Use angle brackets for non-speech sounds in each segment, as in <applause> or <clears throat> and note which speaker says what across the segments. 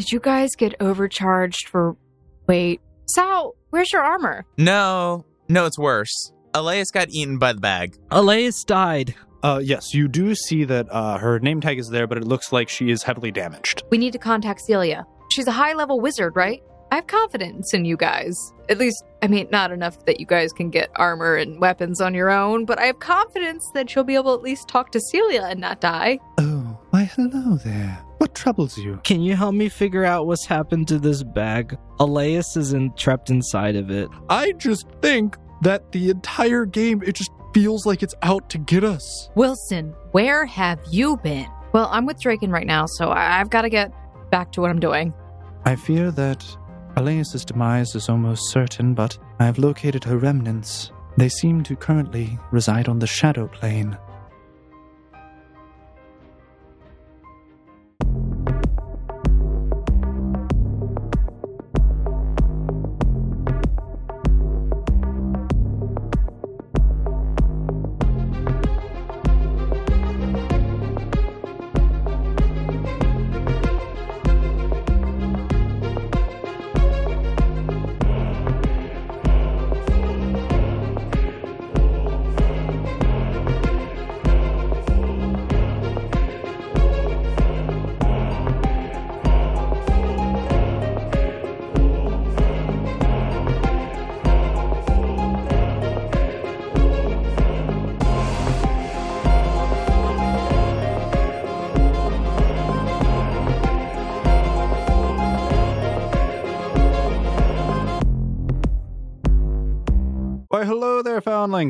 Speaker 1: Did you guys get overcharged for. Wait. Sal, where's your armor?
Speaker 2: No, no, it's worse. Elias got eaten by the bag.
Speaker 3: Elias died.
Speaker 4: Uh, yes, you do see that uh, her name tag is there, but it looks like she is heavily damaged.
Speaker 1: We need to contact Celia. She's a high level wizard, right? I have confidence in you guys. At least, I mean, not enough that you guys can get armor and weapons on your own, but I have confidence that she'll be able to at least talk to Celia and not die.
Speaker 5: Oh, why hello there. What troubles you?
Speaker 3: Can you help me figure out what's happened to this bag? Elias is in, trapped inside of it.
Speaker 5: I just think that the entire game, it just feels like it's out to get us.
Speaker 1: Wilson, where have you been? Well, I'm with Draken right now, so I- I've got to get back to what I'm doing.
Speaker 5: I fear that Elias's demise is almost certain, but I have located her remnants. They seem to currently reside on the shadow plane.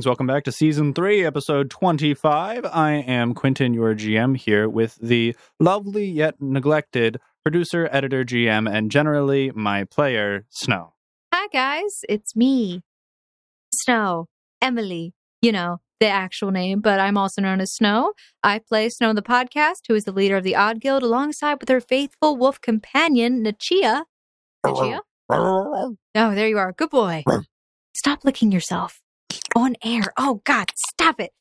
Speaker 4: There, foundlings. Welcome back to season three, episode 25. I am Quentin, your GM, here with the lovely yet neglected producer, editor, GM, and generally my player, Snow.
Speaker 1: Hi, guys. It's me, Snow, Emily. You know, the actual name, but I'm also known as Snow. I play Snow in the podcast, who is the leader of the Odd Guild, alongside with her faithful wolf companion, Nachia. Nachia? <laughs> Oh, there you are. Good boy. <laughs> Stop licking yourself. On air. Oh, God, stop it.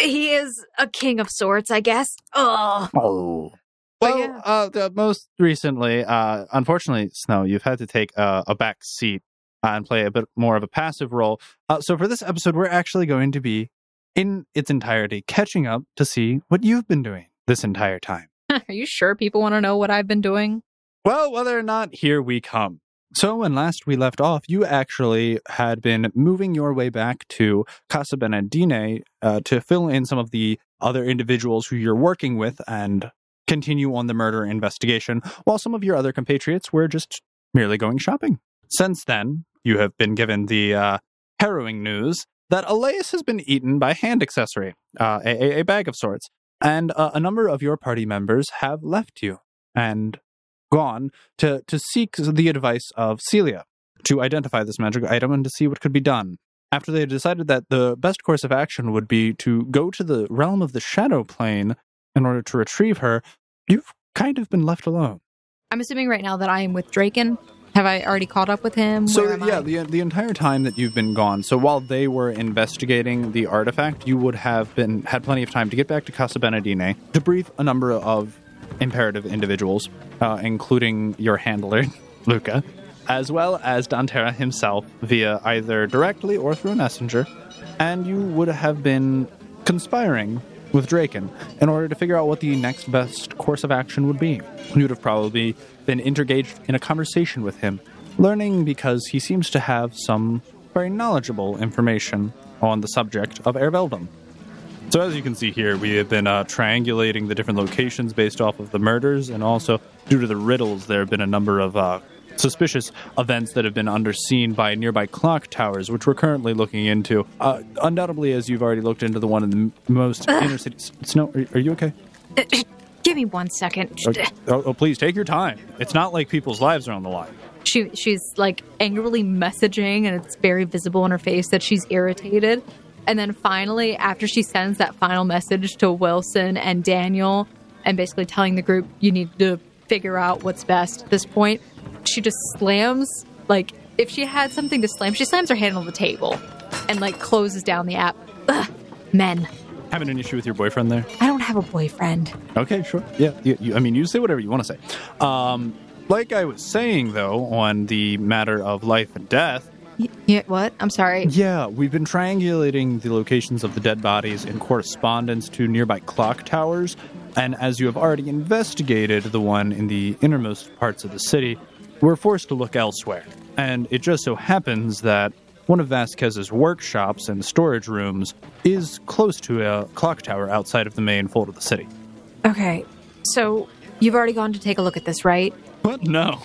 Speaker 1: He is a king of sorts, I guess. Oh.
Speaker 5: Oh.
Speaker 4: Well,
Speaker 1: yeah.
Speaker 4: uh, the, most recently, uh, unfortunately, Snow, you've had to take uh, a back seat and play a bit more of a passive role. Uh, so for this episode, we're actually going to be, in its entirety, catching up to see what you've been doing this entire time. <laughs>
Speaker 1: Are you sure people want to know what I've been doing?
Speaker 4: Well, whether or not, here we come. So, when last we left off, you actually had been moving your way back to Casa Benedine uh, to fill in some of the other individuals who you're working with and continue on the murder investigation, while some of your other compatriots were just merely going shopping. Since then, you have been given the uh, harrowing news that Elias has been eaten by hand accessory, uh, a, a- bag of sorts, and uh, a number of your party members have left you and gone to, to seek the advice of Celia to identify this magic item and to see what could be done. After they had decided that the best course of action would be to go to the realm of the shadow plane in order to retrieve her, you've kind of been left alone.
Speaker 1: I'm assuming right now that I am with Draken. Have I already caught up with him?
Speaker 4: So
Speaker 1: Where am
Speaker 4: yeah,
Speaker 1: I?
Speaker 4: the the entire time that you've been gone. So while they were investigating the artifact, you would have been had plenty of time to get back to Casa Benedine to brief a number of imperative individuals, uh, including your handler, <laughs> Luca, as well as Dantera himself via either directly or through a messenger, and you would have been conspiring with Draken in order to figure out what the next best course of action would be. You would have probably been engaged in a conversation with him, learning because he seems to have some very knowledgeable information on the subject of Erveldum. So as you can see here, we have been uh, triangulating the different locations based off of the murders, and also due to the riddles, there have been a number of uh, suspicious events that have been underseen by nearby clock towers, which we're currently looking into. Uh, undoubtedly, as you've already looked into the one in the m- most inner city. S- Snow, are, are you okay? <clears throat>
Speaker 1: Give me one second.
Speaker 4: Oh, oh, oh, please take your time. It's not like people's lives are on the line.
Speaker 1: She she's like angrily messaging, and it's very visible in her face that she's irritated. And then finally, after she sends that final message to Wilson and Daniel, and basically telling the group you need to figure out what's best at this point, she just slams like if she had something to slam, she slams her hand on the table and like closes down the app. Ugh, men.
Speaker 4: Having an issue with your boyfriend there?
Speaker 1: I don't have a boyfriend.
Speaker 4: Okay, sure. Yeah, you, you, I mean, you say whatever you want to say. Um, like I was saying, though, on the matter of life and death,
Speaker 1: yeah, what? I'm sorry.
Speaker 4: yeah, we've been triangulating the locations of the dead bodies in correspondence to nearby clock towers. And as you have already investigated the one in the innermost parts of the city, we're forced to look elsewhere. And it just so happens that one of Vasquez's workshops and storage rooms is close to a clock tower outside of the main fold of the city.
Speaker 1: Okay, so you've already gone to take a look at this, right?
Speaker 4: What? No.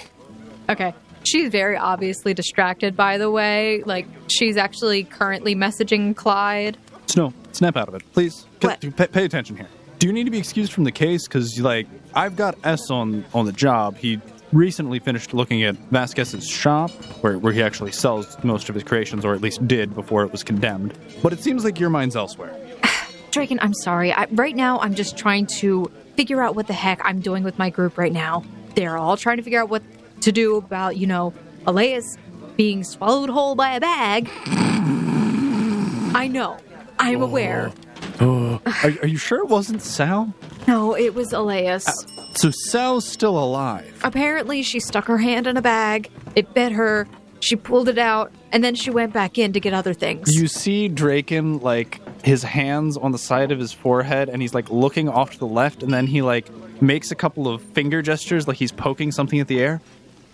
Speaker 1: Okay. She's very obviously distracted, by the way. Like, she's actually currently messaging Clyde.
Speaker 4: Snow, snap out of it, please.
Speaker 1: What?
Speaker 4: Pay, pay attention here. Do you need to be excused from the case? Because, like, I've got S on on the job. He recently finished looking at Vasquez's shop, where, where he actually sells most of his creations, or at least did before it was condemned. But it seems like your mind's elsewhere. <sighs>
Speaker 1: Draken, I'm sorry. I, right now, I'm just trying to figure out what the heck I'm doing with my group right now. They're all trying to figure out what to do about, you know, Elias being swallowed whole by a bag. I know. I'm oh. aware. Oh.
Speaker 4: are, are you sure it wasn't Sal?
Speaker 1: No, it was Elias.
Speaker 4: Uh, so Sal's still alive.
Speaker 1: Apparently, she stuck her hand in a bag. It bit her. She pulled it out, and then she went back in to get other things.
Speaker 4: You see Draken like his hands on the side of his forehead and he's like looking off to the left and then he like makes a couple of finger gestures like he's poking something at the air.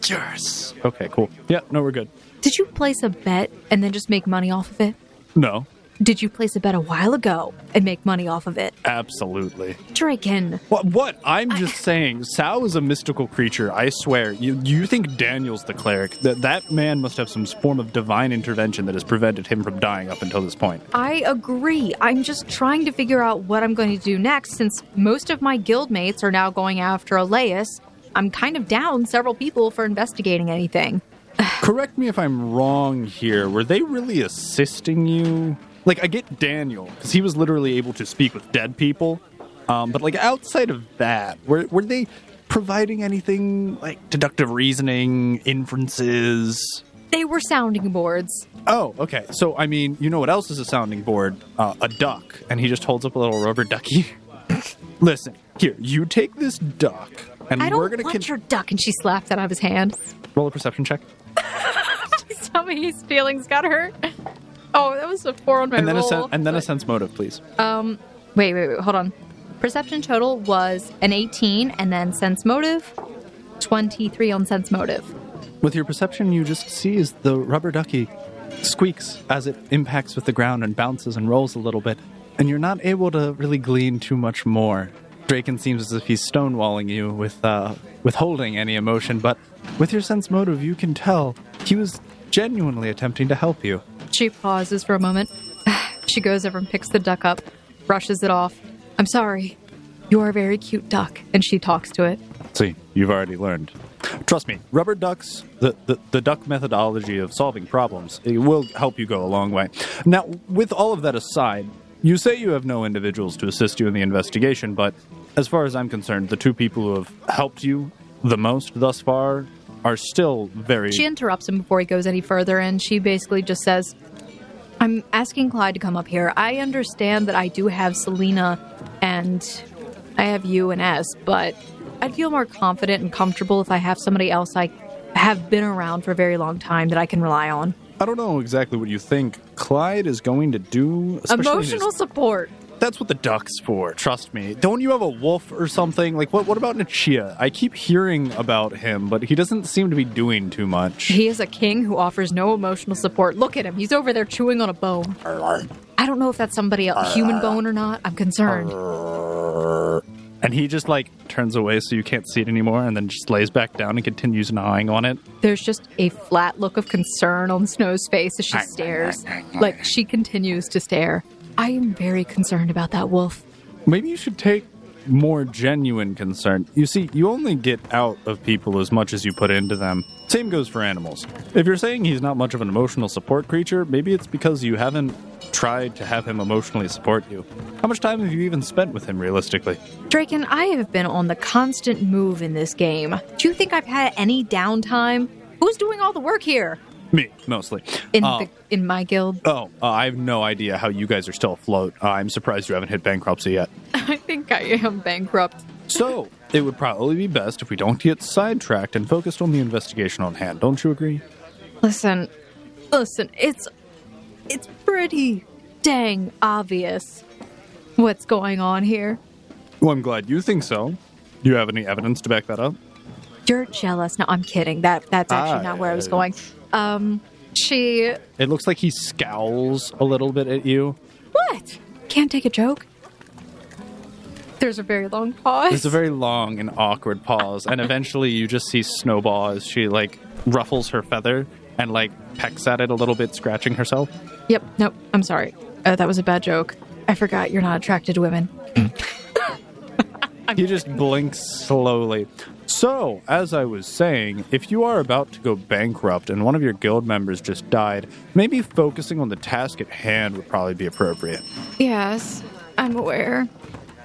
Speaker 4: Yes. Okay, cool. Yeah, no, we're good.
Speaker 1: Did you place a bet and then just make money off of it?
Speaker 4: No.
Speaker 1: Did you place a bet a while ago and make money off of it?
Speaker 4: Absolutely.
Speaker 1: Draken.
Speaker 4: What what? I'm just saying Sal is a mystical creature, I swear. You you think Daniel's the cleric. That that man must have some form of divine intervention that has prevented him from dying up until this point.
Speaker 1: I agree. I'm just trying to figure out what I'm going to do next since most of my guildmates are now going after Elias. I'm kind of down several people for investigating anything.
Speaker 4: Correct me if I'm wrong here. Were they really assisting you? Like, I get Daniel, because he was literally able to speak with dead people. Um, but, like, outside of that, were, were they providing anything like deductive reasoning, inferences?
Speaker 1: They were sounding boards.
Speaker 4: Oh, okay. So, I mean, you know what else is a sounding board? Uh, a duck. And he just holds up a little rubber ducky. <laughs> Listen, here, you take this duck, and
Speaker 1: I don't
Speaker 4: we're going
Speaker 1: want
Speaker 4: to
Speaker 1: your duck, and she slapped that out of his hand.
Speaker 4: roll a perception check. <laughs>
Speaker 1: Tell me his feelings got hurt. Oh, that was a four on my
Speaker 4: And then, a
Speaker 1: roll.
Speaker 4: sen- and then a sense motive, please.
Speaker 1: Um, wait, wait, wait, hold on. Perception total was an 18, and then sense motive, 23 on sense motive.
Speaker 4: With your perception, you just see as the rubber ducky squeaks as it impacts with the ground and bounces and rolls a little bit, and you're not able to really glean too much more. Draken seems as if he's stonewalling you with uh, withholding any emotion, but with your sense motive, you can tell he was genuinely attempting to help you.
Speaker 1: She pauses for a moment. <sighs> she goes over and picks the duck up, brushes it off. I'm sorry. You are a very cute duck. And she talks to it.
Speaker 4: See, you've already learned. Trust me, rubber ducks, the, the, the duck methodology of solving problems, it will help you go a long way. Now, with all of that aside, you say you have no individuals to assist you in the investigation, but as far as I'm concerned, the two people who have helped you the most thus far are still very.
Speaker 1: She interrupts him before he goes any further, and she basically just says, I'm asking Clyde to come up here. I understand that I do have Selena and I have you and S, but I'd feel more confident and comfortable if I have somebody else I have been around for a very long time that I can rely on.
Speaker 4: I don't know exactly what you think Clyde is going to do. especially in his-
Speaker 1: Emotional support.
Speaker 4: That's what the duck's for. Trust me. Don't you have a wolf or something? Like what? What about Nachia? I keep hearing about him, but he doesn't seem to be doing too much.
Speaker 1: He is a king who offers no emotional support. Look at him. He's over there chewing on a bone. I don't know if that's somebody a human bone or not. I'm concerned.
Speaker 4: And he just like turns away so you can't see it anymore, and then just lays back down and continues gnawing on it.
Speaker 1: There's just a flat look of concern on Snow's face as she stares. Like she continues to stare. I am very concerned about that wolf.
Speaker 4: Maybe you should take more genuine concern. You see, you only get out of people as much as you put into them. Same goes for animals. If you're saying he's not much of an emotional support creature, maybe it's because you haven't tried to have him emotionally support you. How much time have you even spent with him realistically?
Speaker 1: Draken, I have been on the constant move in this game. Do you think I've had any downtime? Who's doing all the work here? <laughs>
Speaker 4: Me, mostly.
Speaker 1: In
Speaker 4: Uh,
Speaker 1: the in my guild?
Speaker 4: Oh, uh, I have no idea how you guys are still afloat. Uh, I'm surprised you haven't hit bankruptcy yet. <laughs>
Speaker 1: I think I am bankrupt.
Speaker 4: So, it would probably be best if we don't get sidetracked and focused on the investigation on hand. Don't you agree?
Speaker 1: Listen, listen, it's it's pretty dang obvious what's going on here.
Speaker 4: Well, I'm glad you think so. Do you have any evidence to back that up?
Speaker 1: You're jealous. No, I'm kidding. That that's actually
Speaker 4: Ah,
Speaker 1: not where I was going. Um, she
Speaker 4: It looks like he scowls a little bit at you.
Speaker 1: what? Can't take a joke. There's a very long pause.
Speaker 4: There's a very long and awkward pause, and eventually you just see Snowball as she like ruffles her feather and like pecks at it a little bit, scratching herself.
Speaker 1: Yep. Nope. I'm sorry. Uh, that was a bad joke. I forgot you're not attracted to women. <laughs>
Speaker 4: He just blinks slowly. So, as I was saying, if you are about to go bankrupt and one of your guild members just died, maybe focusing on the task at hand would probably be appropriate.
Speaker 1: Yes, I'm aware.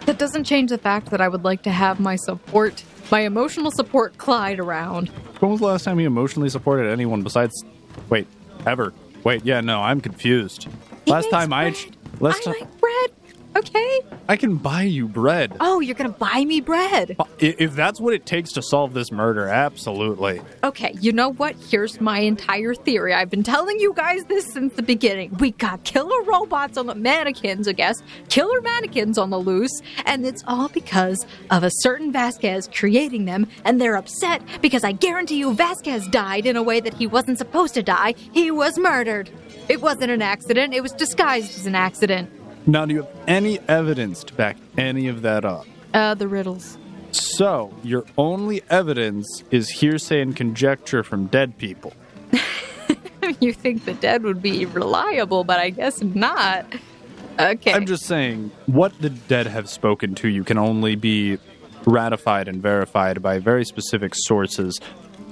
Speaker 1: That doesn't change the fact that I would like to have my support, my emotional support, Clyde around.
Speaker 4: When was the last time you emotionally supported anyone besides. Wait, ever? Wait, yeah, no, I'm confused.
Speaker 1: He
Speaker 4: last time I.
Speaker 1: bread.
Speaker 4: Last
Speaker 1: I
Speaker 4: time.
Speaker 1: like bread. Okay.
Speaker 4: I can buy you bread.
Speaker 1: Oh, you're gonna buy me bread.
Speaker 4: If that's what it takes to solve this murder, absolutely.
Speaker 1: Okay, you know what? Here's my entire theory. I've been telling you guys this since the beginning. We got killer robots on the mannequins, I guess, killer mannequins on the loose, and it's all because of a certain Vasquez creating them, and they're upset because I guarantee you Vasquez died in a way that he wasn't supposed to die. He was murdered. It wasn't an accident, it was disguised as an accident.
Speaker 4: Now, do you have any evidence to back any of that up?
Speaker 1: Uh, the riddles.
Speaker 4: So, your only evidence is hearsay and conjecture from dead people. <laughs>
Speaker 1: you think the dead would be reliable, but I guess not. Okay.
Speaker 4: I'm just saying, what the dead have spoken to you can only be ratified and verified by very specific sources,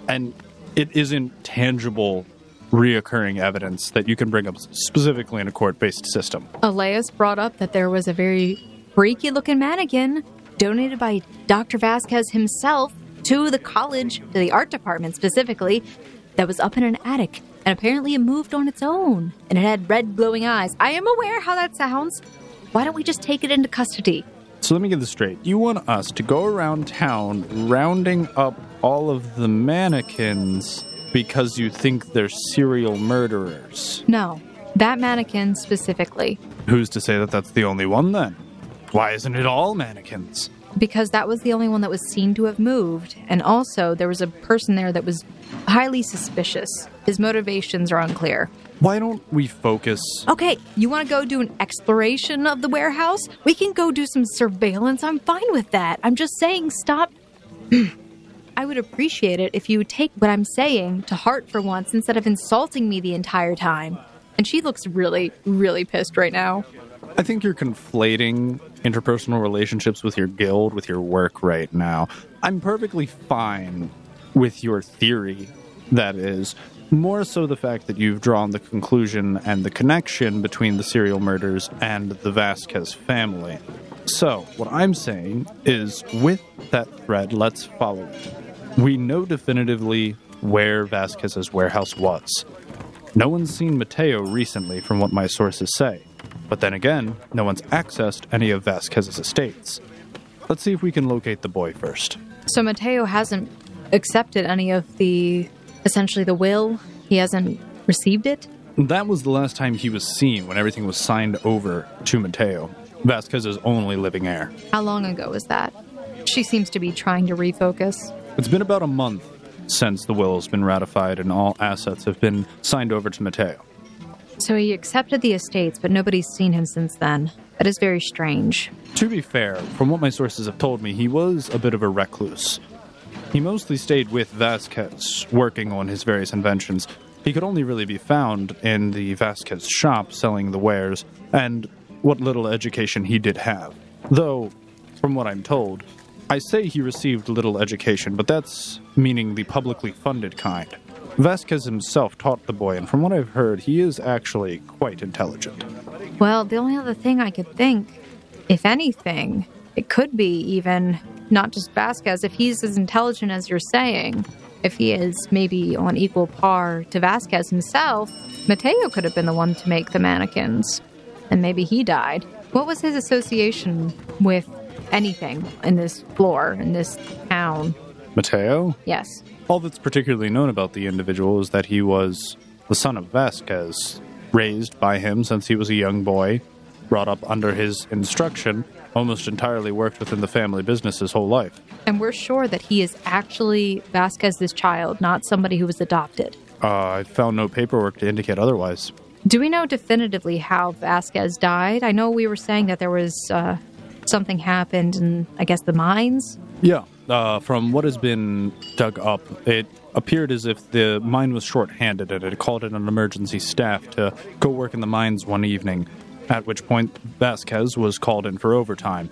Speaker 4: and it isn't tangible, reoccurring evidence that you can bring up specifically in a court based system.
Speaker 1: Elias brought up that there was a very freaky looking mannequin donated by Dr. Vasquez himself to the college, to the art department specifically, that was up in an attic. And apparently it moved on its own. And it had red glowing eyes. I am aware how that sounds. Why don't we just take it into custody?
Speaker 4: So let me get this straight. You want us to go around town rounding up all of the mannequins because you think they're serial murderers.
Speaker 1: No, that mannequin specifically.
Speaker 4: Who's to say that that's the only one then? Why isn't it all mannequins?
Speaker 1: because that was the only one that was seen to have moved. And also, there was a person there that was highly suspicious. His motivations are unclear.
Speaker 4: Why don't we focus?
Speaker 1: Okay, you want to go do an exploration of the warehouse? We can go do some surveillance. I'm fine with that. I'm just saying, stop. <clears throat> I would appreciate it if you would take what I'm saying to heart for once instead of insulting me the entire time. And she looks really, really pissed right now.
Speaker 4: I think you're conflating interpersonal relationships with your guild with your work right now. I'm perfectly fine with your theory, that is. More so the fact that you've drawn the conclusion and the connection between the serial murders and the Vasquez family. So, what I'm saying is, with that thread, let's follow it. We know definitively where Vasquez's warehouse was. No one's seen Mateo recently, from what my sources say. But then again, no one's accessed any of Vasquez's estates. Let's see if we can locate the boy first.
Speaker 1: So Mateo hasn't accepted any of the essentially the will. He hasn't received it.
Speaker 4: That was the last time he was seen when everything was signed over to Mateo, Vasquez's only living heir.
Speaker 1: How long ago was that? She seems to be trying to refocus.
Speaker 4: It's been about a month since the will has been ratified and all assets have been signed over to Mateo.
Speaker 1: So he accepted the estates, but nobody's seen him since then. That is very strange.
Speaker 4: To be fair, from what my sources have told me, he was a bit of a recluse. He mostly stayed with Vasquez, working on his various inventions. He could only really be found in the Vasquez shop selling the wares, and what little education he did have. Though, from what I'm told, I say he received little education, but that's meaning the publicly funded kind. Vasquez himself taught the boy, and from what I've heard, he is actually quite intelligent.
Speaker 1: Well, the only other thing I could think, if anything, it could be even not just Vasquez, if he's as intelligent as you're saying, if he is maybe on equal par to Vasquez himself, Mateo could have been the one to make the mannequins. And maybe he died. What was his association with anything in this floor, in this town.
Speaker 4: Mateo?
Speaker 1: Yes.
Speaker 4: All that's particularly known about the individual is that he was the son of Vasquez, raised by him since he was a young boy, brought up under his instruction, almost entirely worked within the family business his whole life.
Speaker 1: And we're sure that he is actually Vasquez's child, not somebody who was adopted.
Speaker 4: Uh, I found no paperwork to indicate otherwise.
Speaker 1: Do we know definitively how Vasquez died? I know we were saying that there was uh, something happened in, I guess, the mines.
Speaker 4: Yeah. Uh, from what has been dug up, it appeared as if the mine was short-handed and it called in an emergency staff to go work in the mines one evening, at which point Vasquez was called in for overtime.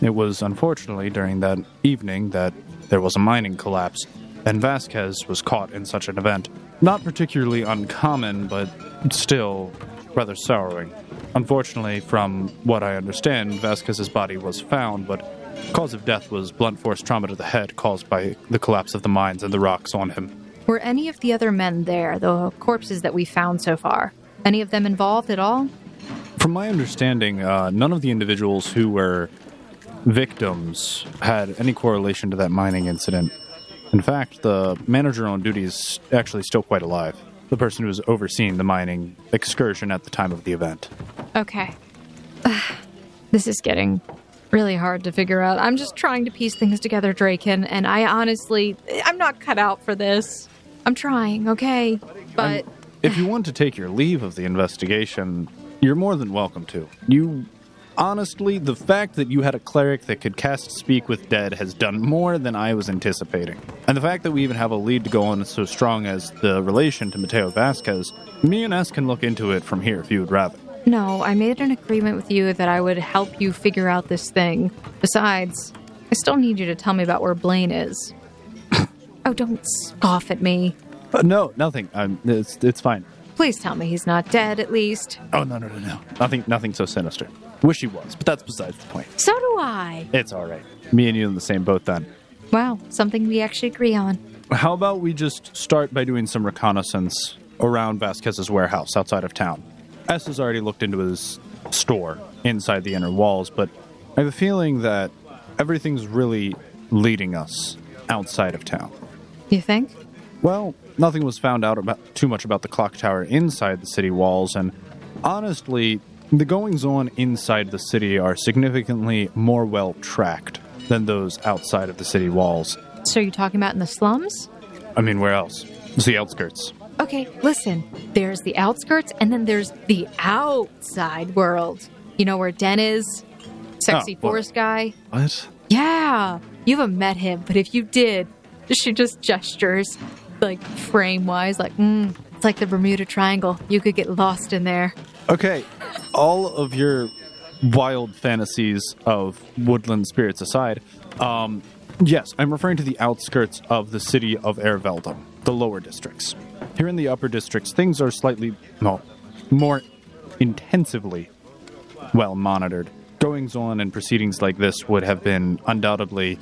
Speaker 4: It was unfortunately during that evening that there was a mining collapse, and Vasquez was caught in such an event. Not particularly uncommon, but still rather sorrowing. Unfortunately, from what I understand, Vasquez's body was found, but cause of death was blunt force trauma to the head caused by the collapse of the mines and the rocks on him.
Speaker 1: Were any of the other men there, the corpses that we found so far? Any of them involved at all?
Speaker 4: From my understanding, uh, none of the individuals who were victims had any correlation to that mining incident. In fact, the manager on duty is actually still quite alive. The person who was overseeing the mining excursion at the time of the event.
Speaker 1: Okay. this is getting really hard to figure out. I'm just trying to piece things together, Draken, and I honestly, I'm not cut out for this. I'm trying, okay? But
Speaker 4: If you want to take your leave of the investigation, you're more than welcome to. You. Honestly, the fact that you had a cleric that could cast Speak with Dead has done more than I was anticipating. And the fact that we even have a lead to go on so strong as the relation to Mateo Vasquez, me and S can look into it from here if you would rather.
Speaker 1: no, I made an agreement with you that I would help you figure out this thing. Besides, I still need you to tell me about where Blaine is. <laughs> oh, don't scoff at me.
Speaker 4: Uh, no, nothing. Um, it's, it's fine.
Speaker 1: Please tell me he's not dead, at least.
Speaker 4: Oh, no, no, no, no. Nothing, nothing so sinister. Wish he was, but that's besides the point.
Speaker 1: So do I.
Speaker 4: It's all right. Me and you in the same boat then.
Speaker 1: Wow, something we actually agree on.
Speaker 4: How about we just start by doing some reconnaissance around Vasquez's warehouse outside of town? S has already looked into his store inside the inner walls, but I have a feeling that everything's really leading us outside of town.
Speaker 1: You think?
Speaker 4: Well, nothing was found out about too much about the clock tower inside the city walls, and honestly, the goings on inside the city are significantly more well tracked than those outside of the city walls.
Speaker 1: So you're talking about in the slums?
Speaker 4: I mean, where else? It's the outskirts.
Speaker 1: Okay, listen. There's the outskirts, and then there's the outside world. You know where Den is? Sexy
Speaker 4: Oh,
Speaker 1: forest guy?
Speaker 4: What?
Speaker 1: Yeah. You haven't met him, but if you did, she <laughs> just gestures, like frame wise, like, mm, it's like the Bermuda Triangle. You could get lost in there.
Speaker 4: Okay, all of your wild fantasies of woodland spirits aside, um, yes, I'm referring to the outskirts of the city of Erveldum, the lower districts. Here in the upper districts, things are slightly, well, more intensively well monitored. Goings on and proceedings like this would have been undoubtedly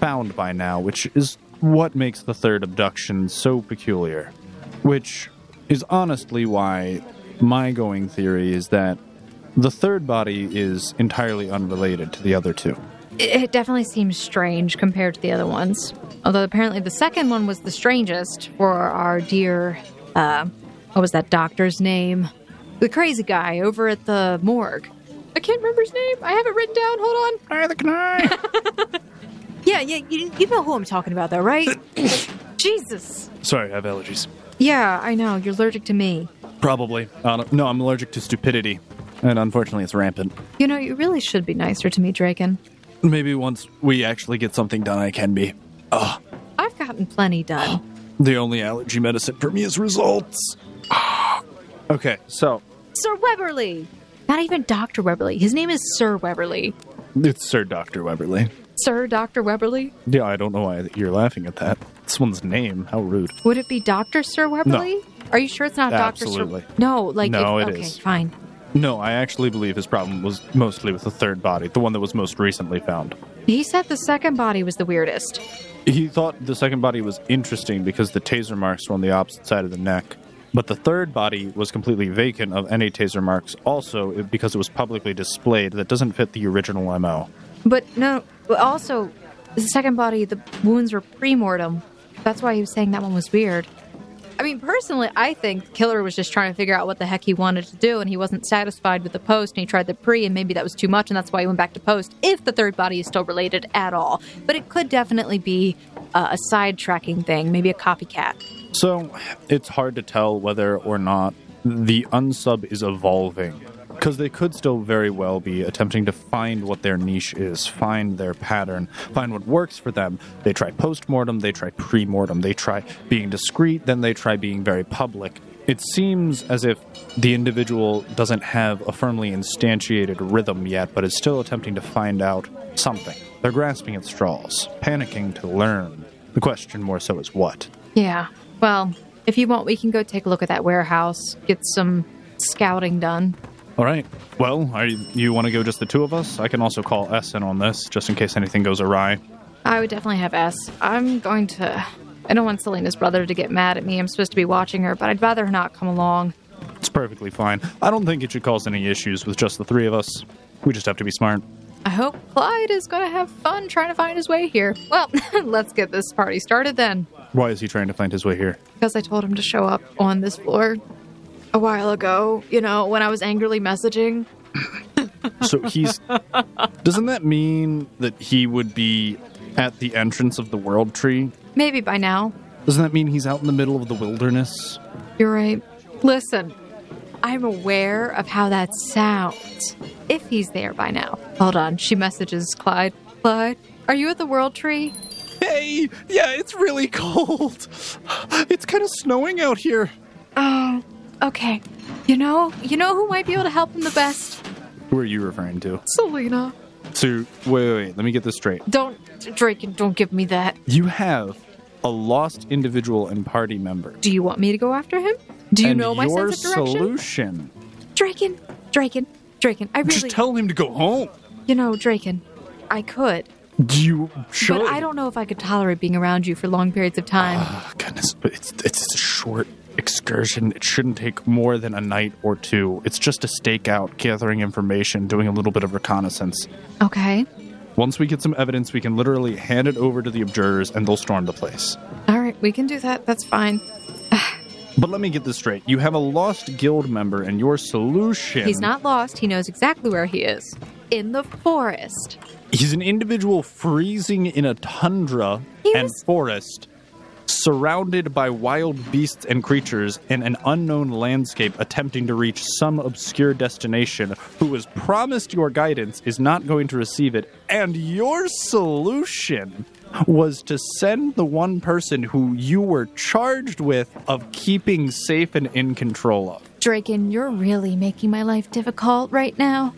Speaker 4: found by now, which is what makes the third abduction so peculiar. Which is honestly why my going theory is that the third body is entirely unrelated to the other two.
Speaker 1: It it definitely seems strange compared to the other ones. Although apparently the second one was the strangest for our dear, uh, what was that doctor's name? The crazy guy over at the morgue. I can't remember his name. I have it written down. Hold on.
Speaker 4: Neither can I. <laughs>
Speaker 1: Yeah, yeah, you, you know who I'm talking about, though, right? <coughs> Jesus.
Speaker 4: Sorry, I have allergies.
Speaker 1: Yeah, I know. You're allergic to me.
Speaker 4: Probably. No, I'm allergic to stupidity. And unfortunately, it's rampant.
Speaker 1: You know, you really should be nicer to me, Draken.
Speaker 4: Maybe once we actually get something done, I can be. Ugh.
Speaker 1: I've gotten plenty done. <gasps>
Speaker 4: The only allergy medicine for me is results. Ah. okay, so
Speaker 1: Sir Weberly! Not even Dr. Weberly. His name is Sir Weberly.
Speaker 4: it's Sir Dr. Weberly.
Speaker 1: Sir Dr. Weberly?
Speaker 4: Yeah, I don't know why you're laughing at that. This one's name. How rude.
Speaker 1: Would it be Dr. Sir Weberly? Are you sure it's not Dr.
Speaker 4: Absolutely.
Speaker 1: Sir? No, like
Speaker 4: No,
Speaker 1: if,
Speaker 4: it
Speaker 1: okay,
Speaker 4: is.
Speaker 1: fine.
Speaker 4: No, I actually believe his problem was mostly with the third body, the one that was most recently found.
Speaker 1: He said the second body was the weirdest.
Speaker 4: He thought the second body was interesting because the taser marks were on the opposite side of the neck. But the third body was completely vacant of any taser marks, also because it was publicly displayed that doesn't fit the original MO.
Speaker 1: But no, but also, the second body, the wounds were pre mortem. That's why he was saying that one was weird. I mean, personally, I think killer was just trying to figure out what the heck he wanted to do, and he wasn't satisfied with the post, and he tried the pre, and maybe that was too much, and that's why he went back to post, if the third body is still related at all. But it could definitely be uh, a sidetracking thing, maybe a copycat.
Speaker 4: So it's hard to tell whether or not the unsub is evolving. Because they could still very well be attempting to find what their niche is, find their pattern, find what works for them. They try post mortem, they try pre mortem, they try being discreet, then they try being very public. It seems as if the individual doesn't have a firmly instantiated rhythm yet, but is still attempting to find out something. They're grasping at straws, panicking to learn. The question more so is what?
Speaker 1: Yeah. Well, if you want, we can go take a look at that warehouse, get some scouting done.
Speaker 4: All right. Well, are you, you want to go just the two of us? I can also call S in on this, just in case anything goes awry.
Speaker 1: I would definitely have S. I'm going to. I don't want Selena's brother to get mad at me. I'm supposed to be watching her, but I'd rather her not come along.
Speaker 4: It's perfectly fine. I don't think it should cause any issues with just the three of us. We just have to be smart.
Speaker 1: I hope Clyde is going to have fun trying to find his way here. Well, <laughs> let's get this party started then.
Speaker 4: Why is he trying to find his way here?
Speaker 1: Because I told him to show up on this floor a while ago, you know, when I was angrily messaging.
Speaker 4: So he's. doesn't that mean that he would be at the entrance of the world tree?
Speaker 1: Maybe by now.
Speaker 4: Doesn't that mean he's out in the middle of the wilderness?
Speaker 1: You're right. Listen, I'm aware of how that sounds. If he's there by now. Hold on. She messages Clyde. Clyde, are you at the World Tree?
Speaker 4: Hey, yeah, it's really cold. It's kind of snowing out here.
Speaker 1: Oh, okay. You know, you know who might be able to help him the best?
Speaker 4: Who are you referring to?
Speaker 1: Selena.
Speaker 4: So, wait, wait, wait. Let me get this straight.
Speaker 1: Don't, Drake, don't give me that.
Speaker 4: You have a lost individual and party member.
Speaker 1: Do you want me to go after him? Do you
Speaker 4: and
Speaker 1: know my
Speaker 4: your
Speaker 1: sense of direction?
Speaker 4: solution.
Speaker 1: Draken, Draken, Draken. I really,
Speaker 4: Just tell him to go home.
Speaker 1: you know, Draken. I could,
Speaker 4: You should.
Speaker 1: but I don't know if I could tolerate being around you for long periods of time.
Speaker 4: Oh, goodness, but it's it's a short excursion. It shouldn't take more than a night or two. It's just a stakeout, gathering information, doing a little bit of reconnaissance.
Speaker 1: okay.
Speaker 4: Once we get some evidence, we can literally hand it over to the observers, and they'll storm the place.
Speaker 1: All right, we can do that. That's fine. <sighs>
Speaker 4: But let me get this straight: you have a lost guild member, and your solution.
Speaker 1: He's not lost. He knows exactly where he is. In the forest.
Speaker 4: He's an individual freezing in a tundra
Speaker 1: He
Speaker 4: and
Speaker 1: was-
Speaker 4: forest, surrounded by wild beasts and creatures in an unknown landscape, attempting to reach some obscure destination. Who was promised your guidance is not going to receive it, and your solution was to send the one person who you were charged with of keeping safe and in control of.
Speaker 1: Draken, you're really making my life difficult right now.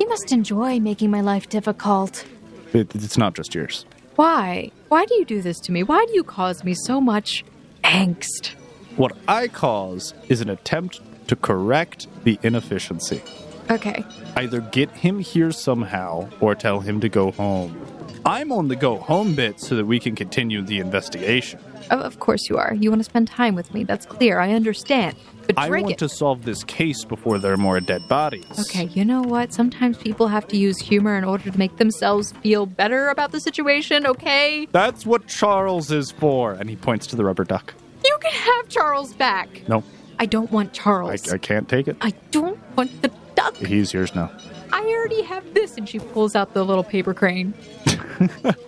Speaker 1: You must enjoy making my life difficult.
Speaker 4: It, it's not just yours.
Speaker 1: Why? Why do you do this to me? Why do you cause me so much angst?
Speaker 4: What I cause is an attempt to correct the inefficiency.
Speaker 1: Okay.
Speaker 4: Either get him here somehow or tell him to go home. I'm on the go home bit so that we can continue the investigation.
Speaker 1: Of, of course you are. You want to spend time with me. That's clear. I understand. But
Speaker 4: I want to solve this case before there are more dead bodies.
Speaker 1: Okay, you know what? Sometimes people have to use humor in order to make themselves feel better about the situation, okay?
Speaker 4: That's what Charles is for. And he points to the rubber duck.
Speaker 1: You can have Charles back.
Speaker 4: No,
Speaker 1: I don't want
Speaker 4: I,
Speaker 1: Charles.
Speaker 4: I can't take it.
Speaker 1: I don't want the duck.
Speaker 4: He's yours now.
Speaker 1: I already have this. And she pulls out the little paper crane. <laughs>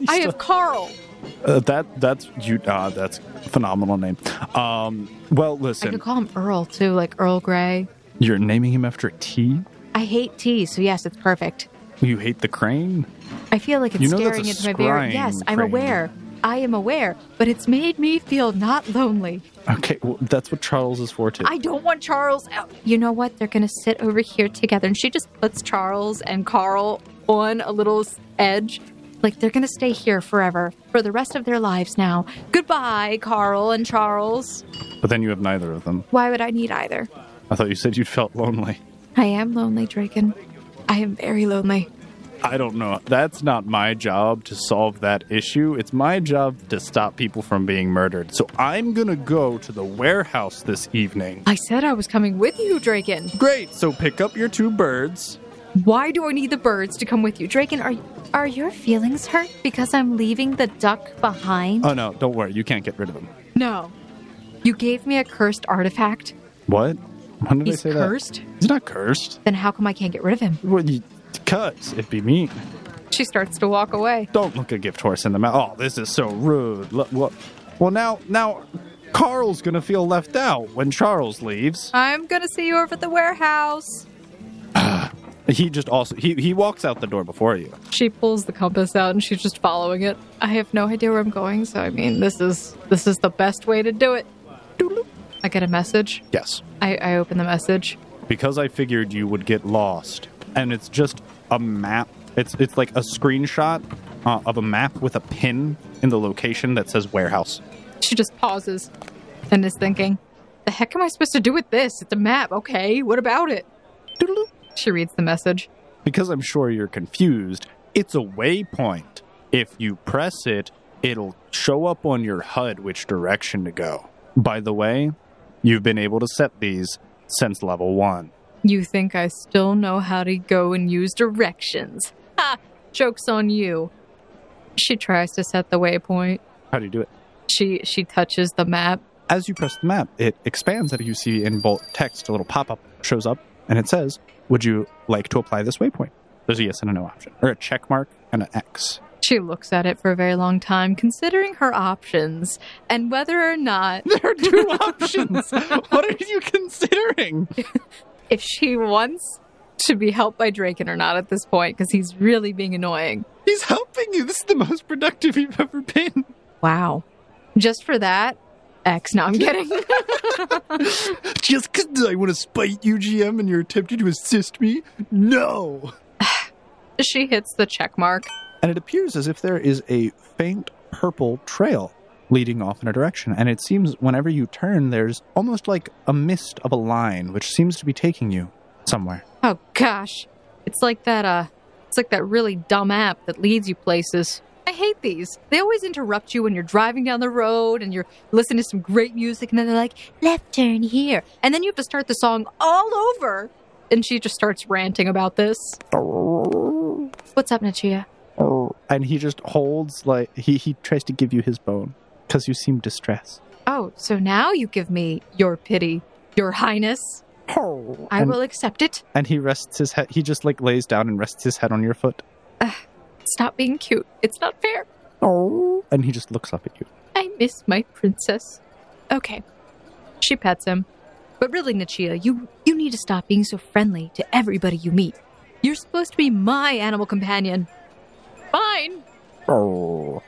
Speaker 1: I have Carl.
Speaker 4: Uh, that that's you. Uh, that's a phenomenal name. Um, well,
Speaker 1: I
Speaker 4: listen,
Speaker 1: could call him Earl too, like Earl Grey.
Speaker 4: you're naming him after a tea.
Speaker 1: I hate tea, so yes, it's perfect.
Speaker 4: You hate the crane.
Speaker 1: I feel like it's
Speaker 4: You know
Speaker 1: staring into my very
Speaker 4: scrying
Speaker 1: yes. I'm
Speaker 4: crane.
Speaker 1: aware. I am aware, but it's made me feel not lonely.
Speaker 4: Okay, well, that's what Charles is for too.
Speaker 1: I don't want Charles out. You know what? They're going to sit over here together. And she just puts Charles and Carl on a little edge. Like they're going to stay here forever for the rest of their lives now. Goodbye, Carl and Charles.
Speaker 4: but then you have neither of them.
Speaker 1: Why would I need either?
Speaker 4: I thought you said you felt lonely.
Speaker 1: I am lonely, Draken. I am very lonely.
Speaker 4: I don't know. That's not my job to solve that issue. It's my job to stop people from being murdered. So I'm going to go to the warehouse this evening.
Speaker 1: I said I was coming with you, Draken.
Speaker 4: Great. So pick up your two birds
Speaker 1: Why do I need the birds to come with you? Draken, are are your feelings hurt because I'm leaving the duck behind?
Speaker 4: Oh no, don't worry. You can't get rid of him.
Speaker 1: no. You gave me a cursed artifact.
Speaker 4: What? When did
Speaker 1: He's
Speaker 4: I say
Speaker 1: cursed?
Speaker 4: that? He's not cursed.
Speaker 1: Then how come I can't get rid of him?
Speaker 4: Well, you, cuz it'd be mean.
Speaker 1: She starts to walk away.
Speaker 4: Don't look a gift horse in the mouth. Oh, this is so rude. Look, what? Well, now, now, Carl's gonna feel left out when Charles leaves.
Speaker 1: I'm gonna see you over at the warehouse. <sighs> <sighs>
Speaker 4: He just also he he walks out the door before you.
Speaker 1: She pulls the compass out and she's just following it. I have no idea where I'm going, so I mean, this is this is the best way to do it. I get a message.
Speaker 4: Yes,
Speaker 1: I, I open the message.
Speaker 4: because I figured you would get lost, and it's just a map. It's it's like a screenshot uh, of a map with a pin in the location that says warehouse.
Speaker 1: She just pauses and is thinking, "The heck am I supposed to do with this? It's a map, okay? What about it?" She reads the message.
Speaker 4: Because I'm sure you're confused, it's a waypoint. If you press it, it'll show up on your HUD which direction to go. By the way, you've been able to set these since level 1.
Speaker 1: You think I still know how to go and use directions? Ha! Joke's on you. She tries to set the waypoint.
Speaker 4: How do you do it?
Speaker 1: She she touches the map.
Speaker 4: As you press the map, it expands and you see in bold text a little pop up shows up and it says, Would you like to apply this waypoint? There's a yes and a no option, or a check mark and an X.
Speaker 1: She looks at it for a very long time, considering her options and whether or not <laughs>
Speaker 4: There are two <laughs> options. What are you considering? <laughs>
Speaker 1: if she wants to be helped by Draken or not at this point, because he's really being annoying.
Speaker 4: He's helping you. This is the most productive you've ever been.
Speaker 1: Wow. Just for that, X. No, I'm kidding. <laughs> <laughs>
Speaker 4: Just because I want to spite you, GM, and you're attempting to assist me? No. <sighs>
Speaker 1: she hits the check mark.
Speaker 4: And it appears as if there is a faint purple trail leading off in a direction. And it seems whenever you turn, there's almost like a mist of a line which seems to be taking you somewhere.
Speaker 1: Oh gosh. It's like that uh it's like that really dumb app that leads you places. I hate these. They always interrupt you when you're driving down the road and you're listening to some great music and then they're like, left turn here. And then you have to start the song all over. And she just starts ranting about this. What's up, Nachia?
Speaker 4: Oh, and he just holds, like, he, he tries to give you his bone because you seem distressed.
Speaker 1: Oh, so now you give me your pity, your highness. Oh. I
Speaker 4: and,
Speaker 1: will accept it.
Speaker 4: And he rests his head, he just like lays down and rests his head on your foot.
Speaker 1: Stop being cute. It's not fair.
Speaker 4: Oh. And he just looks up at you.
Speaker 1: I miss my princess. Okay. She pets him. But really, Nachia, you you need to stop being so friendly to everybody you meet. You're supposed to be my animal companion. Fine.
Speaker 4: Oh.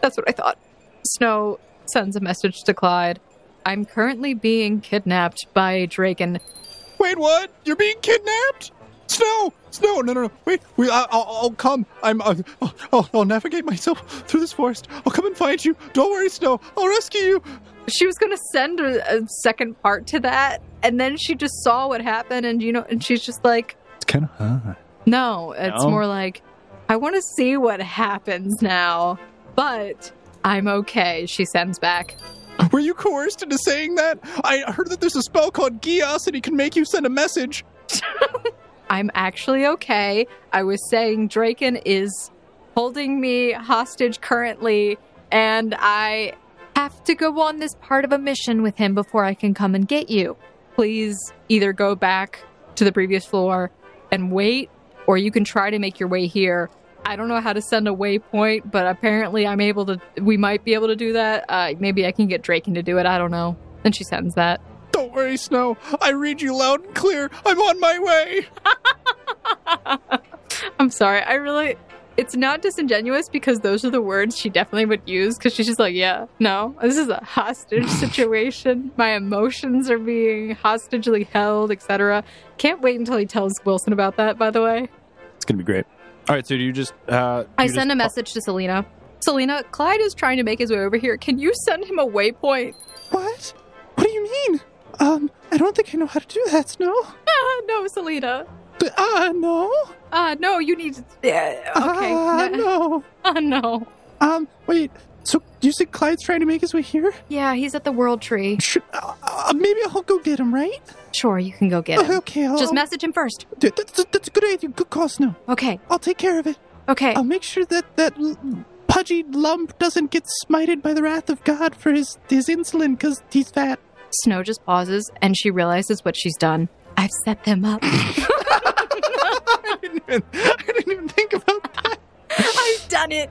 Speaker 1: That's what I thought. Snow sends a message to Clyde. I'm currently being kidnapped by Draken.
Speaker 4: Wait, what? You're being kidnapped? Snow! Snow! No, no, no! Wait, wait! I, I'll, I'll come. I'm. Uh, I'll, I'll navigate myself <laughs> through this forest. I'll come and find you. Don't worry, Snow. I'll rescue you.
Speaker 1: She was gonna send a, a second part to that, and then she just saw what happened, and you know, and she's just like,
Speaker 4: It's kind of hard.
Speaker 1: No, it's
Speaker 4: No?
Speaker 1: more like, I want to see what happens now, but I'm okay, she sends back.
Speaker 4: Were you coerced into saying that? I heard that there's a spell called Geas and he can make you send a message. <laughs>
Speaker 1: I'm actually okay. I was saying Draken is holding me hostage currently, and I have to go on this part of a mission with him before I can come and get you. Please either go back to the previous floor and wait, or you can try to make your way here. I don't know how to send a waypoint, but apparently I'm able to. We might be able to do that. Uh, maybe I can get Draken to do it. I don't know. And she sends that.
Speaker 4: Don't worry, Snow. I read you loud and clear. I'm on my way. <laughs>
Speaker 1: I'm sorry. I really. It's not disingenuous because those are the words she definitely would use because she's just like, yeah, no, this is a hostage <laughs> situation. My emotions are being hostagely held, etc. Can't wait until he tells Wilson about that, by the way.
Speaker 4: It's gonna be great. All right, so do you just? Uh,
Speaker 1: I
Speaker 4: you
Speaker 1: send
Speaker 4: just-
Speaker 1: a message to Selena. Selena, Clyde is trying to make his way over here. Can you send him a waypoint?
Speaker 5: What? What do you mean? Um, I don't think I know how to do that, Snow. <laughs>
Speaker 1: Ah, no, Selena.
Speaker 5: But, uh, no.
Speaker 1: Ah, no, you need to. Yeah, okay.
Speaker 5: Uh, <laughs> no.
Speaker 1: Ah, no.
Speaker 5: Um, wait. So you say Clyde's trying to make his way here?
Speaker 1: Yeah, he's at the World Tree.
Speaker 5: Should, uh, uh, maybe I'll go get him, right?
Speaker 1: Sure, you can go get him.
Speaker 5: Oh, okay, I'll,
Speaker 1: Just message him first.
Speaker 5: That's, that's a good idea. Good call, Snow.
Speaker 1: Okay,
Speaker 5: I'll take care of it.
Speaker 1: okay.
Speaker 5: I'll make sure that that pudgy lump doesn't get smited by the wrath of God for his his insulin because he's fat.
Speaker 1: Snow just pauses and she realizes what she's done. I've set them up.
Speaker 5: I didn't even, I didn't even think about that.
Speaker 1: I've done it.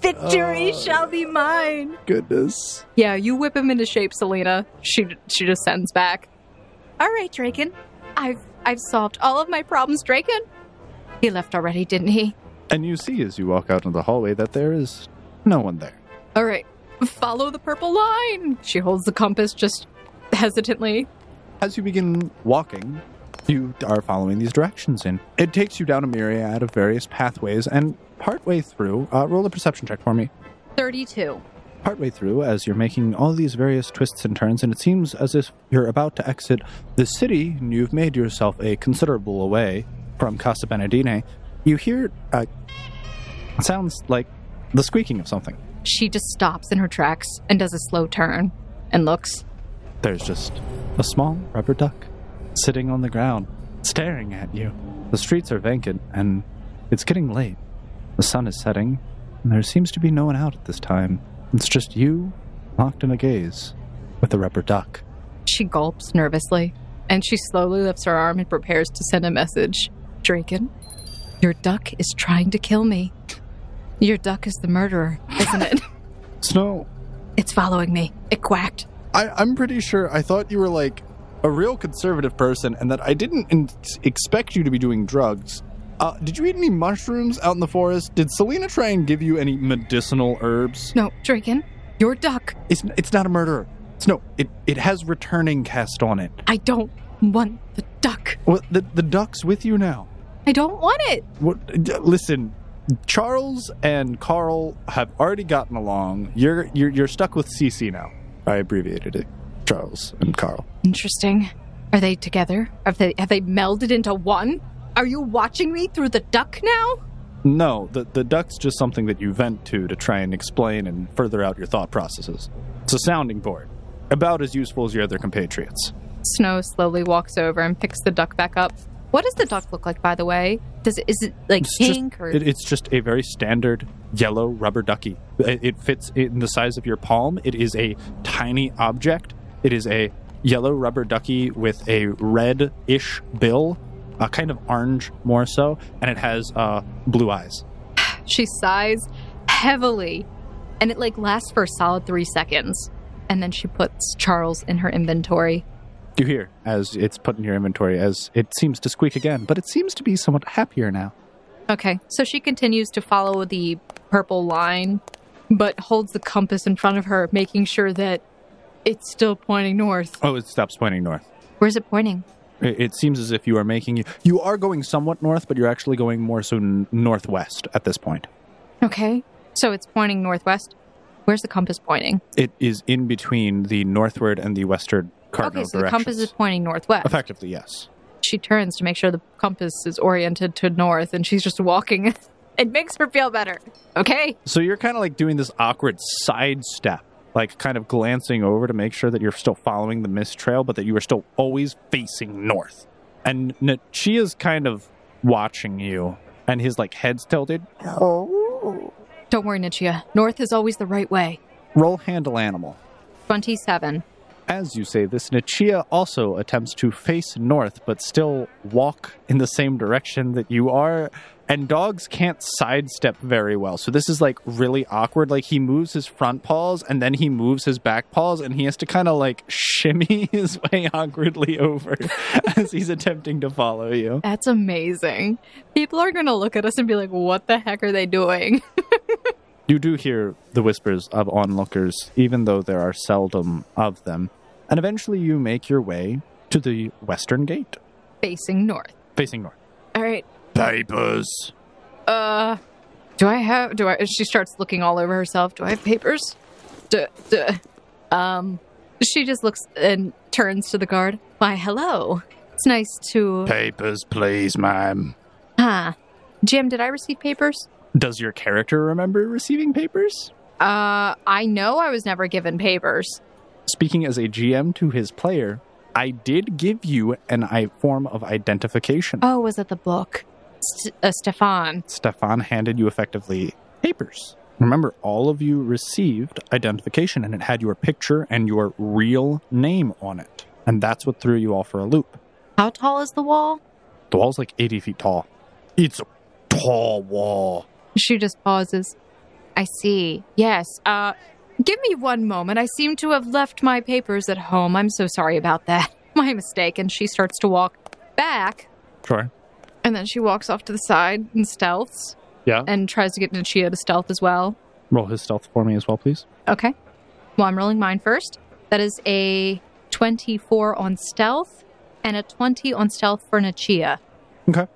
Speaker 1: Victory
Speaker 5: Oh.
Speaker 1: shall be mine.
Speaker 5: Goodness.
Speaker 1: Yeah, you whip him into shape, Selena. She she just sends back. All right, Draken. I've I've solved all of my problems, Draken. He left already, didn't he?
Speaker 4: And you see as you walk out into the hallway that there is no one there.
Speaker 1: All right. Follow the purple line. She holds the compass just <laughs> hesitantly.
Speaker 4: As you begin walking, you are following these directions in. It takes you down a myriad of various pathways, and partway through, uh, roll a perception check for me.
Speaker 1: 32.
Speaker 4: Partway through, as you're making all these various twists and turns, and it seems as if you're about to exit the city, and you've made yourself a considerable way from Casa Benedine, you hear uh, sounds like the squeaking of something.
Speaker 1: She just stops in her tracks and does a slow turn and looks.
Speaker 4: There's just a small rubber duck sitting on the ground, staring at you. The streets are vacant, and it's getting late. The sun is setting, and there seems to be no one out at this time. It's just you, locked in a gaze, with the rubber duck.
Speaker 1: She gulps nervously and she slowly lifts her arm and prepares to send a message. Draken, your duck is trying to kill me. Your duck is the murderer, isn't it? <laughs>
Speaker 4: Snow,
Speaker 1: it's following me. It quacked.
Speaker 4: I, I'm pretty sure I thought you were like a real conservative person, and that I didn't in- expect you to be doing drugs. Uh, did you eat any mushrooms out in the forest? Did Selena try and give you any medicinal herbs?
Speaker 1: No, Draken, your duck.
Speaker 4: It's it's not a murderer. Snow, it it has returning cast on it.
Speaker 1: I don't want the duck.
Speaker 4: Well, the the duck's with you now.
Speaker 1: I don't want it.
Speaker 4: What? d- Listen, Charles and Carl have already gotten along. You're you're you're stuck with CC now. I abbreviated it. Charles and Carl.
Speaker 1: Interesting. Are they together? Have they have they melded into one? Are you watching me through the duck now?
Speaker 4: No, the the duck's just something that you vent to to try and explain and further out your thought processes. It's a sounding board, about as useful as your other compatriots.
Speaker 1: Snow slowly walks over and picks the duck back up. What does the duck look like, by the way? Does it is it like
Speaker 4: It's just-
Speaker 1: pink or
Speaker 4: It, it's just a very standard yellow rubber ducky. It, it fits in the size of your palm. It is a tiny object. It is a yellow rubber ducky with a red-ish bill, a kind of orange more so, and it has uh, blue eyes. <sighs>
Speaker 1: She sighs heavily, and it like lasts for a solid three seconds, and then she puts Charles in her inventory.
Speaker 4: You hear as it's put in your inventory as it seems to squeak again, but it seems to be somewhat happier now.
Speaker 1: Okay, so she continues to follow the purple line, but holds the compass in front of her, making sure that it's still pointing north.
Speaker 4: Oh, it stops pointing north.
Speaker 1: Where's it pointing?
Speaker 4: It, it seems as if you are making you you are going somewhat north, but you're actually going more so n- northwest at this point.
Speaker 1: Okay, so it's pointing northwest. Where's the compass pointing?
Speaker 4: It is in between the northward and the westward cardinal
Speaker 1: okay, so the
Speaker 4: directions.
Speaker 1: compass is pointing northwest.
Speaker 4: effectively yes.
Speaker 1: She turns to make sure the compass is oriented to north, and she's just walking. <laughs> it makes her feel better. Okay.
Speaker 4: So you're kind of like doing this awkward side step, like kind of glancing over to make sure that you're still following the mist trail, but that you are still always facing north. And Nichia's kind of watching you, and his like head's tilted. Oh.
Speaker 1: Don't worry, Nichia. North is always the right way.
Speaker 4: Roll handle animal.
Speaker 1: 27.
Speaker 4: As you say this, Nichia also attempts to face north, but still walk in the same direction that you are. And dogs can't sidestep very well. So this is like really awkward. Like he moves his front paws and then he moves his back paws and he has to kind of like <laughs> shimmy his way awkwardly over <laughs> as he's attempting to follow you.
Speaker 1: That's amazing. People are going to look at us and be like, what the heck are they doing? <laughs>
Speaker 4: You do hear the whispers of onlookers, even though there are seldom of them. And eventually you make your way to the western gate,
Speaker 1: Facing north.
Speaker 4: facing north.
Speaker 1: All right.
Speaker 4: Papers.
Speaker 1: Uh, do I have, do I, she starts looking all over herself. Do I have papers? Duh, duh. Um, she just looks and turns to the guard. Why, hello. It's nice to,
Speaker 4: Papers, please, ma'am.
Speaker 1: huh. Jim, did I receive papers?
Speaker 4: Does your character remember receiving papers?
Speaker 1: Uh, I know I was never given papers.
Speaker 4: Speaking as a GM to his player, I did give you an I form of identification.
Speaker 1: Oh, was it the book? St- uh, Stefan.
Speaker 4: Stefan handed you effectively papers. Remember, all of you received identification, and it had your picture and your real name on it. And that's what threw you all for a loop.
Speaker 1: How tall is the wall?
Speaker 4: The wall's like 80 feet tall. It's a tall wall.
Speaker 1: She just pauses. I see. Yes. Uh, give me one moment. I seem to have left my papers at home. I'm so sorry about that. <laughs> My mistake. And she starts to walk back,
Speaker 4: Sure.
Speaker 1: and then she walks off to the side and stealths
Speaker 4: Yeah.
Speaker 1: and tries to get Nichia to stealth as well.
Speaker 4: Roll his stealth for me as well, please.
Speaker 1: Okay. Well, I'm rolling mine first. That is a 24 on stealth and a 20 on stealth for Nichia.
Speaker 4: Okay.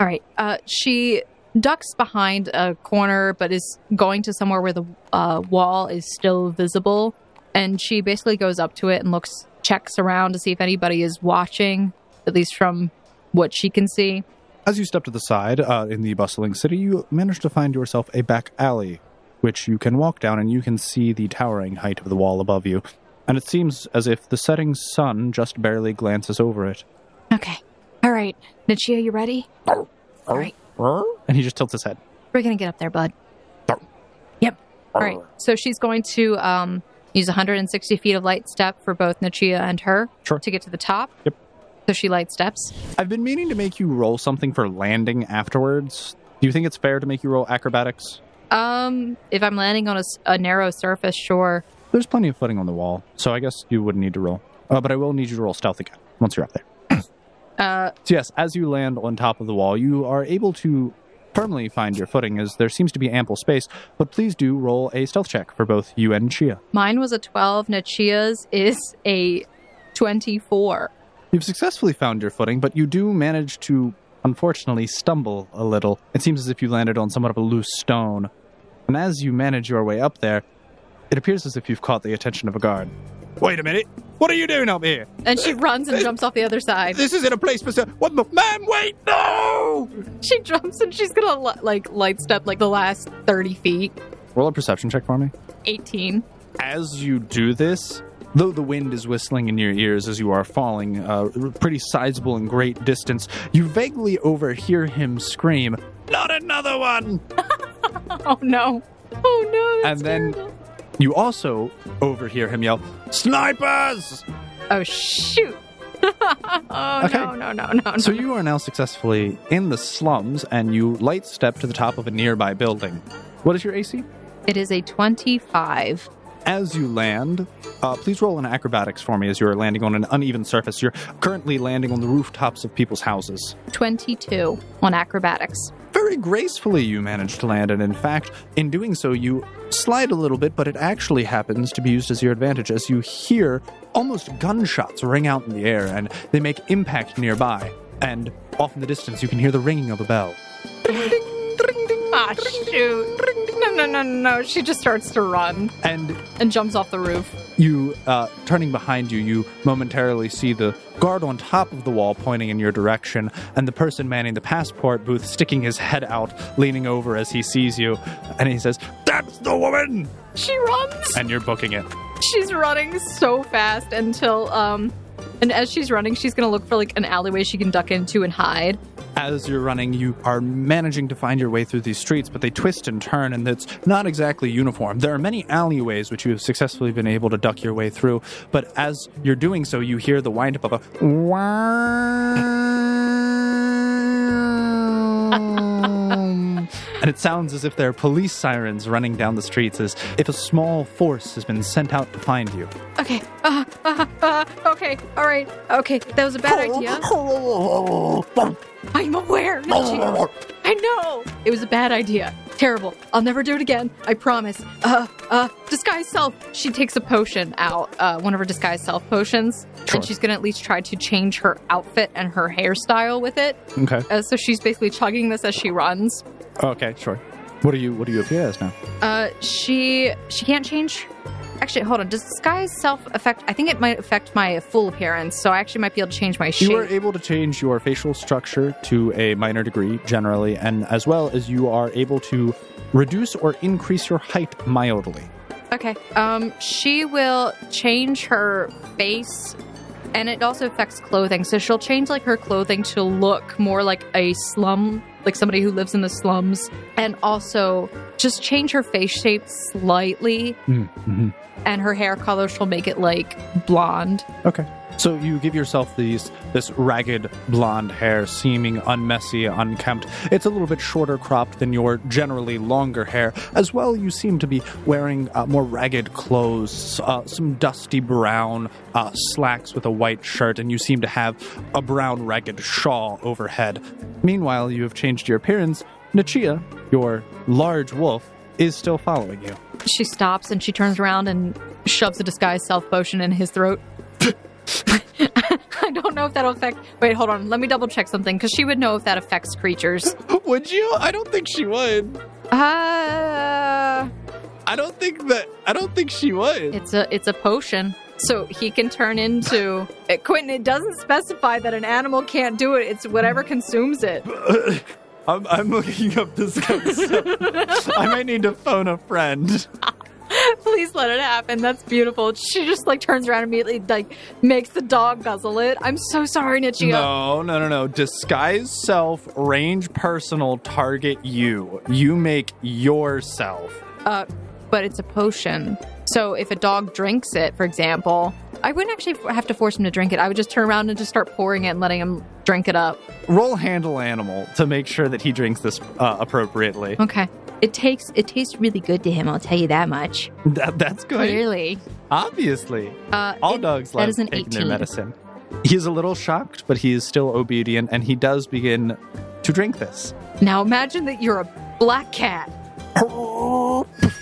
Speaker 1: All right. Uh, she ducks behind a corner, but is going to somewhere where the uh, wall is still visible. And she basically goes up to it and looks, checks around to see if anybody is watching, at least from what she can see.
Speaker 4: As you step to the side uh, in the bustling city, you manage to find yourself a back alley, which you can walk down and you can see the towering height of the wall above you. And it seems as if the setting sun just barely glances over it.
Speaker 1: Okay. All right. Nichia, you ready? All right.
Speaker 4: And he just tilts his head.
Speaker 1: We're going to get up there, bud. Yep. All right. So she's going to um, use 160 feet of light step for both Nichia and her
Speaker 4: Sure.
Speaker 1: to get to the top.
Speaker 4: Yep.
Speaker 1: So she light steps.
Speaker 4: I've been meaning to make you roll something for landing afterwards. Do you think it's fair to make you roll acrobatics?
Speaker 1: Um, if I'm landing on a, s- a narrow surface, sure.
Speaker 4: There's plenty of footing on the wall, so I guess you wouldn't need to roll. Uh, but I will need you to roll stealth again once you're up there.
Speaker 1: Uh,
Speaker 4: So yes, as you land on top of the wall, you are able to firmly find your footing as there seems to be ample space, but please do roll a stealth check for both you and Chia.
Speaker 1: mine was a 12. Nichia's is a 24.
Speaker 4: You've successfully found your footing, but you do manage to unfortunately stumble a little. It seems as if you landed on somewhat of a loose stone. And as you manage your way up there, it appears as if you've caught the attention of a guard. Wait a minute. What are you doing up here?
Speaker 1: And she runs and jumps off the other side.
Speaker 4: This isn't a place for. What the. Man, wait! No!
Speaker 1: She jumps and she's gonna li- like light step like the last 30 feet.
Speaker 4: Roll a perception check for me.
Speaker 1: 18.
Speaker 4: as you do this, though the wind is whistling in your ears as you are falling a pretty sizable and great distance, you vaguely overhear him scream, Not another one! <laughs>
Speaker 1: Oh no. Oh no.
Speaker 4: And then-
Speaker 1: terrible.
Speaker 4: You also overhear him yell, Snipers!
Speaker 1: Oh shoot. <laughs> oh
Speaker 4: Okay.
Speaker 1: no, no, no, no, no.
Speaker 4: So you are now successfully in the slums and you light step to the top of a nearby building. What is your AC?
Speaker 1: It is a 25.
Speaker 4: As you land, uh, please roll an acrobatics for me as you are landing on an uneven surface. You're currently landing on the rooftops of people's houses.
Speaker 1: 22 on acrobatics.
Speaker 4: Very gracefully, you manage to land, and in fact, in doing so, you slide a little bit, but it actually happens to be used as your advantage as you hear almost gunshots ring out in the air and they make impact nearby. And off in the distance, you can hear the ringing of a bell.
Speaker 1: Ah, shoot. No, no, no, no, no. She just starts to run
Speaker 4: And
Speaker 1: and jumps off the roof.
Speaker 4: you, uh, turning behind you, you momentarily see the guard on top of the wall pointing in your direction, and the person manning the passport booth sticking his head out, leaning over as he sees you, and he says, That's the woman!
Speaker 1: She runs.
Speaker 4: And you're booking it.
Speaker 1: She's running so fast until, um, and as she's running, she's gonna look for like an alleyway she can duck into and hide.
Speaker 4: As you're running, you are managing to find your way through these streets, but they twist and turn, and it's not exactly uniform. There are many alleyways which you have successfully been able to duck your way through, but as you're doing so, you hear the wind up of a <laughs> and it sounds as if there are police sirens running down the streets, as if a small force has been sent out to find you.
Speaker 1: Okay. Uh, <laughs> uh, uh, okay. All right. Okay. That was a bad <laughs> idea. <laughs> I'm aware. Nichi. I know. It was a bad idea. Terrible. I'll never do it again. I promise. Uh, uh, disguise self. She takes a potion out, uh, one of her disguise self potions,
Speaker 4: Sure.
Speaker 1: and she's gonna at least try to change her outfit and her hairstyle with it.
Speaker 4: Okay.
Speaker 1: Uh, so she's basically chugging this as she runs.
Speaker 4: Okay, sure. What do you what do you appear as now?
Speaker 1: Uh, she she can't change. Actually, hold on. Does disguise self affect? I think it might affect my full appearance, so I actually might be able to change my shape.
Speaker 4: You are able to change your facial structure to a minor degree, generally, and as well as you are able to reduce or increase your height mildly.
Speaker 1: Okay. Um, she will change her face, and it also affects clothing. So she'll change like her clothing to look more like a slum, like somebody who lives in the slums, and also just change her face shape slightly,
Speaker 4: Mm-hmm.
Speaker 1: And her hair color. She'll make it like blonde.
Speaker 4: Okay. So you give yourself these this ragged blonde hair, seeming unmessy, unkempt. It's a little bit shorter cropped than your generally longer hair. As well, you seem to be wearing uh, more ragged clothes, uh, some dusty brown uh, slacks with a white shirt, and you seem to have a brown ragged shawl overhead. Meanwhile, you have changed your appearance. Nichia, your large wolf, is still following you.
Speaker 1: She stops and she turns around and shoves a disguised self potion in his throat. <laughs> I don't know if that'll affect. Wait, hold on. Let me double check something because she would know if that affects creatures. <laughs>
Speaker 4: Would you? I don't think she would.
Speaker 1: Uh,
Speaker 4: I don't think that. I don't think she would.
Speaker 1: it's a it's a potion, so he can turn into. Uh, Quentin, it doesn't specify that an animal can't do it. It's whatever consumes it. <laughs>
Speaker 4: I'm, I'm looking up this stuff. I might need to phone a friend. <laughs>
Speaker 1: Please let it happen. That's beautiful. She just like turns around immediately, like makes the dog guzzle it. I'm so sorry, Nichia.
Speaker 4: No, no, no, no. Disguise self, range personal, target you. You make yourself.
Speaker 1: Uh, but it's a potion. So if a dog drinks it, for example, I wouldn't actually have to force him to drink it. I would just turn around and just start pouring it and letting him drink it up.
Speaker 4: Roll handle animal to make sure that he drinks this uh, appropriately.
Speaker 1: Okay. It takes it tastes really good to him. I'll tell you that much.
Speaker 4: That, that's good.
Speaker 1: Clearly,
Speaker 4: Obviously.
Speaker 1: uh,
Speaker 4: All
Speaker 1: it-
Speaker 4: dogs love taking their
Speaker 1: 18.
Speaker 4: medicine. He's a little shocked, but he is still obedient, and he does begin to drink this.
Speaker 1: Now imagine that you're a black cat. <laughs>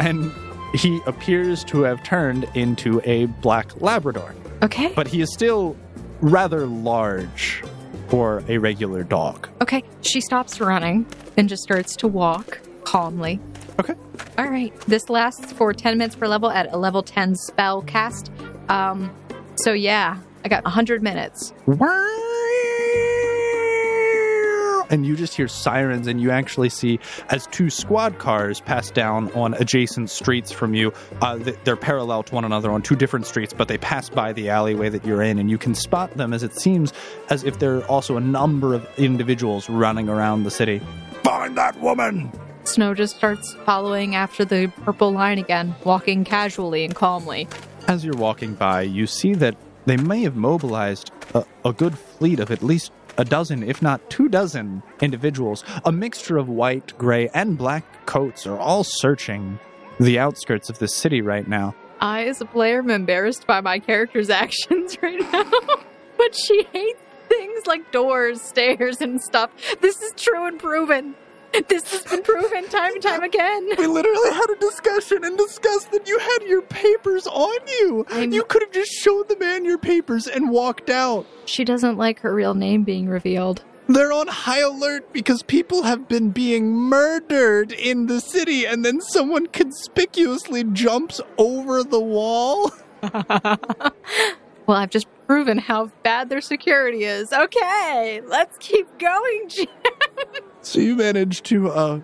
Speaker 4: and he appears to have turned into a black Labrador.
Speaker 1: Okay.
Speaker 4: But he is still rather large for a regular dog.
Speaker 1: Okay. She stops running and just starts to walk calmly.
Speaker 4: Okay.
Speaker 1: All right. This lasts for 10 minutes per level at a level 10 spell cast. Um, so yeah, I got 100 minutes.
Speaker 4: And you just hear sirens, and you actually see as two squad cars pass down on adjacent streets from you. Uh, they're parallel to one another on two different streets, but they pass by the alleyway that you're in, and you can spot them as it seems as if there are also a number of individuals running around the city. Find that woman!
Speaker 1: Snow just starts following after the purple line again, walking casually and calmly.
Speaker 4: As you're walking by, you see that they may have mobilized a, a good fleet of at least a dozen, if not two dozen, individuals. A mixture of white, gray, and black coats are all searching the outskirts of the city right now.
Speaker 1: I, as a player, am embarrassed by my character's <laughs> actions right now. <laughs> but she hates things like doors, stairs, and stuff. This is true and proven. <laughs> This has been proven time and time again.
Speaker 4: We literally had a discussion and discussed that you had your papers on you.
Speaker 1: I'm-
Speaker 4: You could have just showed the man your papers and walked out.
Speaker 1: She doesn't like her real name being revealed.
Speaker 4: They're on high alert because people have been being murdered in the city, and then someone conspicuously jumps over the wall. <laughs>
Speaker 1: Well, I've just proven how bad their security is. Okay, let's keep going. Jan.
Speaker 4: So you manage to uh,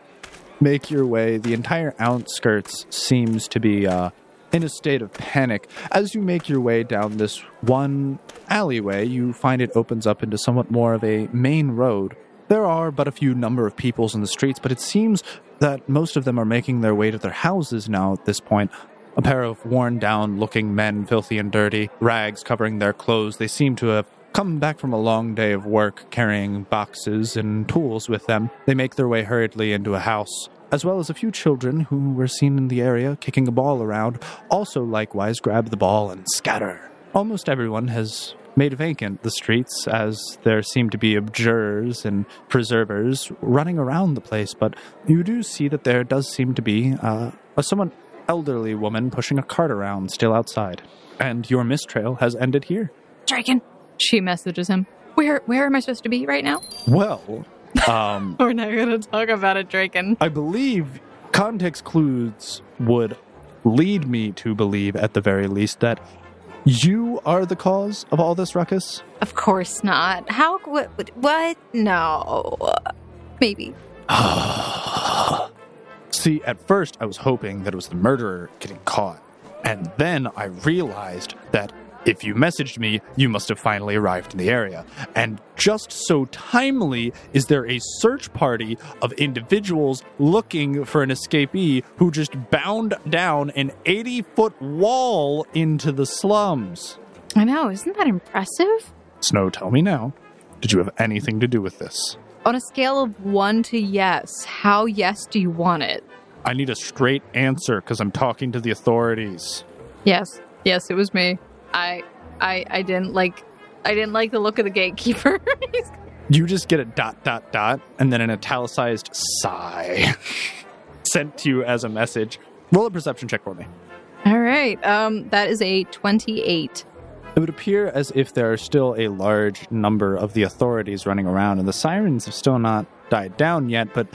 Speaker 4: make your way. The entire outskirts seems to be uh, in a state of panic. As you make your way down this one alleyway, you find it opens up into somewhat more of a main road. There are but a few number of peoples in the streets, but it seems that most of them are making their way to their houses now at this point. A pair of worn down looking men, filthy and dirty, rags covering their clothes. They seem to have come back from a long day of work carrying boxes and tools with them. They make their way hurriedly into a house, as well as a few children who were seen in the area kicking a ball around, also likewise grab the ball and scatter. Almost everyone has made vacant the streets as there seem to be abjurers and preservers running around the place, but you do see that there does seem to be uh, a somewhat elderly woman pushing a cart around still outside. And your mist trail has ended here.
Speaker 1: Draken. She messages him. Where where am I supposed to be right now?
Speaker 4: Well, um, <laughs>
Speaker 1: We're not going to talk about it, Draken.
Speaker 4: I believe context clues would lead me to believe, at the very least, that you are the cause of all this ruckus.
Speaker 1: Of course not. How? What? What? No. Maybe. <sighs>
Speaker 4: See, at first I was hoping that it was the murderer getting caught. And then I realized that if you messaged me, you must have finally arrived in the area. And just so timely is there a search party of individuals looking for an escapee who just bound down an 80 foot wall into the slums.
Speaker 1: I know, isn't that impressive?
Speaker 4: Snow, tell me now, did you have anything to do with this?
Speaker 1: On a scale of one to yes, how yes do you want it?
Speaker 4: I need a straight answer because I'm talking to the authorities.
Speaker 1: Yes, yes, it was me. I, I, I didn't like, I didn't like the look of the gatekeeper. <laughs>
Speaker 4: You just get a dot, dot, dot, and then an italicized sigh <laughs> sent to you as a message. Roll a perception check for me.
Speaker 1: All right, um, that is a twenty-eight.
Speaker 4: It would appear as if there are still a large number of the authorities running around, and the sirens have still not died down yet, but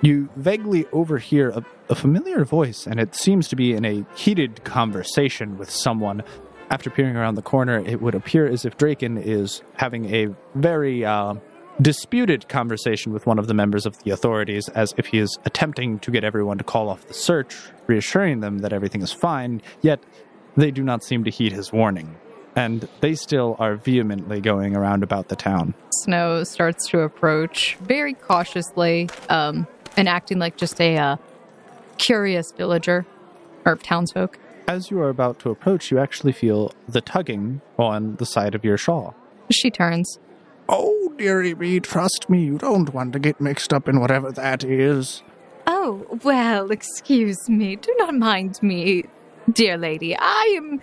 Speaker 4: you vaguely overhear a, a familiar voice, and it seems to be in a heated conversation with someone. After peering around the corner, it would appear as if Draken is having a very uh, disputed conversation with one of the members of the authorities, as if he is attempting to get everyone to call off the search, reassuring them that everything is fine, yet they do not seem to heed his warning and they still are vehemently going around about the town.
Speaker 1: Snow starts to approach very cautiously, um, and acting like just a uh, curious villager or townsfolk.
Speaker 4: As you are about to approach, you actually feel the tugging on the side of your shawl.
Speaker 1: She turns.
Speaker 5: Oh, dearie me, trust me, you don't want to get mixed up in whatever that is.
Speaker 1: Oh, well, excuse me. Do not mind me, dear lady. I am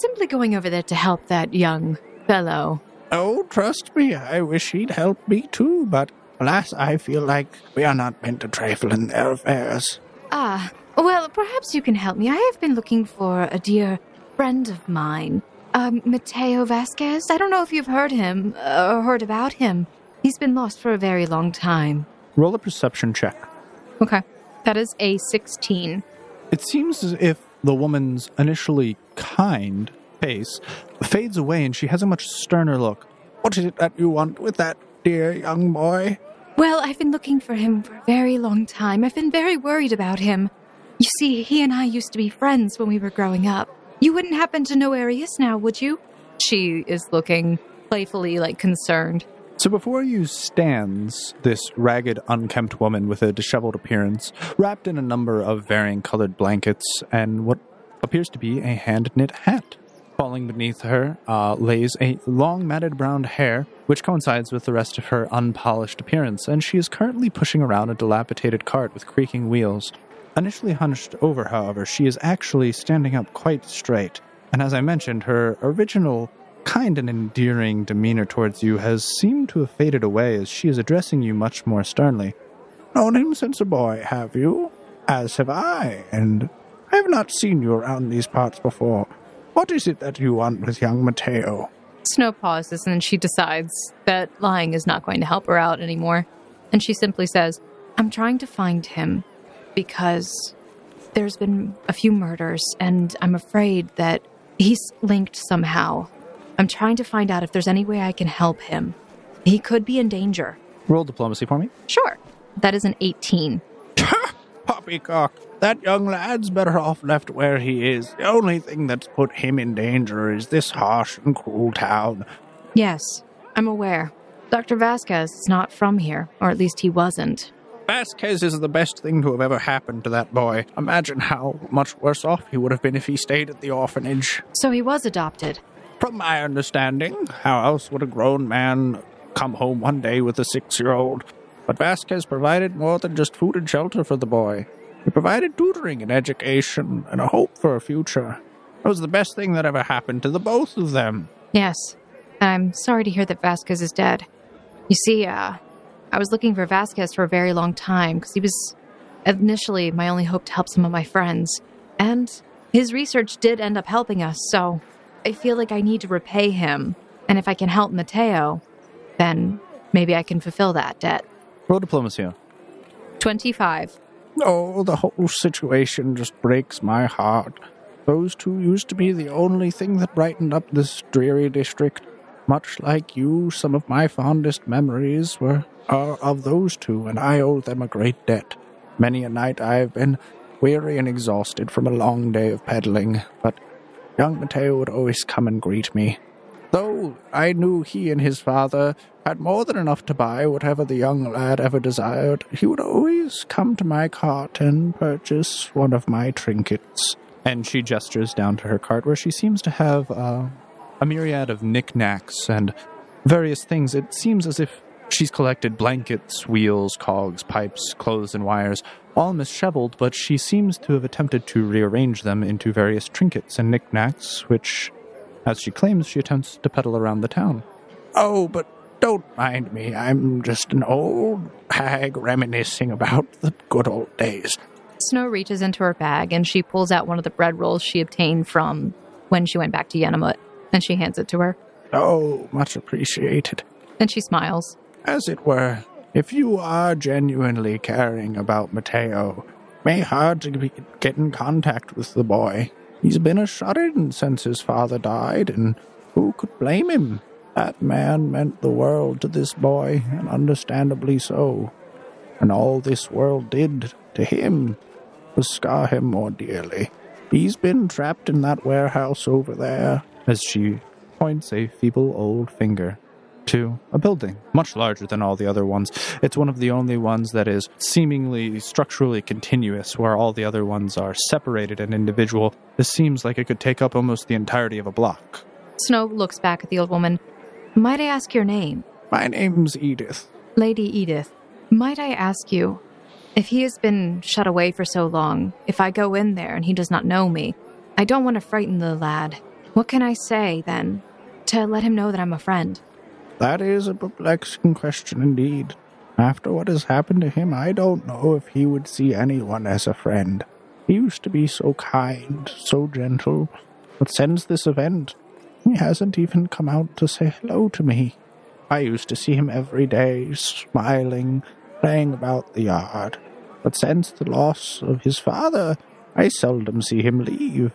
Speaker 1: simply going over there to help that young fellow.
Speaker 5: Oh, trust me, I wish he'd help me too, but alas, I feel like we are not meant to trifle in their affairs.
Speaker 1: Ah, well, perhaps you can help me. I have been looking for a dear friend of mine, um, Mateo Vasquez. I don't know if you've heard him uh, or heard about him. He's been lost for a very long time.
Speaker 4: Roll a perception check.
Speaker 1: Okay, that is a 16.
Speaker 4: It seems as if the woman's initially kind face fades away and she has a much sterner look.
Speaker 5: What is it that you want with that dear young boy?
Speaker 1: Well, I've been looking for him for a very long time. I've been very worried about him. You see, he and I used to be friends when we were growing up. You wouldn't happen to know where he is now, would you? She is looking playfully, like, concerned.
Speaker 4: So before you stands this ragged, unkempt woman with a disheveled appearance, wrapped in a number of varying colored blankets and what appears to be a hand knit hat. Falling beneath her uh, lays a long matted brown hair, which coincides with the rest of her unpolished appearance, and she is currently pushing around a dilapidated cart with creaking wheels. Initially hunched over, however, she is actually standing up quite straight, and as I mentioned, her original kind and endearing demeanor towards you has seemed to have faded away as she is addressing you much more sternly.
Speaker 5: Known him since a boy, have you? As have I, and I have not seen you around these parts before. What is it that you want with young Mateo?
Speaker 1: Snow pauses and she decides that lying is not going to help her out anymore. And she simply says, I'm trying to find him because there's been a few murders and I'm afraid that he's linked somehow. I'm trying to find out if there's any way I can help him. He could be in danger.
Speaker 4: Roll diplomacy for me.
Speaker 1: Sure. That is an 18. <laughs>
Speaker 5: Poppycock, that young lad's better off left where he is. The only thing that's put him in danger is this harsh and cruel town.
Speaker 1: Yes, I'm aware. Dr. Vasquez is not from here, or at least he wasn't.
Speaker 5: Vasquez is the best thing to have ever happened to that boy. Imagine how much worse off he would have been if he stayed at the orphanage.
Speaker 1: So he was adopted.
Speaker 5: From my understanding, how else would a grown man come home one day with a six year old? But Vasquez provided more than just food and shelter for the boy. He provided tutoring and education and a hope for a future. It was the best thing that ever happened to the both of them.
Speaker 1: Yes. I'm sorry to hear that Vasquez is dead. You see, uh, I was looking for Vasquez for a very long time because he was initially my only hope to help some of my friends. And his research did end up helping us, so I feel like I need to repay him. And if I can help Mateo, then maybe I can fulfill that debt.
Speaker 4: Roll diplomacy.
Speaker 1: 25.
Speaker 5: Oh, the whole situation just breaks my heart. Those two used to be the only thing that brightened up this dreary district. Much like you, some of my fondest memories were are of those two, and I owe them a great debt.
Speaker 4: Many a night I have been weary and exhausted from a long day of peddling, but young Mateo would always come and greet me. Though I knew he and his father had more than enough to buy whatever the young lad ever desired, he would always come to my cart and purchase one of my trinkets.
Speaker 6: And she gestures down to her cart where she seems to have uh, a myriad of knickknacks and various things. It seems as if she's collected blankets, wheels, cogs, pipes, clothes, and wires, all misheveled, but she seems to have attempted to rearrange them into various trinkets and knickknacks, which, as she claims, she attempts to peddle around the town.
Speaker 4: Oh, but don't mind me. I'm just an old hag reminiscing about the good old days.
Speaker 1: Snow reaches into her bag and she pulls out one of the bread rolls she obtained from when she went back to Yenamut, and she hands it to her.
Speaker 4: Oh, much appreciated.
Speaker 1: And she smiles.
Speaker 4: As it were, if you are genuinely caring about Mateo, may hard to get in contact with the boy. He's been a shut-in since his father died, and who could blame him? That man meant the world to this boy, and understandably so. And all this world did to him was scar him more dearly. He's been trapped in that warehouse over there.
Speaker 6: As she points a feeble old finger to a building much larger than all the other ones. It's one of the only ones that is seemingly structurally continuous, where all the other ones are separated and individual. This seems like it could take up almost the entirety of a block.
Speaker 1: Snow looks back at the old woman. Might I ask your name?
Speaker 4: My name's Edith.
Speaker 1: Lady Edith, might I ask you, if he has been shut away for so long, if I go in there and he does not know me, I don't want to frighten the lad. What can I say, then, to let him know that I'm a friend?
Speaker 4: That is a perplexing question indeed. After what has happened to him, I don't know if he would see anyone as a friend. He used to be so kind, so gentle, but since this event, he hasn't even come out to say hello to me. I used to see him every day, smiling, playing about the yard. But since the loss of his father, I seldom see him leave,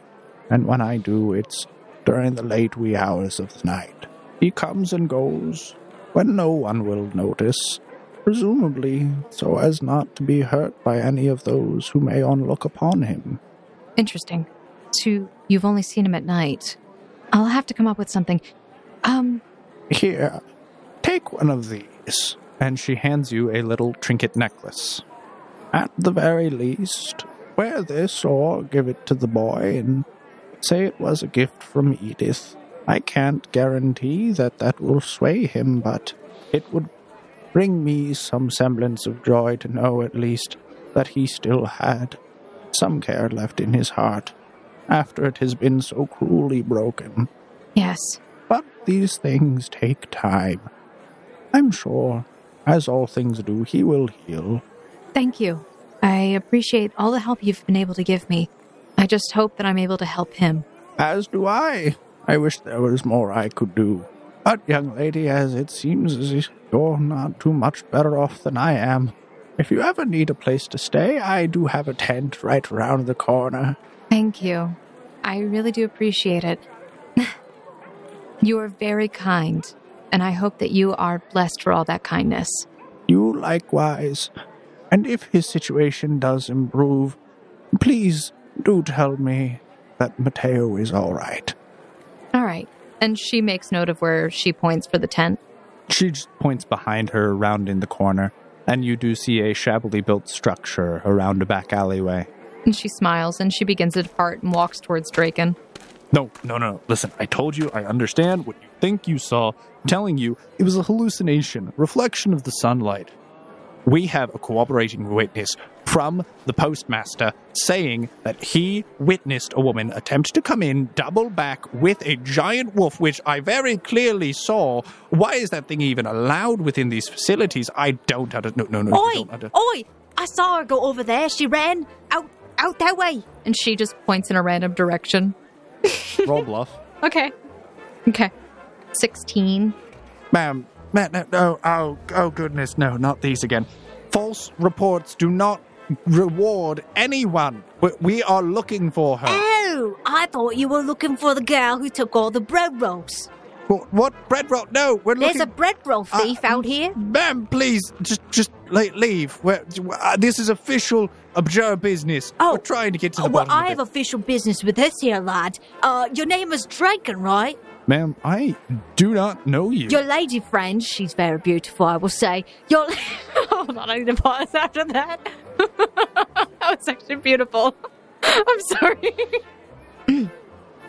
Speaker 4: and when I do, it's during the late wee hours of the night. He comes and goes when no one will notice, presumably so as not to be hurt by any of those who may onlook upon him.
Speaker 1: Interesting. So you've only seen him at night. I'll have to come up with something. Um,
Speaker 4: Here, take one of these.
Speaker 6: And she hands you a little trinket necklace.
Speaker 4: At the very least, wear this or give it to the boy and say it was a gift from Edith. I can't guarantee that that will sway him, but it would bring me some semblance of joy to know at least that he still had some care left in his heart after it has been so cruelly broken.
Speaker 1: yes.
Speaker 4: But these things take time. I'm sure, as all things do, he will heal.
Speaker 1: Thank you. I appreciate all the help you've been able to give me. I just hope that I'm able to help him.
Speaker 4: As do I. I wish there was more I could do. But, young lady, as it seems as if you're not too much better off than I am, if you ever need a place to stay, I do have a tent right around the corner.
Speaker 1: Thank you. I really do appreciate it. <laughs> you are very kind, and I hope that you are blessed for all that kindness.
Speaker 4: You likewise. And if his situation does improve, please do tell me that Mateo is all right.
Speaker 1: All right. And she makes note of where she points for the tent.
Speaker 6: She just points behind her around in the corner, and you do see a shabbily built structure around a back alleyway.
Speaker 1: And she smiles and she begins to depart and walks towards Draken.
Speaker 6: No, no, no. Listen, I told you I understand what you think you saw. I'm telling you, it was a hallucination, reflection of the sunlight. We have a cooperating witness from the postmaster saying that he witnessed a woman attempt to come in double back with a giant wolf, which I very clearly saw. Why is that thing even allowed within these facilities? I don't under- no no no.
Speaker 7: Oi!
Speaker 6: under-
Speaker 7: Oi! I saw her go over there. She ran out out that way.
Speaker 1: And she just points in a random direction.
Speaker 6: Roll bluff. <laughs>
Speaker 1: Okay. Okay. 16.
Speaker 4: Ma'am, ma'am, no, no, oh, oh goodness, no, not these again. False reports do not reward anyone. We, we are looking for her.
Speaker 7: Oh, I thought you were looking for the girl who took all the bread rolls.
Speaker 4: What, what bread roll? No, we're
Speaker 1: There's
Speaker 4: looking.
Speaker 1: There's a bread roll
Speaker 4: Uh,
Speaker 1: thief out here.
Speaker 4: Ma'am, please, just just leave. We're, uh, this is official observer business.
Speaker 1: Oh.
Speaker 4: We're trying to get to the
Speaker 1: well,
Speaker 4: bottom
Speaker 1: I have official business with this here lad. Uh, your name is Draken, right?
Speaker 8: Ma'am, I do not know you.
Speaker 1: Your lady friend, she's very beautiful, I will say. Your
Speaker 9: Hold on, I need to pause after that. <laughs> that was actually beautiful. <laughs> I'm sorry. <laughs>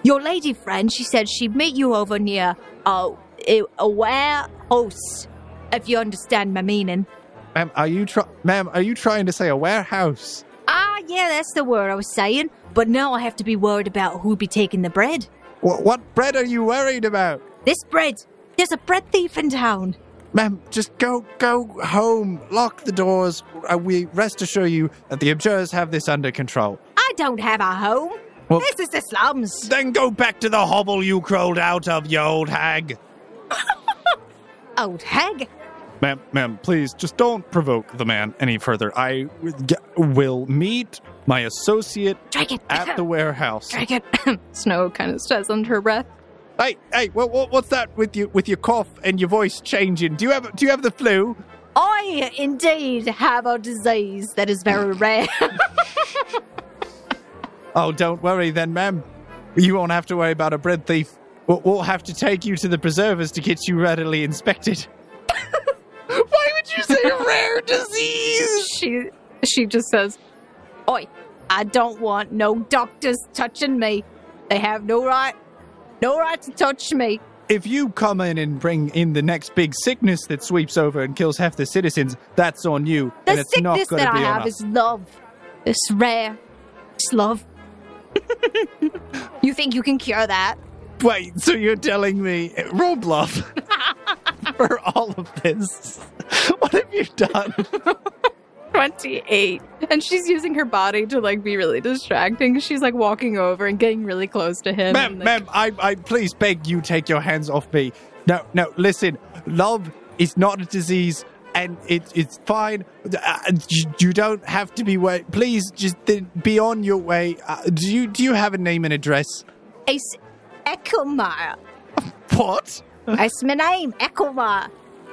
Speaker 1: your lady friend, she said she'd meet you over near uh, a, a warehouse, if you understand my meaning.
Speaker 4: Ma'am, are you try- Ma'am, are you trying to say a warehouse?
Speaker 1: Ah, yeah, that's the word I was saying. But now I have to be worried about who'd be taking the bread.
Speaker 4: What, what bread are you worried about?
Speaker 1: This bread, there's a bread thief in town.
Speaker 4: Ma'am, just go go home. Lock the doors. Uh, we rest assure you that the abjurers have this under control.
Speaker 1: I don't have a home.
Speaker 4: Well-
Speaker 1: this is the slums.
Speaker 4: Then go back to the hovel you crawled out of, you old hag. <laughs>
Speaker 1: Old hag.
Speaker 8: Ma'am, ma'am, please just don't provoke the man any further. I g- will meet my associate
Speaker 1: Drink
Speaker 8: at the <laughs> warehouse.
Speaker 9: Drag it. <laughs> Snow kind of says under her breath.
Speaker 4: Hey, hey, what, what, what's that with you with your cough and your voice changing? Do you have do you have the flu?
Speaker 1: I indeed have a disease that is very <laughs> rare.
Speaker 4: Oh, don't worry then, ma'am. You won't have to worry about a bread thief. We'll, we'll have to take you to the preservers to get you readily inspected. Why would you say rare disease?
Speaker 9: She she just says,
Speaker 1: Oi, I don't want no doctors touching me. They have no right, no right to touch me.
Speaker 4: If you come in and bring in the next big sickness that sweeps over and kills half the citizens, that's on you.
Speaker 1: The
Speaker 4: and it's not
Speaker 1: sickness
Speaker 4: going
Speaker 1: that
Speaker 4: to
Speaker 1: I
Speaker 4: be on
Speaker 1: have is love. It's rare. It's love. <laughs>
Speaker 9: "You think you can cure that?"
Speaker 4: Wait, so you're telling me roll <laughs> bluff for all of this? What have you done? <laughs>
Speaker 9: 28. And she's using her body to like be really distracting. She's like walking over and getting really close to him.
Speaker 4: ma'am,
Speaker 9: and, like,
Speaker 4: ma'am, I, I please beg you take your hands off me. No, no, listen. Love is not a disease, and it, it's fine. Uh, you, you don't have to be way. Please, just be on your way. Uh, do you do you have a name and address?
Speaker 1: It's Eckelmeyer. <laughs>
Speaker 4: What?
Speaker 1: That's my name, Eckelmeyer.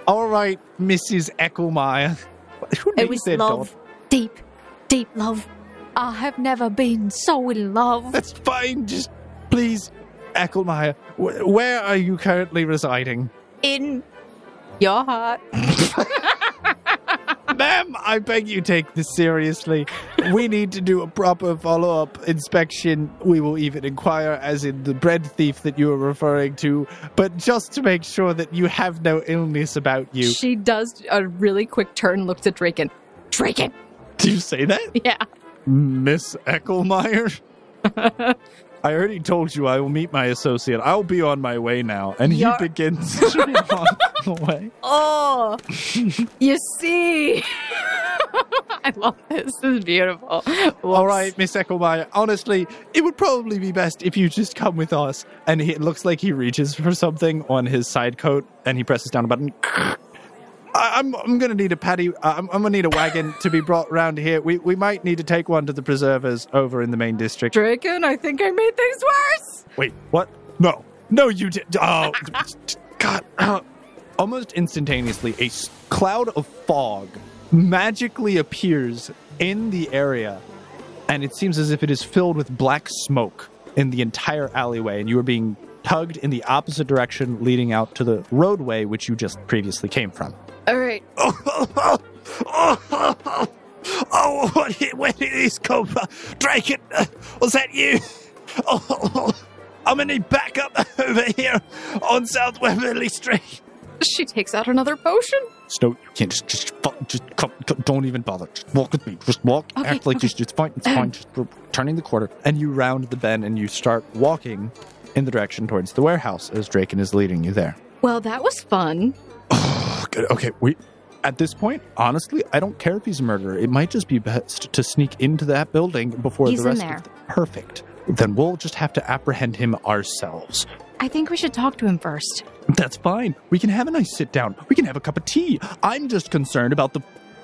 Speaker 4: All right, Mrs. Eckelmeyer. <laughs> Who
Speaker 1: It was love.
Speaker 4: dog?
Speaker 1: Deep, deep love.
Speaker 9: I have never been so in love.
Speaker 4: That's fine. Just please, Eckelmeyer. Wh- where are you currently residing?
Speaker 1: In
Speaker 9: You're hot. <laughs>
Speaker 4: Ma'am, I beg you take this seriously. We need to do a proper follow up inspection. We will even inquire, as in the bread thief that you were referring to, but just to make sure that you have no illness about you.
Speaker 9: She does a really quick turn, looks at Draken. Draken!
Speaker 4: Do you say that? <laughs>
Speaker 9: Yeah.
Speaker 4: Miss Eckelmeyer? <laughs> I already told you I will meet my associate. I'll be on my way now. And he
Speaker 9: You're-
Speaker 4: begins to walk <laughs> away.
Speaker 9: Oh, you see. <laughs> I love this. This is beautiful.
Speaker 4: All
Speaker 9: Whoops.
Speaker 4: right, Miss Eckelmeyer. Honestly, it would probably be best if you just come with us. And he, it looks like he reaches for something on his side coat, and he presses down a button. I, I'm I'm gonna need a paddy. Uh, I'm, I'm gonna need a wagon to be brought round here. We we might need to take one to the preservers over in the main district.
Speaker 9: Draken, I think I made things worse.
Speaker 4: Wait, what? No, no, you did. Oh, <laughs> God! uh, <clears throat> Almost instantaneously, a s- cloud of fog magically appears in the area, and it seems as if it is filled with black smoke in the entire alleyway, and you are being tugged in the opposite direction, leading out to the roadway which you just previously came from.
Speaker 9: All right.
Speaker 4: Oh, <laughs> oh, oh, oh, what, where did this come from? Draken, uh, was that you? <laughs> Oh, I'm gonna need backup <laughs> over here on South Weatherly Street.
Speaker 9: She takes out another potion.
Speaker 8: Snow, you can't just just fu- just come, come- don't even bother. Just walk with me. Just walk.
Speaker 9: Okay,
Speaker 8: act like
Speaker 9: okay.
Speaker 8: just it's fine. It's fine. Just we're turning the corner, and you round the bend, and you start walking in the direction towards the warehouse as Draken is leading you there.
Speaker 9: Well, that was fun. <sighs> <sighs>
Speaker 8: Good. Okay, we. At this point, honestly, I don't care if he's a murderer. It might just be best to sneak into that building before
Speaker 9: He's
Speaker 8: the
Speaker 9: in
Speaker 8: rest
Speaker 9: there.
Speaker 8: of the, Perfect. Then we'll just have to apprehend him ourselves.
Speaker 9: I think we should talk to him first.
Speaker 8: That's fine. We can have a nice sit down. We can have a cup of tea. I'm just concerned about the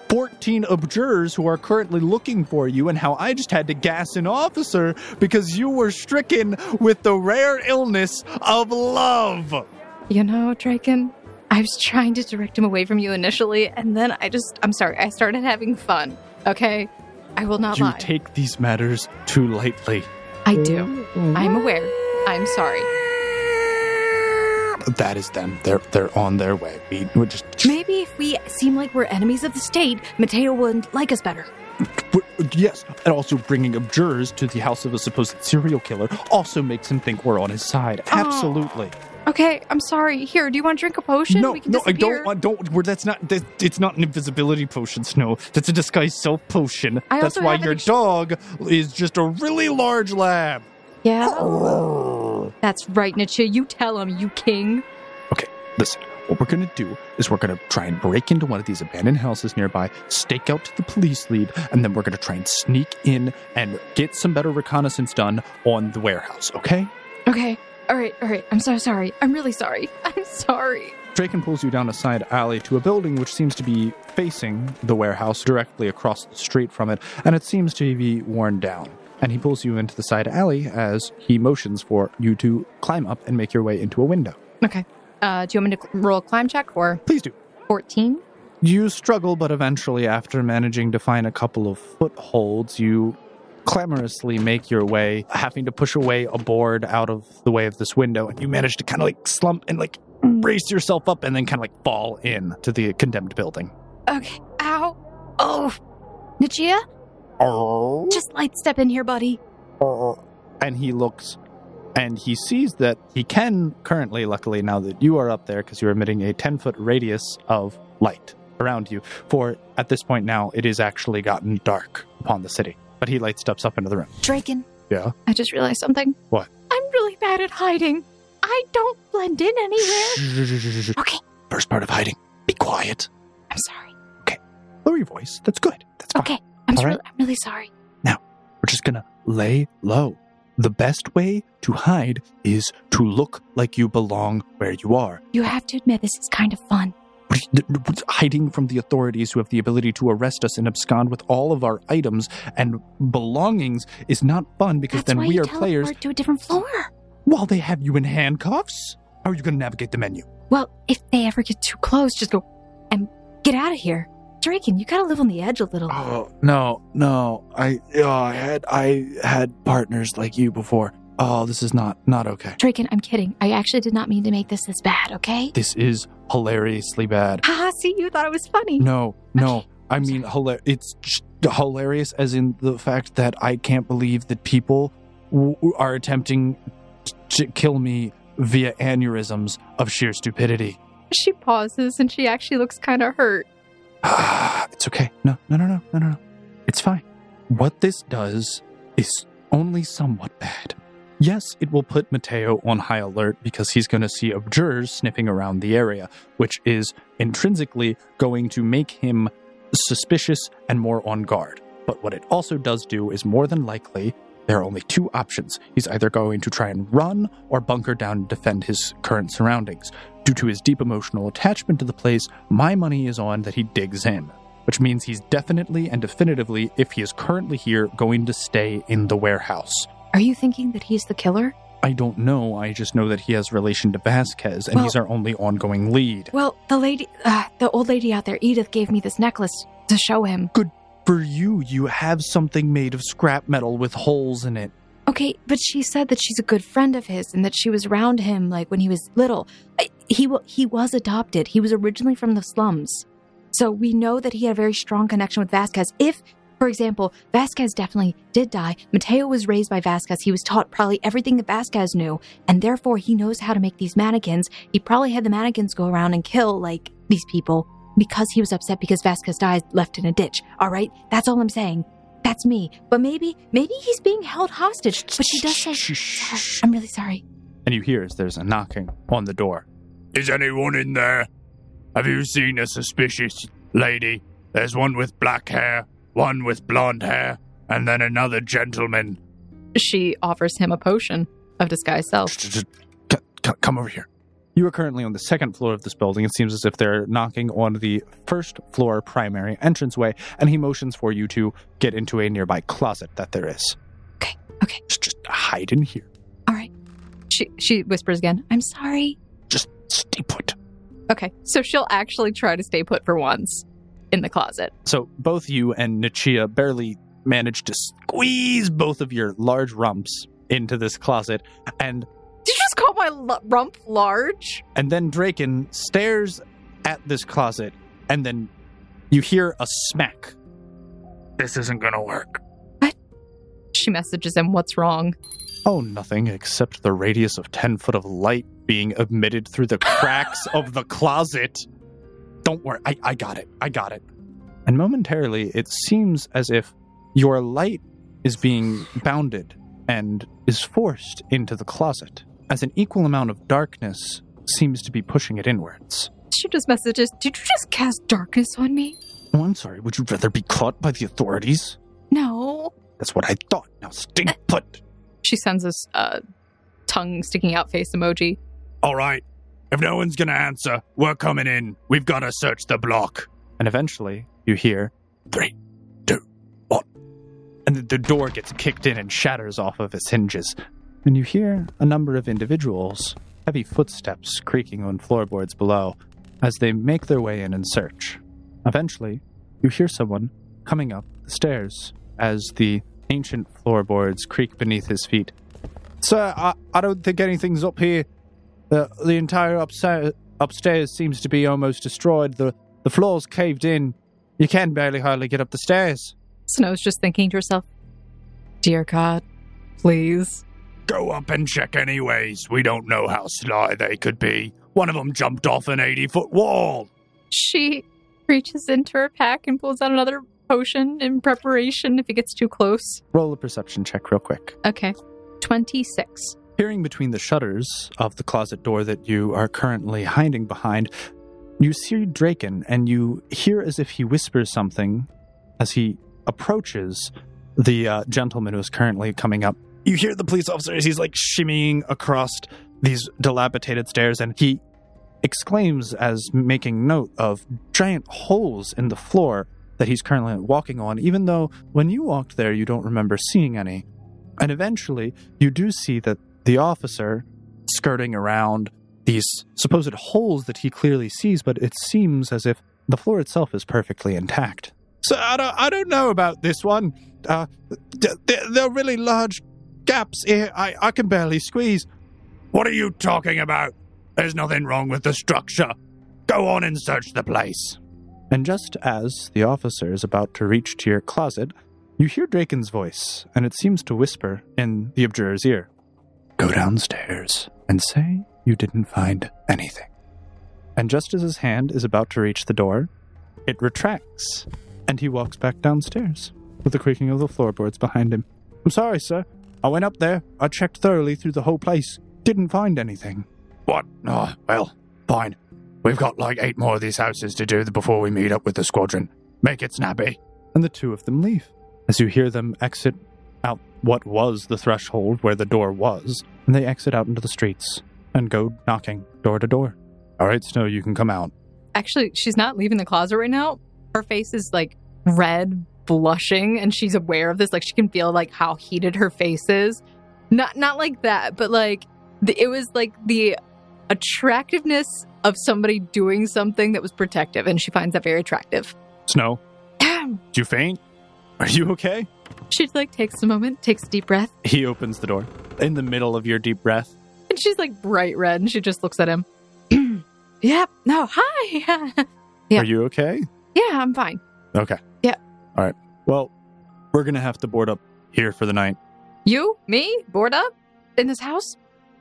Speaker 8: 14 observers who are currently looking for you and how I just had to gas an officer because you were stricken with the rare illness of love.
Speaker 1: You know, Draken, I was trying to direct him away from you initially, and then I just, I'm sorry, I started having fun. Okay? I will not
Speaker 4: you
Speaker 1: lie.
Speaker 4: You take these matters too lightly.
Speaker 1: I do. I'm aware. I'm sorry.
Speaker 4: That is them. They're they're on their way. We would just
Speaker 1: Maybe if we seem like we're enemies of the state, Mateo wouldn't like us better.
Speaker 4: yes, and also bringing abjurers to the house of a supposed serial killer also makes him think we're on his side. Oh. Absolutely.
Speaker 1: Okay, I'm sorry. Here, do you want to drink a potion?
Speaker 4: No,
Speaker 1: we can
Speaker 4: no, I don't want. Don't. We're, that's not. That, it's not an invisibility potion, Snow. That's a disguised self potion.
Speaker 1: I
Speaker 4: That's why your
Speaker 1: ex-
Speaker 4: dog is just a really large lab.
Speaker 1: Yeah. Oh. That's right, Nichia. You tell him, you king.
Speaker 4: Okay, listen. What we're gonna do is we're gonna try and break into one of these abandoned houses nearby, stake out to the police lead, and then we're gonna try and sneak in and get some better reconnaissance done on the warehouse. Okay?
Speaker 1: Okay. All right, all right. I'm so sorry. I'm really sorry. <laughs> I'm sorry.
Speaker 4: Draken pulls you down a side alley to a building which seems to be facing the warehouse directly across the street from it, and it seems to be worn down. And he pulls you into the side alley as he motions for you to climb up and make your way into a window.
Speaker 1: Okay. Uh, do you want me to cl- roll a climb check or
Speaker 4: Please do.
Speaker 1: 14?
Speaker 4: You struggle, but eventually, after managing to find a couple of footholds, you clamorously make your way, having to push away a board out of the way of this window, and you manage to kind of like slump and like brace yourself up and then kind of like fall in to the condemned building.
Speaker 1: Okay. Ow. Oh. Nichia, Oh. just light step in here, buddy.
Speaker 4: Uh, and he looks and he sees that he can currently, luckily, now that you are up there, because you're emitting a 10 foot radius of light around you. For at this point now, it is actually gotten dark upon the city. But he light steps up into the room.
Speaker 1: Draken.
Speaker 4: Yeah.
Speaker 1: I just realized something.
Speaker 4: What?
Speaker 1: I'm really bad at hiding. I don't blend in anywhere. Okay.
Speaker 4: First part of hiding. Be quiet.
Speaker 1: I'm sorry. Okay.
Speaker 4: Lower your voice. That's good. That's fine.
Speaker 1: Okay. I'm,
Speaker 4: All
Speaker 1: really. I'm really sorry.
Speaker 4: Now, we're just gonna lay low. The best way to hide is to look like you belong where you are.
Speaker 1: You have to admit this is kind of fun.
Speaker 4: What are you- th- th- hiding from the authorities who have the ability to arrest us and abscond with all of our items and belongings is not fun because
Speaker 1: That's
Speaker 4: then
Speaker 1: why
Speaker 4: we
Speaker 1: you
Speaker 4: are players
Speaker 1: to a different floor.
Speaker 4: while they have you in handcuffs. How are you going to navigate the menu?
Speaker 1: Well, if they ever get too close, just go and get out of here. Draken, you gotta live on the edge a little.
Speaker 5: Oh no, no! I oh, I had I had partners like you before.
Speaker 4: Oh, this is not not okay.
Speaker 1: Draken, I'm kidding. I actually did not mean to make this this bad, okay?
Speaker 4: This is hilariously bad.
Speaker 1: Haha, <laughs> see, you thought it was funny.
Speaker 4: No, no.
Speaker 1: Okay,
Speaker 4: I mean, hilar- it's just hilarious as in the fact that I can't believe that people w- are attempting t- to kill me via aneurysms of sheer stupidity.
Speaker 1: She pauses and she actually looks kind of hurt. <sighs>
Speaker 4: it's okay. No, no, no, no, no, no. It's fine. What this does is only somewhat bad. Yes, it will put Mateo on high alert because he's going to see observers sniffing around the area, which is intrinsically going to make him suspicious and more on guard. But what it also does do is more than likely there are only two options. He's either going to try and run or bunker down and defend his current surroundings. Due to his deep emotional attachment to the place, my money is on that he digs in, which means he's definitely and definitively, if he is currently here, going to stay in the warehouse.
Speaker 1: Are you thinking that he's the killer?
Speaker 4: I don't know. I just know that he has relation to Vasquez, and
Speaker 1: Well-
Speaker 4: he's our only ongoing lead.
Speaker 1: Well, the lady, uh, the old lady out there, Edith, gave me this necklace to show him.
Speaker 4: Good for you, you have something made of scrap metal with holes in it.
Speaker 1: Okay, but she said that she's a good friend of his and that she was around him like when he was little. I, he he was adopted. He was originally from the slums. So we know that he had a very strong connection with Vasquez. If, for example, Vasquez definitely did die, Mateo was raised by Vasquez. He was taught probably everything that Vasquez knew, and therefore he knows how to make these mannequins. He probably had the mannequins go around and kill like these people because he was upset because Vasquez died left in a ditch. All right? That's all I'm saying. That's me. But maybe, maybe he's being held hostage. But she does say, sorry. I'm really sorry.
Speaker 4: And you hear as there's a knocking on the door.
Speaker 5: Is anyone in there? Have you seen a suspicious lady? There's one with black hair, one with blonde hair, and then another gentleman.
Speaker 1: She offers him a potion of disguise self.
Speaker 4: C- c- Come over here. You are currently on the second floor of this building. It seems as if they're knocking on the first floor primary entranceway, and he motions for you to get into a nearby closet that there is.
Speaker 1: Okay, okay.
Speaker 4: Just, just hide in here.
Speaker 1: All right. She she whispers again, I'm sorry.
Speaker 4: Just
Speaker 5: Stay put.
Speaker 1: Okay, so she'll actually try to stay put for once in the closet.
Speaker 4: So both you and Nichia barely manage to squeeze both of your large rumps into this closet, and
Speaker 1: Did you just call my l- rump large?
Speaker 4: and then Draken stares at this closet, and then you hear a smack.
Speaker 5: This isn't gonna work.
Speaker 1: She messages him, What's wrong?
Speaker 4: Oh, nothing except the radius of 10 foot of light being emitted through the cracks of the closet. Don't worry, I, I got it. I got it. And momentarily, it seems as if your light is being bounded and is forced into the closet, as an equal amount of darkness seems to be pushing it inwards.
Speaker 1: She just messages, Did you just cast darkness on me?
Speaker 4: Oh, I'm sorry, would you rather be caught by the authorities?
Speaker 1: No.
Speaker 4: That's what I thought. Now stay put.
Speaker 1: Uh, she sends us a uh, tongue sticking out face emoji.
Speaker 5: All right. If no one's gonna answer, we're coming in. We've gotta search the block.
Speaker 4: And eventually, you hear
Speaker 5: Three, two, one.
Speaker 4: and the- the door gets kicked in and shatters off of its hinges. And you hear a number of individuals, heavy footsteps creaking on floorboards below, as they make their way in and search. Eventually, you hear someone coming up the stairs as the ancient floorboards creak beneath his feet. Sir, I, I don't think anything's up here. The, the entire upstairs, upstairs seems to be almost destroyed. The, the floor's caved in. You can barely hardly get up the stairs.
Speaker 1: Snow's just thinking to herself, Dear God, please.
Speaker 5: Go up and check anyways. We don't know how sly they could be. One of them jumped off an 80 foot wall.
Speaker 1: She reaches into her pack and pulls out another potion in preparation if it gets too close.
Speaker 4: Roll a perception check real quick.
Speaker 1: Okay. 26.
Speaker 4: Peering between the shutters of the closet door that you are currently hiding behind, you see Draken and you hear as if he whispers something as he approaches the uh, gentleman who is currently coming up. You hear the police officer as he's like shimmying across these dilapidated stairs and he exclaims as making note of giant holes in the floor that he's currently walking on, even though when you walked there you don't remember seeing any. And eventually, you do see that the officer skirting around these supposed holes that he clearly sees, but it seems as if the floor itself is perfectly intact. So I don't, I don't know about this one. Uh, th- th- there are really large gaps here. I, I can barely squeeze.
Speaker 5: What are you talking about? There's nothing wrong with the structure. Go on and search the place.
Speaker 4: And just as the officer is about to reach to your closet, you hear Draken's voice, and it seems to whisper in the abjurer's ear Go downstairs and say you didn't find anything. And just as his hand is about to reach the door, it retracts, and he walks back downstairs with the creaking of the floorboards behind him. I'm sorry, sir. I went up there. I checked thoroughly through the whole place. Didn't find anything.
Speaker 5: What? Oh, well, fine. We've got like eight more of these houses to do before we meet up with the squadron. Make it snappy.
Speaker 4: and the two of them leave. As you hear them exit out what was the threshold where the door was, and they exit out into the streets and go knocking door to door. All right, Snow, you can come out.
Speaker 1: Actually, she's not leaving the closet right now. Her face is like red, blushing, and she's aware of this. Like she can feel like how heated her face is. Not not like that, but like the, it was like the attractiveness of somebody doing something that was protective, and she finds that very attractive.
Speaker 4: Snow, <clears throat> do you faint? Are you okay?
Speaker 1: She like takes a moment, takes a deep breath,
Speaker 4: He opens the door in the middle of your deep breath.
Speaker 1: and she's like bright red, and she just looks at him. <clears throat> yep. No. Hi. <laughs> Yeah.
Speaker 4: Are you okay?
Speaker 1: yeah, I'm fine.
Speaker 4: Okay.
Speaker 1: Yeah.
Speaker 4: All right. Well, we're going to have to board up here for the night.
Speaker 1: You, me, board up in this house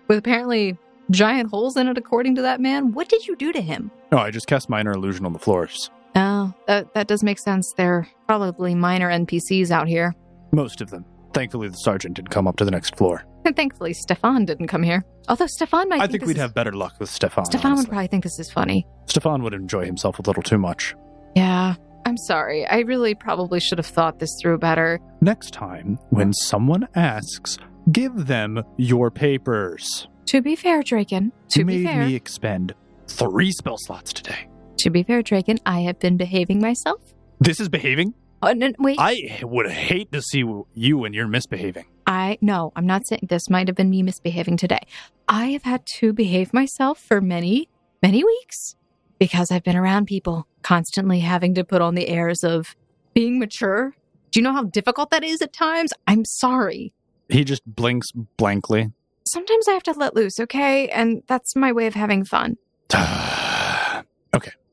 Speaker 1: with apparently giant holes in it, according to that man. What did you do to him?
Speaker 4: No, I just cast minor illusion on the floors.
Speaker 1: Oh, that that does make sense. They're probably minor NPCs out here.
Speaker 4: Most of them. Thankfully, the sergeant didn't come up to the next floor.
Speaker 1: And thankfully, Stefan didn't come here. Although Stefan might.
Speaker 4: I
Speaker 1: think,
Speaker 4: think we'd
Speaker 1: is-
Speaker 4: have better luck with Stefan.
Speaker 1: Stefan would probably think this is funny.
Speaker 4: Stefan would enjoy himself a little too much.
Speaker 1: Yeah, I'm sorry. I really probably should have thought this through better.
Speaker 4: Next time, when someone asks, give them your papers.
Speaker 1: To be fair, Draken. To
Speaker 4: you
Speaker 1: be
Speaker 4: made
Speaker 1: fair.
Speaker 4: me expend three spell slots today.
Speaker 1: To be fair, Draken. I have been behaving myself.
Speaker 4: This is behaving?
Speaker 1: Oh, no, wait.
Speaker 4: I would hate to see you when you're misbehaving.
Speaker 1: I no, I'm not saying this might have been me misbehaving today. I have had to behave myself for many Many weeks? Because I've been around people, constantly having to put on the airs of being mature. Do you know how difficult that is at times? I'm sorry.
Speaker 4: He just blinks blankly.
Speaker 1: Sometimes I have to let loose, okay? And that's my way of having fun. <sighs> <sighs> <sighs>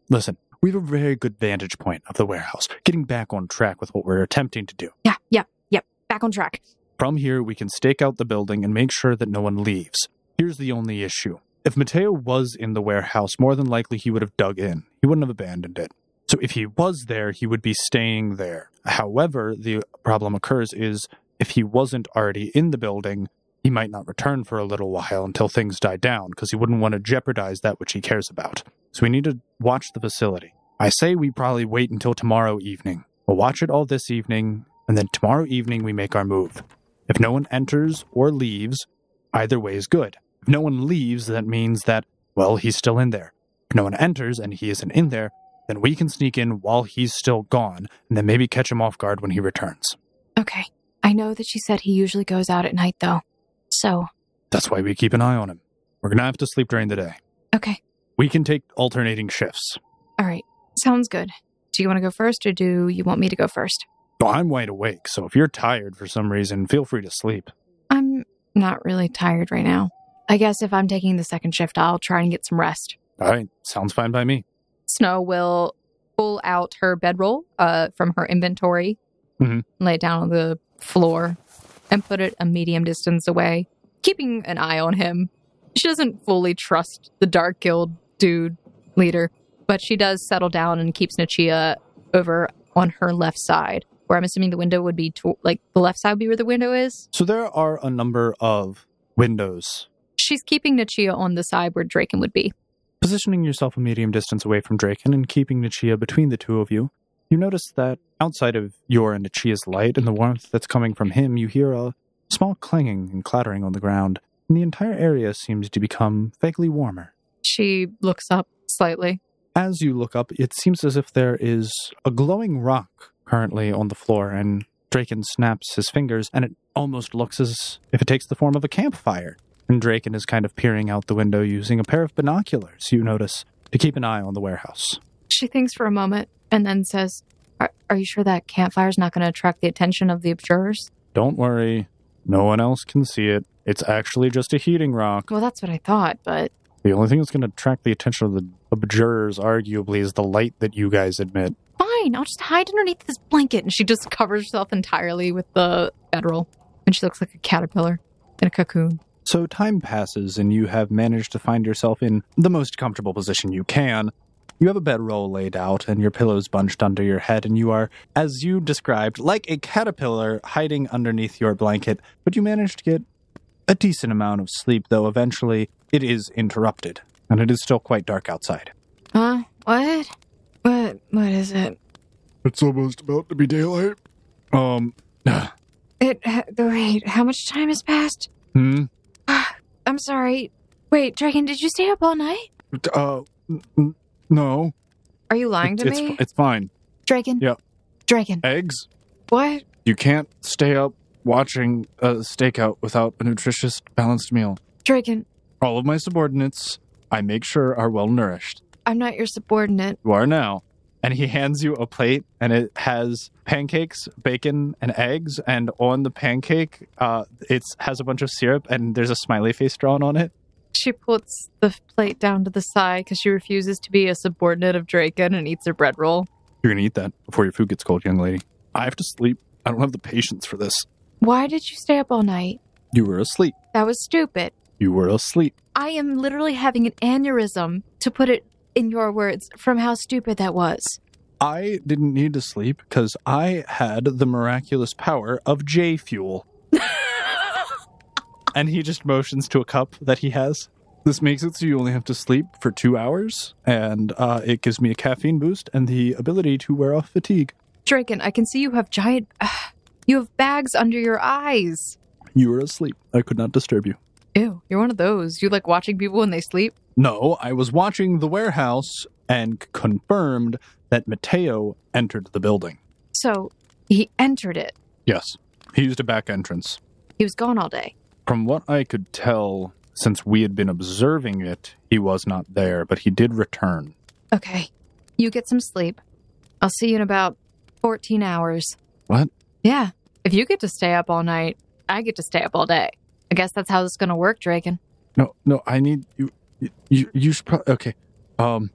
Speaker 4: listen. We have a very good vantage point of the warehouse, getting back on track with what we're attempting to do.
Speaker 1: Yeah, yeah, yep. Back on track.
Speaker 4: From here, we can stake out the building and make sure that no one leaves. Here's the only issue. If Mateo was in the warehouse, more than likely he would have dug in. He wouldn't have abandoned it. So if he was there, he would be staying there. However, the problem occurs is if he wasn't already in the building, he might not return for a little while until things die down because he wouldn't want to jeopardize that which he cares about. So we need to watch the facility. I say we probably wait until tomorrow evening. We'll watch it all this evening, and then tomorrow evening we make our move. If no one enters or leaves, either way is good. If no one leaves, that means that, well, he's still in there. If no one enters and he isn't in there, then we can sneak in while he's still gone, and then maybe catch him off guard when he returns.
Speaker 1: Okay. I know that she said he usually goes out at night, though. So,
Speaker 4: That's why we keep an eye on him. We're gonna have to sleep during the day.
Speaker 1: okay.
Speaker 4: We can take alternating shifts.
Speaker 1: All right. Sounds good. Do you want to go first or do you want me to go first?
Speaker 4: Well, I'm wide awake, so if you're tired for some reason, feel free to sleep.
Speaker 1: I'm not really tired right now. I guess if I'm taking the second shift, I'll try and get some rest.
Speaker 4: All right, sounds fine by me.
Speaker 1: Snow will pull out her bedroll uh, from her inventory,
Speaker 4: Mhm.
Speaker 1: lay it down on the floor, and put it a medium distance away, keeping an eye on him. She doesn't fully trust the Dark Guild dude leader, but she does settle down and keeps Nichia over on her left side, where I'm assuming the window would be to- like the left side would be where the window is.
Speaker 4: So there are a number of windows.
Speaker 1: She's keeping Nichia on the side where Draken would be.
Speaker 4: Positioning yourself a medium distance away from Draken and keeping Nichia between the two of you, you notice that outside of your and Nichia's light and the warmth that's coming from him, you hear a small clanging and clattering on the ground, and the entire area seems to become vaguely warmer.
Speaker 1: She looks up slightly.
Speaker 4: As you look up, it seems as if there is a glowing rock currently on the floor, and Draken snaps his fingers, and it almost looks as if it takes the form of a campfire. And Draken is kind of peering out the window using a pair of binoculars, you notice, to keep an eye on the warehouse.
Speaker 1: She thinks for a moment and then says, Are, are you sure that campfire's not going to attract the attention of the observers?
Speaker 4: Don't worry, no one else can see it. It's actually just a heating rock.
Speaker 1: Well, that's what I thought, but
Speaker 4: The only thing that's going to attract the attention of the observers, arguably, is the light that you guys emit.
Speaker 1: fine. I'll just hide underneath this blanket. And she just <laughs> covers herself entirely with the bedroll. And she looks like a caterpillar in a cocoon.
Speaker 4: So time passes, and you have managed to find yourself in the most comfortable position you can. You have a bedroll laid out, and your pillows bunched under your head, and you are, as you described, like a caterpillar hiding underneath your blanket. But you manage to get a decent amount of sleep, though eventually it is interrupted, and it is still quite dark outside.
Speaker 1: Huh? What? What? What is it?
Speaker 4: It's almost about to be daylight. Um, <sighs>
Speaker 1: It. ha- Wait, how much time has passed?
Speaker 4: hmm, <sighs>
Speaker 1: I'm sorry. Wait, Draken, did you stay up all night?
Speaker 4: uh, n- n- no.
Speaker 1: Are you lying to
Speaker 4: it's,
Speaker 1: me?
Speaker 4: it's fine.
Speaker 1: Draken?
Speaker 4: Yeah.
Speaker 1: Draken.
Speaker 4: Eggs?
Speaker 1: What?
Speaker 4: You can't stay up watching a stakeout without a nutritious, balanced meal.
Speaker 1: Draken,
Speaker 4: All of my subordinates, I make sure are well nourished.
Speaker 1: I'm not your subordinate.
Speaker 4: You are now. And he hands you a plate, and it has pancakes, bacon, and eggs. And on the pancake, uh, it has a bunch of syrup, and there's a smiley face drawn on it.
Speaker 1: She puts the plate down to the side because she refuses to be a subordinate of Draken and eats her bread roll.
Speaker 4: You're gonna eat that before your food gets cold, young lady. I have to sleep. I don't have the patience for this.
Speaker 1: Why did you stay up all night?
Speaker 4: You were asleep.
Speaker 1: That was stupid.
Speaker 4: You were asleep.
Speaker 1: I am literally having an aneurysm, to put it in your words, from how stupid that was.
Speaker 4: I didn't need to sleep because I had the miraculous power of J Fuel. <laughs> and he just motions to a cup that he has. This makes it so you only have to sleep for two hours, and uh, it gives me a caffeine boost and the ability to wear off fatigue.
Speaker 1: Draken, I can see you have giant. <sighs> you have bags under your eyes.
Speaker 4: You were asleep. I could not disturb you.
Speaker 1: Ew, you're one of those. You like watching people when they sleep?
Speaker 4: No, I was watching the warehouse and confirmed that Mateo entered the building.
Speaker 1: So he entered it.
Speaker 4: Yes, he used a back entrance.
Speaker 1: He was gone all day.
Speaker 4: From what I could tell, since we had been observing it, he was not there, but he did return.
Speaker 1: Okay. You get some sleep. I'll see you in about 14 hours.
Speaker 4: What?
Speaker 1: Yeah. If you get to stay up all night, I get to stay up all day. I guess that's how this is going to work, Draken.
Speaker 4: No, no, I need you. You, you should probably. Okay. Um,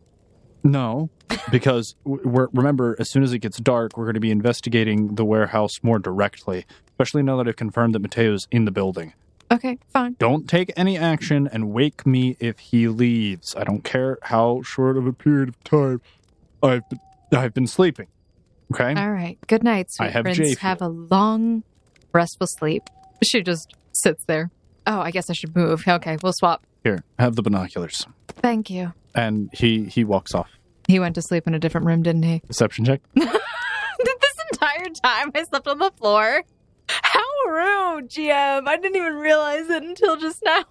Speaker 4: no, because <laughs> we're, remember, as soon as it gets dark, we're going to be investigating the warehouse more directly, especially now that I've confirmed that Mateo's in the building.
Speaker 1: Okay, fine.
Speaker 4: Don't take any action and wake me if he leaves. I don't care how short of a period of time I've been, I've been sleeping. Okay?
Speaker 1: All right. Good night, sweet
Speaker 4: I have
Speaker 1: prince. Have a long, restful sleep. She just sits there. Oh, I guess I should move. Okay, we'll swap.
Speaker 4: Here, have the binoculars.
Speaker 1: Thank you.
Speaker 4: And he he walks off.
Speaker 1: He went to sleep in a different room, didn't he?
Speaker 4: Deception check. <laughs>
Speaker 1: this entire time I slept on the floor. How rude, GM. I didn't even realize it until just now.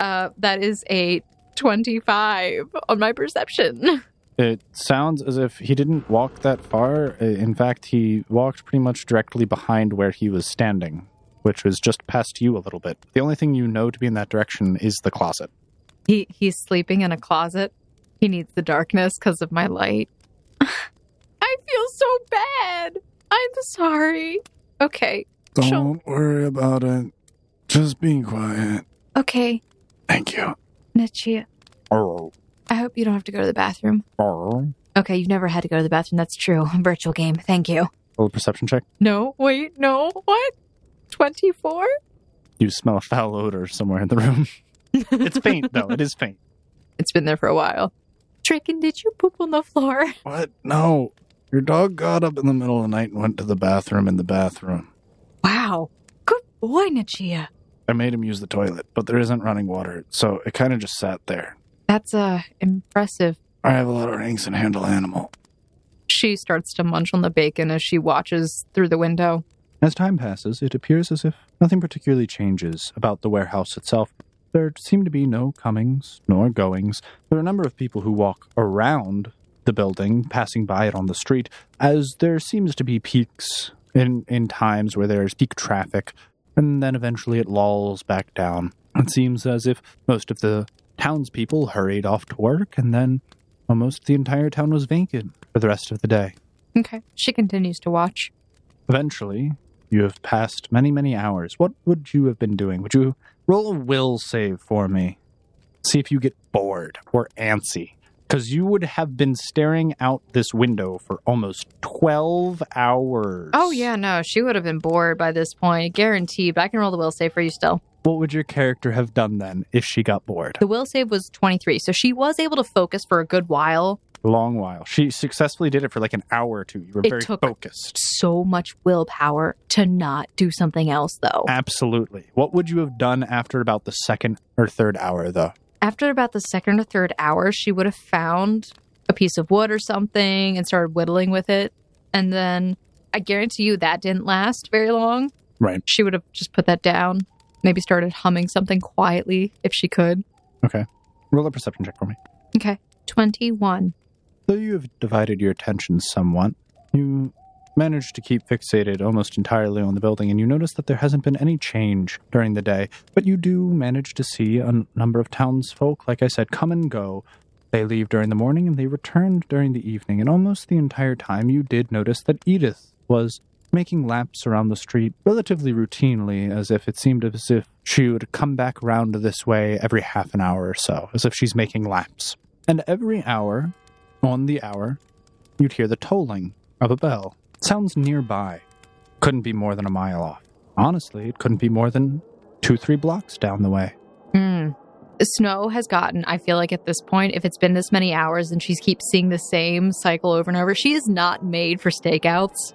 Speaker 1: Uh, that is a 25 on my perception.
Speaker 4: It sounds as if he didn't walk that far. Uh, In fact, he walked pretty much directly behind where he was standing, which was just past you a little bit. The only thing you know to be in that direction is the closet.
Speaker 1: He he's sleeping in a closet. He needs the darkness because of my light. <laughs> I feel so bad. I'm sorry. Okay.
Speaker 5: Don't worry about it. Just be quiet.
Speaker 1: Okay.
Speaker 5: Thank you.
Speaker 1: Nichia,
Speaker 4: Oh,
Speaker 1: I hope you don't have to go to the bathroom.
Speaker 4: oh.
Speaker 1: Okay, you've never had to go to the bathroom. That's true. <laughs> Virtual game. Thank you.
Speaker 4: Roll a perception check.
Speaker 1: No, wait, no. What? 24?
Speaker 4: You smell a foul odor somewhere in the room. <laughs> it's faint, though. It is faint.
Speaker 1: It's been there for a while. Draken, did you poop on the floor?
Speaker 5: What? No. Your dog got up in the middle of the night and went to the bathroom in the bathroom.
Speaker 1: Wow. Good boy, Nichia.
Speaker 5: I made him use the toilet, but there isn't running water, so it kind of just sat there.
Speaker 1: That's uh impressive.
Speaker 5: I have a lot of ranks and handle animal.
Speaker 1: She starts to munch on the bacon as she watches through the window.
Speaker 4: As time passes, it appears as if nothing particularly changes about the warehouse itself. There seem to be no comings nor goings. There are a number of people who walk around the building, passing by it on the street, as there seems to be peaks in, in times where there's peak traffic, and then eventually it lulls back down. It seems as if most of the townspeople hurried off to work, and then almost the entire town was vacant for the rest of the day.
Speaker 1: Okay. She continues to watch.
Speaker 4: Eventually, you have passed many, many hours. What would you have been doing? Would you roll a will save for me? See if you get bored or antsy. Because you would have been staring out this window for almost 12 hours.
Speaker 1: Oh, yeah, no. She would have been bored by this point. Guaranteed. But I can roll the will save for you still.
Speaker 4: What would your character have done then if she got bored?
Speaker 1: The will save was 23. So she was able to focus for a good while.
Speaker 4: Long while. She successfully did it for like an hour or two. You were
Speaker 1: It
Speaker 4: very
Speaker 1: took-
Speaker 4: focused.
Speaker 1: So much willpower to not do something else, though.
Speaker 4: Absolutely. What would you have done after about the second or third hour, though?
Speaker 1: After about the second or third hour, she would have found a piece of wood or something and started whittling with it. And then I guarantee you that didn't last very long.
Speaker 4: Right.
Speaker 1: She would have just put that down, maybe started humming something quietly if she could. Okay.
Speaker 4: Roll a perception check for me.
Speaker 1: Okay. 21.
Speaker 4: Though you have divided your attention somewhat, you manage to keep fixated almost entirely on the building, and you notice that there hasn't been any change during the day. But you do manage to see a number of townsfolk, like I said, come and go. They leave during the morning and they return during the evening, and almost the entire time you did notice that Edith was making laps around the street relatively routinely, as if it seemed as if she would come back round this way every half an hour or so, as if she's making laps. And every hour, on the hour, you'd hear the tolling of a bell. It sounds nearby. Couldn't be more than a mile off. Honestly, it couldn't be more than two, three blocks down the way.
Speaker 1: Hmm. Snow has gotten, I feel like at this point, if it's been this many hours and she keeps seeing the same cycle over and over, she is not made for stakeouts.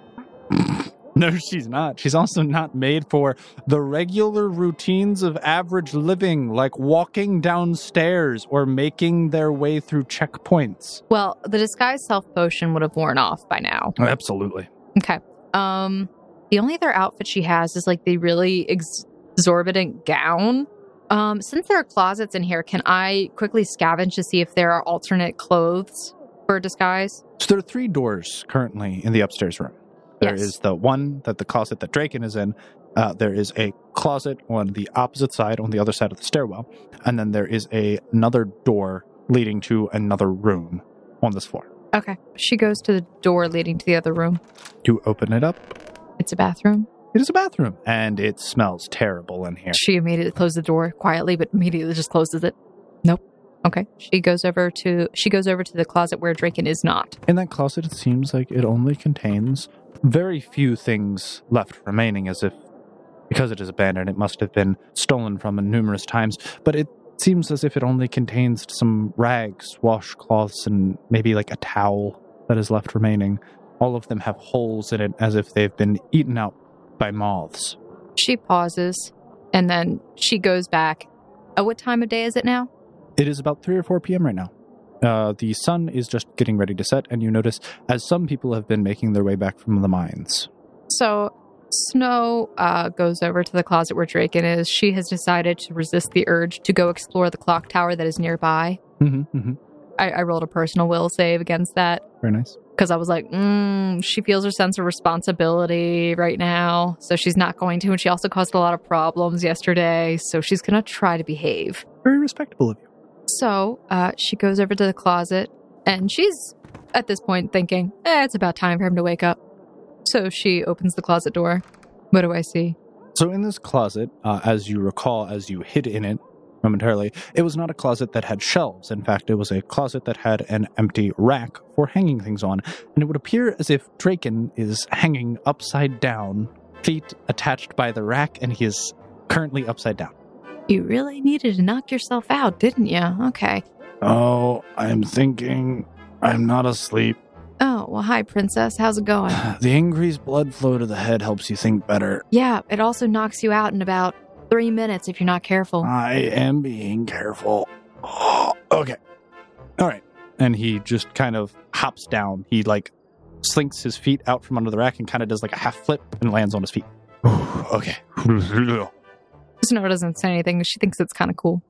Speaker 1: <clears throat> <laughs>
Speaker 4: No, she's not. She's also not made for the regular routines of average living, like walking downstairs or making their way through checkpoints.
Speaker 1: Well, the disguise self potion would have worn off by now.
Speaker 4: Absolutely.
Speaker 1: Okay. Um, the only other outfit she has is like the really ex- exorbitant gown. Um, since there are closets in here, can I quickly scavenge to see if there are alternate clothes for disguise?
Speaker 4: So there are three doors currently in the upstairs room. There is
Speaker 1: Yes.
Speaker 4: the one that the closet that Draken is in, Uh, there is a closet on the opposite side, on the other side of the stairwell, and then there is a, another door leading to another room on this floor.
Speaker 1: Okay. She goes to the door leading to the other room.
Speaker 4: You open it up.
Speaker 1: It's a bathroom.
Speaker 4: It is a bathroom, and it smells terrible in here.
Speaker 1: She immediately closes the door quietly, but immediately just closes it. Nope. Okay. She goes over to she goes over to the closet where Draken is not.
Speaker 4: In that closet, it seems like it only contains very few things left remaining, as if because it is abandoned, it must have been stolen from numerous times. But it seems as if it only contains some rags, washcloths, and maybe like a towel that is left remaining. All of them have holes in it, as if they've been eaten out by moths.
Speaker 1: She pauses and then she goes back. Oh, what time of day is it now?
Speaker 4: It is about 3 or 4 p.m. right now. Uh, the sun is just getting ready to set, and you notice as some people have been making their way back from the mines.
Speaker 1: So Snow uh, goes over to the closet where Draken is. She has decided to resist the urge to go explore the clock tower that is nearby.
Speaker 4: Mm-hmm, mm-hmm.
Speaker 1: I, I rolled a personal will save against that
Speaker 4: Very nice.
Speaker 1: because I was like, mm, she feels her sense of responsibility right now. So she's not going to. And she also caused a lot of problems yesterday. So she's going to try to behave.
Speaker 4: Very respectable of you.
Speaker 1: So uh, she goes over to the closet and she's at this point thinking, eh, it's about time for him to wake up. So she opens the closet door. What do I see?
Speaker 4: So, in this closet, uh, as you recall, as you hid in it momentarily, it was not a closet that had shelves. In fact, it was a closet that had an empty rack for hanging things on. And it would appear as if Draken is hanging upside down, feet attached by the rack, and he is currently upside down.
Speaker 1: You really needed to knock yourself out, didn't you? Okay.
Speaker 5: Oh, I'm thinking I'm not asleep.
Speaker 1: Oh, well, hi, Princess. How's it going? <sighs>
Speaker 5: The increased blood flow to the head helps you think better.
Speaker 1: yeah, it also knocks you out in about three minutes if you're not careful.
Speaker 5: I am being careful. <gasps>
Speaker 4: Okay. All right. And he just kind of hops down. He like slinks his feet out from under the rack and kind of does like a half flip and lands on his feet. <sighs> okay. <sighs> <laughs>
Speaker 1: Snow doesn't say anything. She thinks it's kind of cool.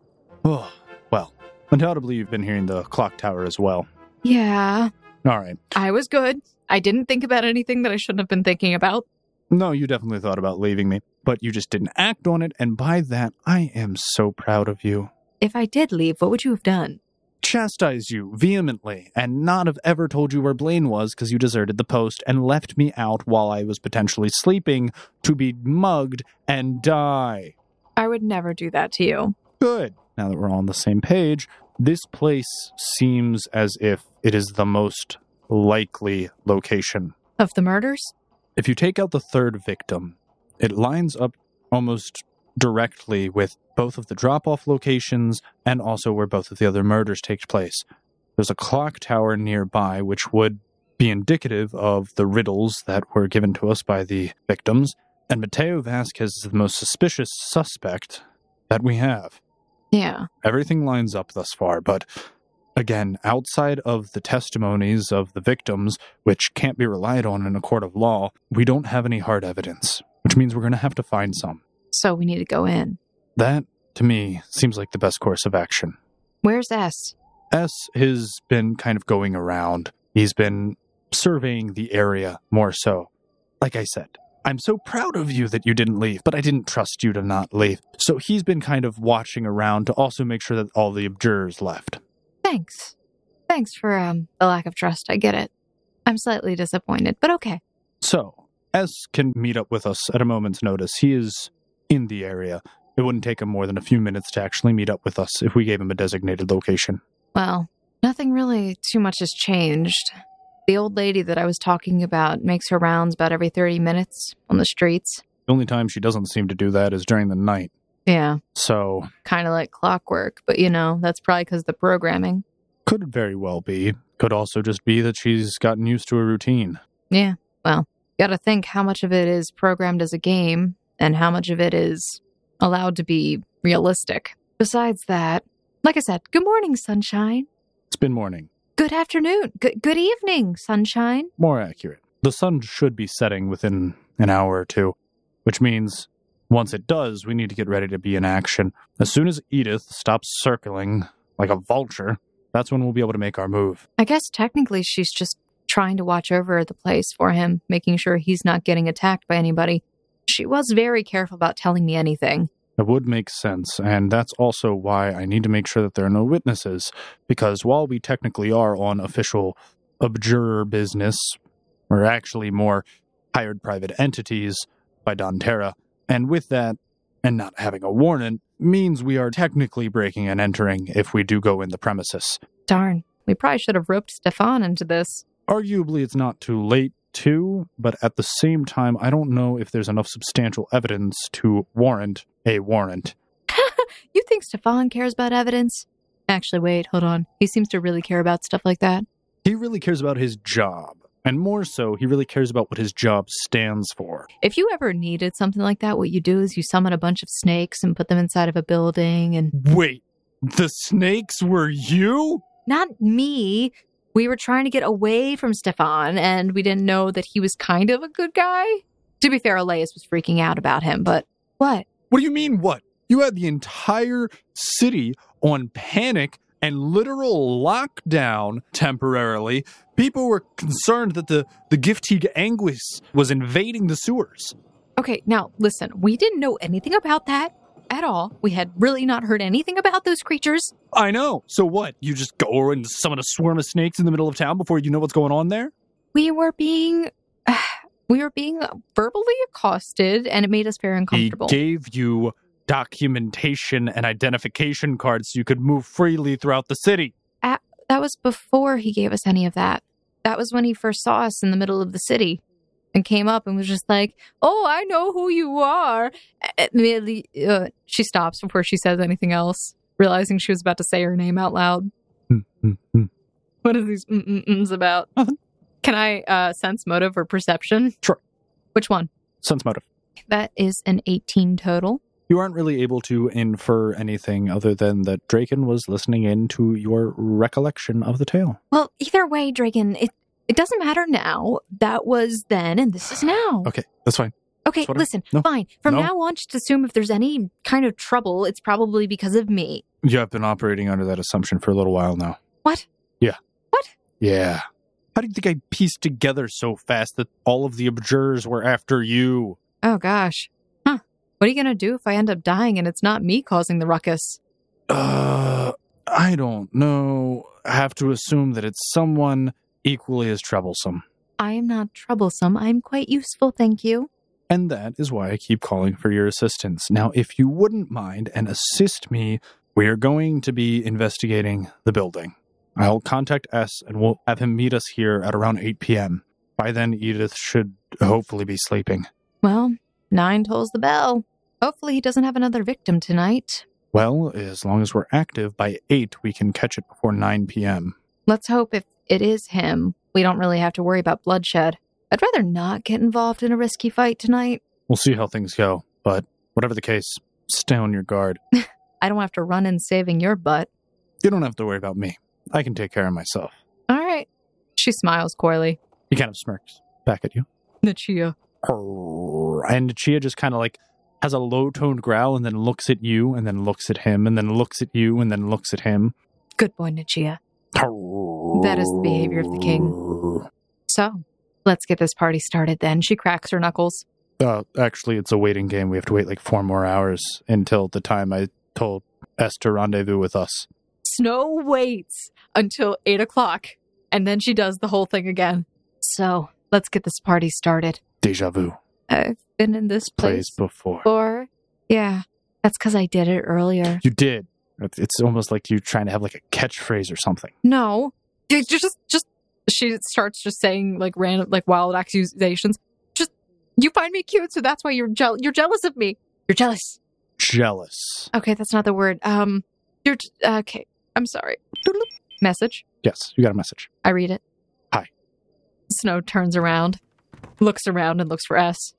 Speaker 4: Oh, well, undoubtedly you've been hearing the clock tower as well.
Speaker 1: Yeah,
Speaker 4: All right.
Speaker 1: I was good. I didn't think about anything that I shouldn't have been thinking about.
Speaker 4: No, you definitely thought about leaving me, but you just didn't act on it, and by that, I am so proud of you.
Speaker 1: If I did leave, what would you have done?
Speaker 4: Chastise you vehemently, and not have ever told you where Blaine was because you deserted the post and left me out while I was potentially sleeping to be mugged and die.
Speaker 1: I would never do that to you.
Speaker 4: Good. Now that we're all on the same page, this place seems as if it is the most likely location.
Speaker 1: Of the murders?
Speaker 4: If you take out the third victim, it lines up almost directly with both of the drop off locations and also where both of the other murders take place. There's a clock tower nearby, which would be indicative of the riddles that were given to us by the victims, and Mateo Vasquez is the most suspicious suspect that we have.
Speaker 1: Yeah.
Speaker 4: Everything lines up thus far, but again, outside of the testimonies of the victims, which can't be relied on in a court of law, we don't have any hard evidence, which means we're going to have to find some.
Speaker 1: So we need to go in.
Speaker 4: That, to me, seems like the best course of action.
Speaker 1: Where's S?
Speaker 4: S has been kind of going around. He's been surveying the area more so. Like I said, I'm so proud of you that you didn't leave, but I didn't trust you to not leave. So he's been kind of watching around to also make sure that all the abjurers left.
Speaker 1: Thanks. Thanks for um the lack of trust. I get it. I'm slightly disappointed, but okay.
Speaker 4: So, S can meet up with us at a moment's notice. He is in the area. It wouldn't take him more than a few minutes to actually meet up with us if we gave him a designated location.
Speaker 1: Well, nothing really too much has changed. The old lady that I was talking about makes her rounds about every 30 minutes on the streets.
Speaker 4: The only time she doesn't seem to do that is during the night.
Speaker 1: Yeah,
Speaker 4: So,
Speaker 1: kind of like clockwork, but you know, that's probably because the programming.
Speaker 4: could very well be. Could also just be that she's gotten used to a routine.
Speaker 1: Yeah, well, you gotta think how much of it is programmed as a game and how much of it is allowed to be realistic. Besides that, like I said, good morning, sunshine.
Speaker 4: It's been morning.
Speaker 1: Good afternoon. Good, good evening, sunshine.
Speaker 4: More accurate. The sun should be setting within an hour or two, which means once it does, we need to get ready to be in action. As soon as Edith stops circling like a vulture, that's when we'll be able to make our move.
Speaker 1: I guess technically she's just trying to watch over the place for him, making sure he's not getting attacked by anybody. she was very careful about telling me anything.
Speaker 4: That would make sense, and that's also why I need to make sure that there are no witnesses, because while we technically are on official abjurer business, we're actually more hired private entities by Don Terra, and with that, and not having a warrant, means we are technically breaking and entering if we do go in the premises.
Speaker 1: Darn, we probably should have roped Stefan into this.
Speaker 4: Arguably, it's not too late to, but at the same time, I don't know if there's enough substantial evidence to warrant a warrant. <laughs>
Speaker 1: You think Stefan cares about evidence? Actually, wait, hold on. He seems to really care about stuff like that.
Speaker 4: He really cares about his job, and more so, he really cares about what his job stands for.
Speaker 1: If you ever needed something like that, what you do is you summon a bunch of snakes and put them inside of a building and
Speaker 4: Wait, the snakes were you?
Speaker 1: not me. We were trying to get away from Stefan and we didn't know that he was kind of a good guy. To be fair, Elias was freaking out about him, but what?
Speaker 4: What do you mean, what? You had the entire city on panic and literal lockdown temporarily. People were concerned that the, the Giftig Anguis was invading the sewers.
Speaker 1: Okay, now listen, we didn't know anything about that at all. We had really not heard anything about those creatures.
Speaker 4: I know. So what? You just go and summon a swarm of snakes in the middle of town before you know what's going on there?
Speaker 1: We were being <sighs> we were being verbally accosted and it made us very uncomfortable.
Speaker 4: He gave you documentation and identification cards so you could move freely throughout the city.
Speaker 1: that was before he gave us any of that. That was when he first saw us in the middle of the city and came up and was just like, "Oh, I know who you are." Merely, uh, she stops before she says anything else, realizing she was about to say her name out loud. <laughs> What are these mm-mm-ms about?
Speaker 4: Nothing.
Speaker 1: Can I uh, sense motive or perception?
Speaker 4: Sure.
Speaker 1: Which one?
Speaker 4: Sense motive.
Speaker 1: That is an 18 total.
Speaker 4: You aren't really able to infer anything other than that Draken was listening in to your recollection of the tale.
Speaker 1: Well, either way, Draken, it, it doesn't matter now. That was then, and this is now.
Speaker 4: Okay, that's fine.
Speaker 1: Okay,
Speaker 4: That's
Speaker 1: listen,
Speaker 4: no,
Speaker 1: fine. From
Speaker 4: no.
Speaker 1: now on, just assume if there's any kind of trouble, it's probably because of me.
Speaker 4: You have been operating under that assumption for a little while now.
Speaker 1: What?
Speaker 4: Yeah.
Speaker 1: What?
Speaker 4: Yeah. How do you think I pieced together so fast that all of the abjurers were after you?
Speaker 1: Oh, gosh. Huh. What are you going to do if I end up dying and it's not me causing the ruckus?
Speaker 4: Uh, I don't know. I have to assume that it's someone equally as troublesome.
Speaker 1: I am not troublesome. I'm quite useful, thank you.
Speaker 4: And that is why I keep calling for your assistance. Now, if you wouldn't mind and assist me, we are going to be investigating the building. I'll contact S and we'll have him meet us here at around 8 p.m. By then, Edith should hopefully be sleeping.
Speaker 1: Well, nine tolls the bell. Hopefully, he doesn't have another victim tonight.
Speaker 4: Well, as long as we're active, by 8 we can catch it before 9 p.m.
Speaker 1: Let's hope if it is him, we don't really have to worry about bloodshed. I'd rather not get involved in a risky fight tonight.
Speaker 4: We'll see how things go, but whatever the case, stay on your guard. <laughs>
Speaker 1: I don't have to run in saving your butt.
Speaker 4: You don't have to worry about me. I can take care of myself.
Speaker 1: All right. She smiles coyly.
Speaker 4: He kind of smirks back at you.
Speaker 1: Nichia.
Speaker 4: And Chia just kind of like has a low toned growl and then looks at you and then looks at him and then looks at you and then looks at him.
Speaker 1: Good boy, Nichia. That is the behavior of the king. So, let's get this party started then. She cracks her knuckles.
Speaker 4: Uh, actually, it's a waiting game. We have to wait like four more hours until the time I told S to rendezvous with us.
Speaker 1: Snow waits until eight o'clock, and then she does the whole thing again. So, let's get this party started.
Speaker 4: Deja vu.
Speaker 1: I've been in this
Speaker 4: Plays
Speaker 1: place
Speaker 4: before.
Speaker 1: before. Yeah, that's because I did it earlier.
Speaker 4: You did. It's- almost like you're trying to have like a catchphrase or something.
Speaker 1: No, just, just, she starts just saying like random, like wild accusations. Just, you find me cute, so that's why you're jealous. You're jealous of me. You're jealous.
Speaker 4: Jealous.
Speaker 1: Okay, that's not the word. Um, you're j- okay. I'm sorry. Message.
Speaker 4: Yes, you got a message.
Speaker 1: I read it.
Speaker 4: Hi.
Speaker 1: Snow turns around, looks around, and looks for S.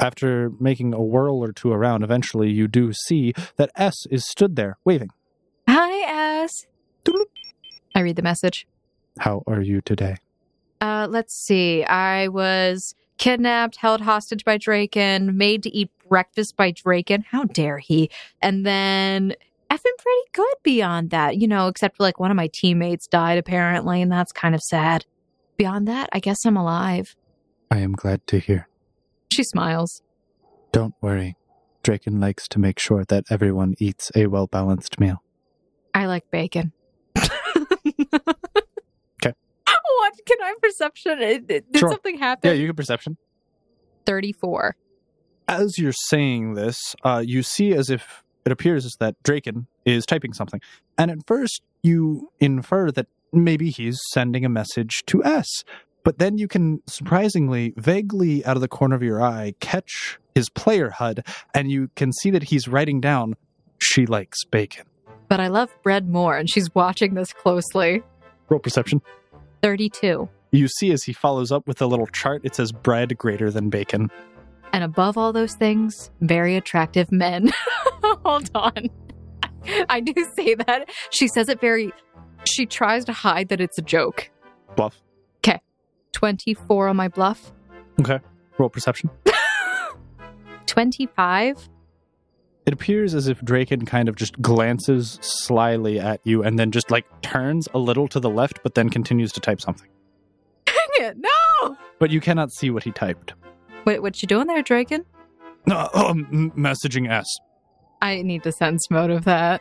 Speaker 4: After making a whirl or two around, eventually you do see that S is stood there waving.
Speaker 1: Hi, S. I read the message.
Speaker 4: How are you today?
Speaker 1: Uh, let's see. I was kidnapped, held hostage by Draken, made to eat breakfast by Draken. How dare he? And then I've been pretty good beyond that, you know, except for like one of my teammates died apparently, and that's kind of sad. Beyond that, I guess I'm alive.
Speaker 4: I am glad to hear.
Speaker 1: She smiles.
Speaker 4: Don't worry. Draken likes to make sure that everyone eats a well balanced meal.
Speaker 1: I like bacon. <laughs>
Speaker 4: 'Kay. <laughs>
Speaker 1: Can I perception? It- it- Did
Speaker 4: Sure.
Speaker 1: something happen?
Speaker 4: Yeah, you get perception.
Speaker 1: 34.
Speaker 4: As you're saying this, uh, you see as if it appears that Draken is typing something. And at first, you infer that maybe he's sending a message to S. But then you can surprisingly, vaguely out of the corner of your eye, catch his player HUD, and you can see that he's writing down, She likes bacon.
Speaker 1: But I love bread more, and she's watching this closely.
Speaker 4: Roll perception.
Speaker 1: 32.
Speaker 4: You see as he follows up with a little chart, it says bread greater than bacon.
Speaker 1: And above all those things, very attractive men. <laughs> Hold on. I do say that. She says it very. She tries to hide that it's a joke.
Speaker 4: Bluff. Okay.
Speaker 1: 24 on my bluff.
Speaker 4: Okay. Roll perception. <laughs>
Speaker 1: 25.
Speaker 4: It appears as if Draken kind of just glances slyly at you and then just like turns a little to the left, but then continues to type something.
Speaker 1: Dang it, no!
Speaker 4: But you cannot see what he typed.
Speaker 1: Wait, what you doing there, Draken?
Speaker 4: Uh, um, messaging S.
Speaker 1: I need to sense motive that.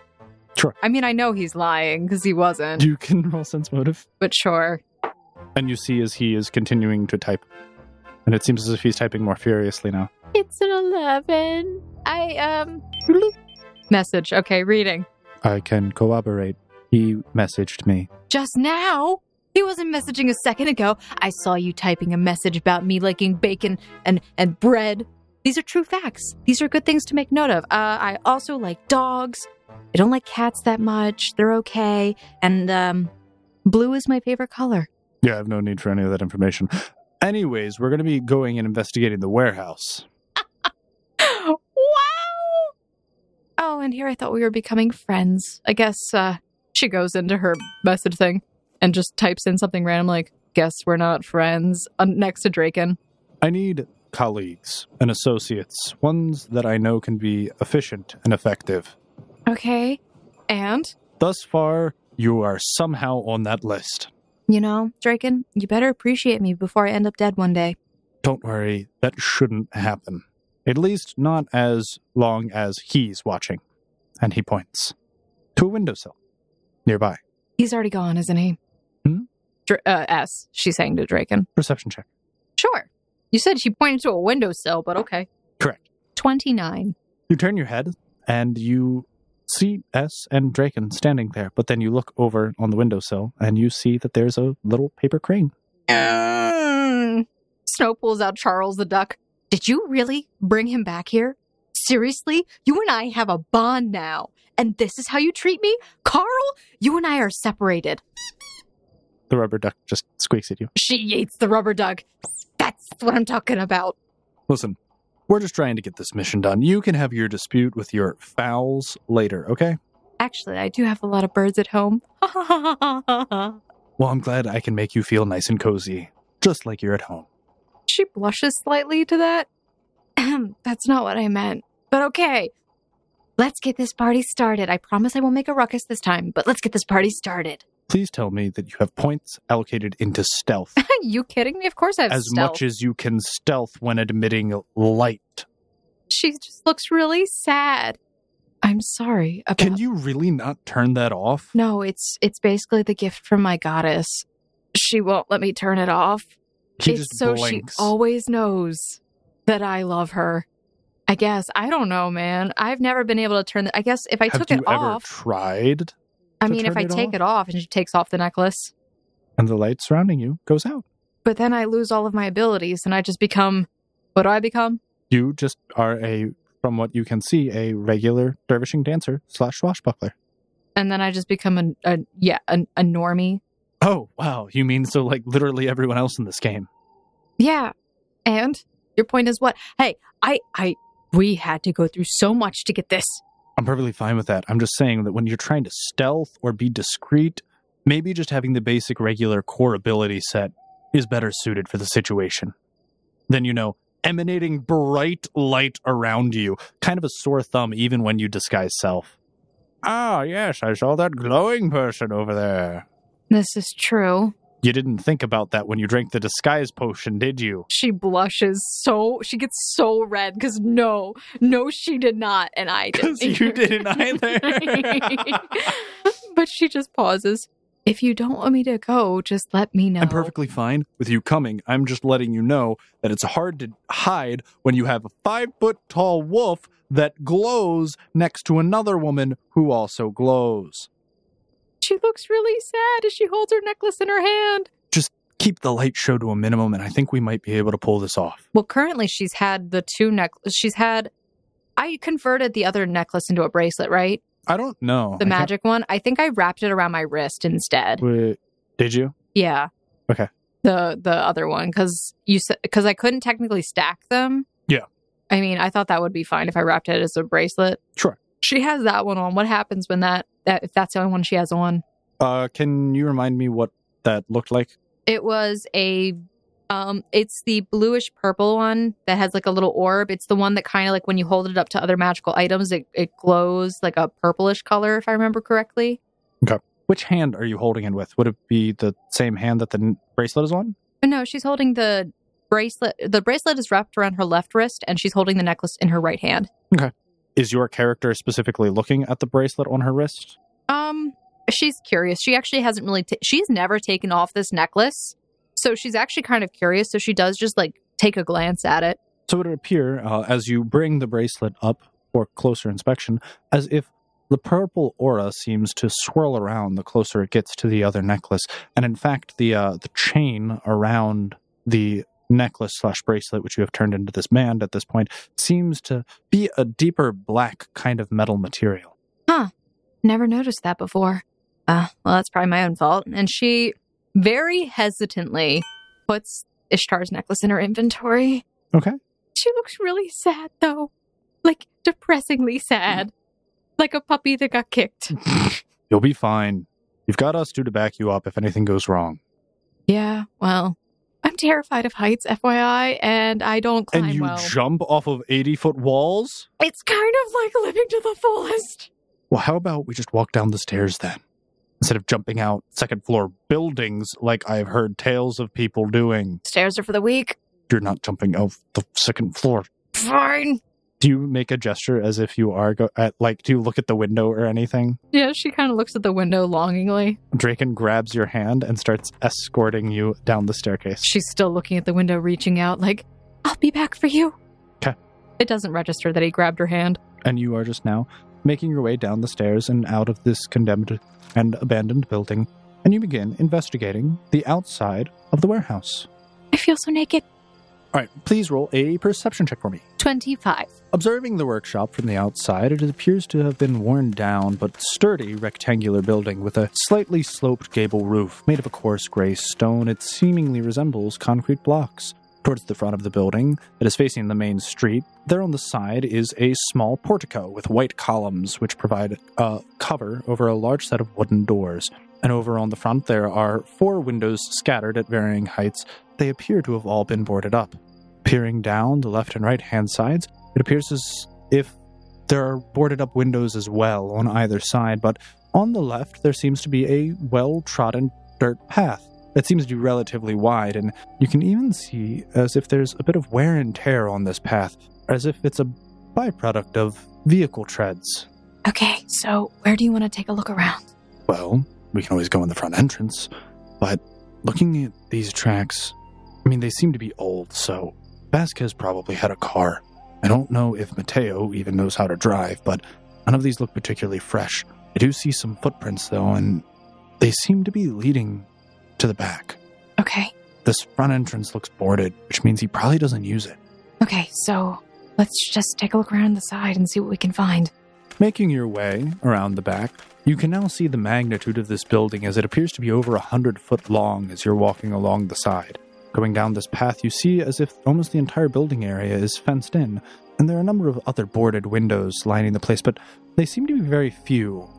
Speaker 4: Sure.
Speaker 1: I mean, I know he's lying because he wasn't,
Speaker 4: You can <laughs> roll sense motive.
Speaker 1: but sure.
Speaker 4: And you see as he is continuing to type. And it seems as if he's typing more furiously now.
Speaker 1: It's an 11. I, um. Message. Okay, reading.
Speaker 4: I can corroborate. He messaged me.
Speaker 1: Just now? He wasn't messaging a second ago. I saw you typing a message about me liking bacon and, and bread. These are true facts. These are good things to make note of. Uh, I also like dogs. I don't like cats that much. They're okay. And um, blue is my favorite color.
Speaker 4: Yeah, I have no need for any of that information. Anyways, we're going to be going and investigating the warehouse.
Speaker 1: wow! Oh, and here I thought we were becoming friends. I guess uh, she goes into her message thing and just types in something random like, guess we're not friends, uh, next to Draken.
Speaker 4: I need colleagues and associates, ones that I know can be efficient and effective.
Speaker 1: Okay. And,
Speaker 4: Thus far, you are somehow on that list.
Speaker 1: you know, Draken, you better appreciate me before I end up dead one day.
Speaker 4: Don't worry, that shouldn't happen. At least not as long as he's watching. And he points to a windowsill nearby.
Speaker 1: He's already gone, isn't he?
Speaker 4: Hmm?
Speaker 1: Dra- uh, S, she's saying to Draken.
Speaker 4: Perception check.
Speaker 1: Sure. You said she pointed to a windowsill, but okay.
Speaker 4: Correct.
Speaker 1: 29.
Speaker 4: You turn your head and you see S and Draken standing there, but then you look over on the windowsill and you see that there's a little paper crane.
Speaker 1: Mm. Snow pulls out Charles the duck. Did you really bring him back here? Seriously? You and I have a bond now. And this is how you treat me? Carl, you and I are separated.
Speaker 4: The rubber duck just squeaks at you.
Speaker 1: She eats the rubber duck. That's what I'm talking about.
Speaker 4: Listen, we're just trying to get this mission done. You can have your dispute with your fowls later, okay?
Speaker 1: Actually, I do have a lot of birds at home. <laughs>
Speaker 4: Well, I'm glad I can make you feel nice and cozy, just like you're at home.
Speaker 1: She blushes slightly to that. That's not what I meant. But okay. Let's get this party started. I promise I won't make a ruckus this time, but let's get this party started.
Speaker 4: Please tell me that you have points allocated into stealth, <laughs>
Speaker 1: you kidding me? Of course I have
Speaker 4: as
Speaker 1: stealth.
Speaker 4: much as you can stealth when admitting light.
Speaker 1: she just looks really sad. I'm sorry about
Speaker 4: Can you really not turn that off?
Speaker 1: No, it's it's basically the gift from my goddess. She won't let me turn it off.
Speaker 4: He
Speaker 1: it's so
Speaker 4: blinks.
Speaker 1: she always knows that I love her. I guess I don't know, man. I've never been able to turn the. I guess if I
Speaker 4: have
Speaker 1: took it off,
Speaker 4: tried?
Speaker 1: I mean, if I
Speaker 4: it
Speaker 1: take
Speaker 4: off?
Speaker 1: it off and she takes off the necklace,
Speaker 4: And the light surrounding you goes out.
Speaker 1: but then I lose all of my abilities and I just become. What do I become?
Speaker 4: You just are a, from what you can see, a regular dervishing dancer slash swashbuckler.
Speaker 1: And then I just become a, a yeah a, a normie.
Speaker 4: Oh, wow. You mean so like literally everyone else in this game?
Speaker 1: Yeah, and your point is what? Hey, I I we had to go through so much to get this.
Speaker 4: I'm perfectly fine with that. I'm just saying that when you're trying to stealth or be discreet, maybe just having the basic regular core ability set is better suited for the situation. Then, you know, emanating bright light around you, kind of a sore thumb even when you disguise self.
Speaker 5: Ah, yes, I saw that glowing person over there.
Speaker 1: This is true.
Speaker 4: You didn't think about that when you drank the disguise potion, did you?
Speaker 1: She blushes so she gets so red because no, no, she did not, and I didn't. <laughs>
Speaker 4: you didn't
Speaker 1: either. <laughs> but she just pauses. If you don't want me to go, just let me know.
Speaker 4: I'm perfectly fine with you coming. I'm just letting you know that it's hard to hide when you have a five foot tall wolf that glows next to another woman who also glows.
Speaker 1: She looks really sad as she holds her necklace in her hand.
Speaker 4: Just keep the light show to a minimum, and I think we might be able to pull this off.
Speaker 1: Well, currently she's had the two necklaces. She's had. I converted the other necklace into a bracelet, right?
Speaker 4: I don't know.
Speaker 1: The
Speaker 4: I can't-
Speaker 1: magic one. I think I wrapped it around my wrist instead.
Speaker 4: Wait, did you?
Speaker 1: Yeah.
Speaker 4: Okay.
Speaker 1: The the other one because you said because I couldn't technically stack them.
Speaker 4: Yeah.
Speaker 1: I mean, I thought that would be fine if I wrapped it as a bracelet.
Speaker 4: Sure.
Speaker 1: She has that one on. What happens when that that if that's the only one she has on?
Speaker 4: Uh, can you remind me what that looked like?
Speaker 1: It was a um it's the bluish purple one that has like a little orb. It's the one that kind of like when you hold it up to other magical items, it, it glows like a purplish color, if I remember correctly. Okay.
Speaker 4: Which hand are you holding it with? Would it be the same hand that the bracelet is on?
Speaker 1: No, she's holding the bracelet. The bracelet is wrapped around her left wrist, and she's holding the necklace in her right hand.
Speaker 4: Is your character specifically looking at the bracelet on her wrist?
Speaker 1: Um, she's curious. She actually hasn't really. Ta- she's never taken off this necklace, so she's actually kind of curious. So she does just like take a glance at it.
Speaker 4: So it would appear, uh, as you bring the bracelet up for closer inspection, as if the purple aura seems to swirl around the closer it gets to the other necklace, and in fact, the uh, the chain around the necklace slash bracelet, which you have turned into this band at this point, seems to be a deeper black kind of metal material. Huh.
Speaker 1: Never noticed that before. Uh, well, that's probably my own fault. And she very hesitantly puts Ishtar's necklace in her inventory.
Speaker 4: Okay.
Speaker 1: She looks really sad, though. Like, depressingly sad. Like a puppy that got kicked. <laughs>
Speaker 4: You'll be fine. You've got us two to back you up if anything goes wrong.
Speaker 1: Yeah, well, terrified of heights, FYI, and I don't climb
Speaker 4: and you
Speaker 1: well.
Speaker 4: jump off of 80 foot walls?
Speaker 1: it's kind of like living to the fullest.
Speaker 4: Well, how about we just walk down the stairs then? Instead of jumping out second floor buildings like I've heard tales of people doing.
Speaker 1: Stairs are for the weak.
Speaker 4: You're not jumping off the second floor.
Speaker 1: Fine.
Speaker 4: Do you make a gesture as if you are go- at, like, do you look at the window or anything?
Speaker 1: Yeah, she kind of looks at the window longingly.
Speaker 4: Draken grabs your hand and starts escorting you down the staircase.
Speaker 1: She's still looking at the window, reaching out, like, I'll be back for you.
Speaker 4: 'Kay.
Speaker 1: It doesn't register that he grabbed her hand.
Speaker 4: And you are just now making your way down the stairs and out of this condemned and abandoned building. And you begin investigating the outside of the warehouse.
Speaker 1: I feel so naked.
Speaker 4: All right, please roll a perception check for me.
Speaker 1: 25.
Speaker 4: Observing the workshop from the outside, it appears to have been worn down but sturdy rectangular building with a slightly sloped gable roof made of a coarse gray stone. It seemingly resembles concrete blocks. Towards the front of the building, that is facing the main street, there on the side is a small portico with white columns which provide a cover over a large set of wooden doors. And over on the front, there are four windows scattered at varying heights. They appear to have all been boarded up. Peering down the left and right hand sides, it appears as if there are boarded up windows as well on either side, but on the left there seems to be a well trodden dirt path that seems to be relatively wide, and you can even see as if there's a bit of wear and tear on this path, as if it's a byproduct of vehicle treads.
Speaker 1: Okay, so where do you want to take a look around?
Speaker 4: Well, we can always go in the front entrance, but looking at these tracks, I mean, they seem to be old, so Vasquez probably had a car. I don't know if Mateo even knows how to drive, but none of these look particularly fresh. I do see some footprints, though, and they seem to be leading to the back.
Speaker 1: Okay.
Speaker 4: This front entrance looks boarded, which means he probably doesn't use it.
Speaker 1: Okay, so let's just take a look around the side and see what we can find.
Speaker 4: Making your way around the back, you can now see the magnitude of this building as it appears to be over a hundred foot long as you're walking along the side. Going down this path, you see as if almost the entire building area is fenced in, and there are a number of other boarded windows lining the place, but they seem to be very few.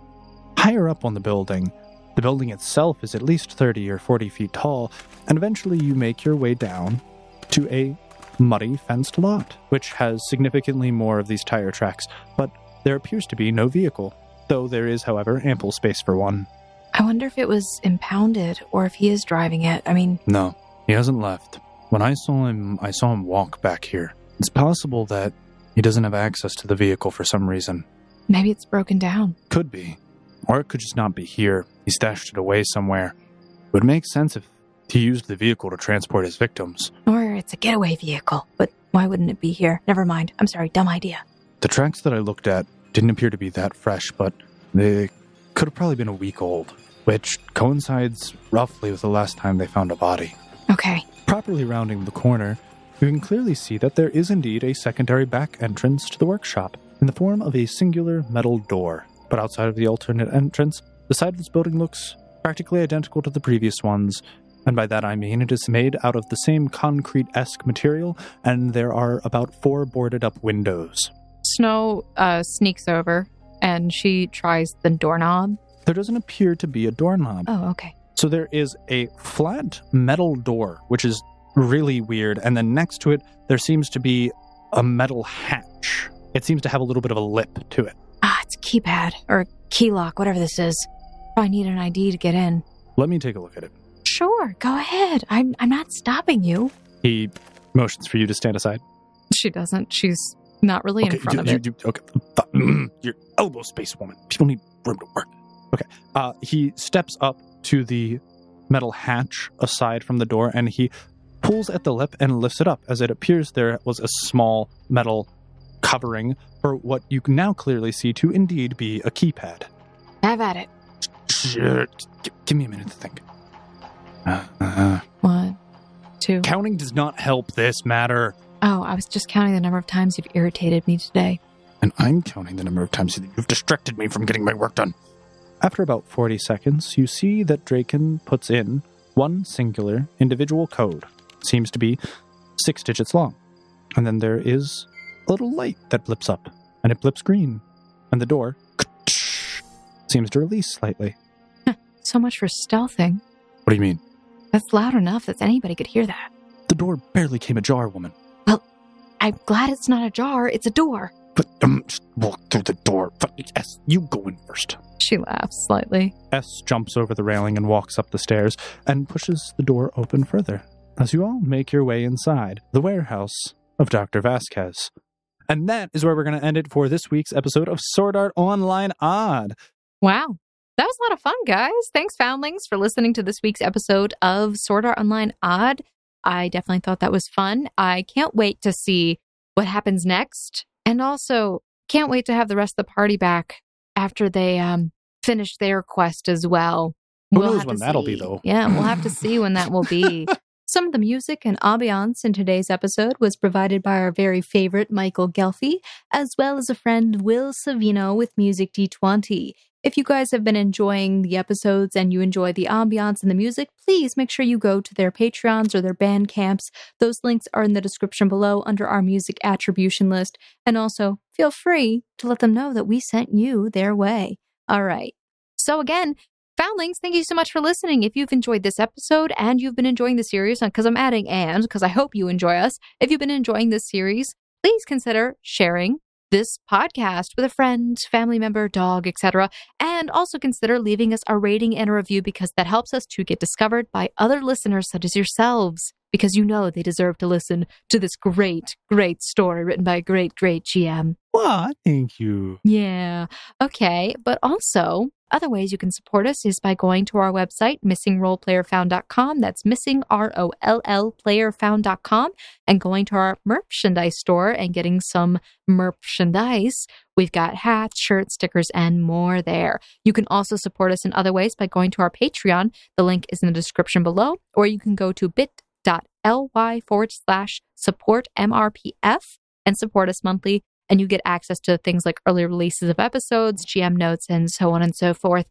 Speaker 4: Higher up on the building, the building itself is at least 30 or 40 feet tall, and eventually you make your way down to a muddy fenced lot, which has significantly more of these tire tracks, but there appears to be no vehicle, though there is, however, ample space for one.
Speaker 1: I wonder if it was impounded or if he is driving it. I mean,
Speaker 4: No, he hasn't left. When I saw him, I saw him walk back here. It's possible that he doesn't have access to the vehicle for some reason.
Speaker 1: maybe it's broken down.
Speaker 4: Could be. Or it could just not be here. He stashed it away somewhere. It would make sense if he used the vehicle to transport his victims.
Speaker 1: Or it's a getaway vehicle. But why wouldn't it be here? Never mind. I'm sorry, dumb idea.
Speaker 4: The tracks that I looked at didn't appear to be that fresh, but they could have probably been a week old, which coincides roughly with the last time they found a body.
Speaker 1: Okay.
Speaker 4: Properly rounding the corner, you can clearly see that there is indeed a secondary back entrance to the workshop in the form of a singular metal door. But outside of the alternate entrance, the side of this building looks practically identical to the previous ones. And by that I mean it is made out of the same concrete esque material, and there are about four boarded up windows.
Speaker 1: Snow uh, sneaks over and she tries the doorknob.
Speaker 4: There doesn't appear to be a doorknob.
Speaker 1: Oh, okay.
Speaker 4: So there is a flat metal door, which is really weird. And then next to it, there seems to be a metal hatch. It seems to have a little bit of a lip to it.
Speaker 1: Ah, it's a keypad or key lock, whatever this is. Probably need an ID to get in.
Speaker 4: Let me take a look at it.
Speaker 1: Sure, go ahead. I'm I'm not stopping you.
Speaker 4: He motions for you to stand aside.
Speaker 1: She doesn't. She's not really in front
Speaker 4: you,
Speaker 1: of
Speaker 4: you,
Speaker 1: it.
Speaker 4: you- okay. <clears throat> Your elbow space, woman. People need room to work. Okay. Uh, he steps up to the metal hatch aside from the door and he pulls at the lip and lifts it up as it appears there was a small metal covering for what you can now clearly see to indeed be a keypad.
Speaker 1: Have at it.
Speaker 4: Sure. G- give me a minute to think. Uh, uh,
Speaker 1: One, two.
Speaker 4: counting does not help this matter.
Speaker 1: Oh, I was just counting the number of times you've irritated me today.
Speaker 4: and I'm counting the number of times that you've distracted me from getting my work done. After about 40 seconds, you see that Draken puts in one singular individual code. Seems to be six digits long. And then there is a little light that blips up, and it blips green. And the door <tsk> seems to release slightly.
Speaker 1: So much for stealthing.
Speaker 4: What do you mean?
Speaker 1: That's loud enough that anybody could hear that.
Speaker 4: The door barely came ajar, woman.
Speaker 1: I'm glad it's not a jar, it's a door.
Speaker 4: But um, just walk through the door. But, yes, you go in first.
Speaker 1: She laughs slightly.
Speaker 4: S jumps over the railing and walks up the stairs and pushes the door open further as you all make your way inside the warehouse of Dr. Vasquez. And that is where we're going to end it for this week's episode of Sword Art Online Odd.
Speaker 1: Wow. That was a lot of fun, guys. Thanks, Foundlings, for listening to this week's episode of Sword Art Online Odd. I definitely thought that was fun. I can't wait to see what happens next. And also, can't wait to have the rest of the party back after they um, finish their quest as well.
Speaker 4: Who knows when that'll be, though?
Speaker 1: Yeah, we'll have to see when that will be. <laughs> Some of the music and ambiance in today's episode was provided by our very favorite Michael Ghelfi, as well as a friend Will Savino with Music D20. If you guys have been enjoying the episodes and you enjoy the ambiance and the music, please make sure you go to their Patreons or their band camps. Those links are in the description below under our music attribution list. And also, feel free to let them know that we sent you their way. All right. So, again, Foundlings, thank you so much for listening. If you've enjoyed this episode and you've been enjoying the series, because I'm adding and, because I hope you enjoy us, if you've been enjoying this series, please consider sharing this podcast with a friend, family member, dog, etc. And also consider leaving us a rating and a review because that helps us to get discovered by other listeners such as yourselves, because you know they deserve to listen to this great, great story written by a great, great GM.
Speaker 4: What? Thank you.
Speaker 1: Yeah. Okay. But also, other ways you can support us is by going to our website, missingrollplayerfound.com. That's missing, R O L L, playerfound.com, and going to our merchandise store and getting some merchandise. We've got hats, shirts, stickers, and more there. You can also support us in other ways by going to our Patreon. The link is in the description below, or you can go to bit.ly forward slash support MRPF and support us monthly and you get access to things like early releases of episodes, GM notes, and so on and so forth.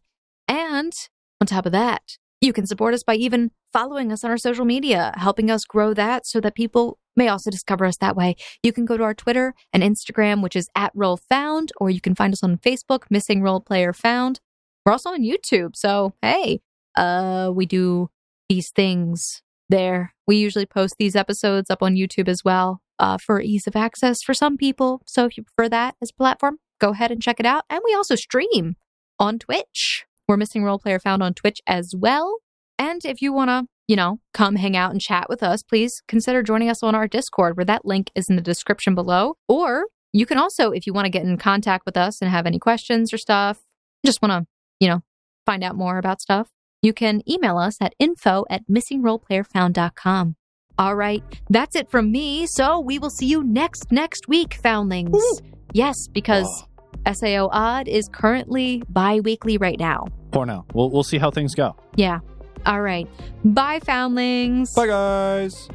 Speaker 1: And on top of that, you can support us by even following us on our social media, helping us grow that so that people may also discover us that way. You can go to our Twitter and Instagram, which is at Roll Found, or you can find us on Facebook, Missing Roll Player Found. We're also on YouTube, so hey, uh, we do these things there. We usually post these episodes up on YouTube as well uh, for ease of access for some people. So if you prefer that as a platform, go ahead and check it out. And we also stream on Twitch. We're Missing Roll Player Found on Twitch as well. And if you want to, you know, come hang out and chat with us, please consider joining us on our Discord, where that link is in the description below. Or you can also, if you want to get in contact with us and have any questions or stuff, just want to, you know, find out more about stuff, you can email us at info at missingrollplayerfound.com. All right, that's it from me. So we will see you next next week, Foundlings. Yes, because SAO Odd is currently bi-weekly right now.
Speaker 4: For now, we'll we'll see how things go.
Speaker 1: Yeah. All right. Bye, Foundlings.
Speaker 4: Bye, guys.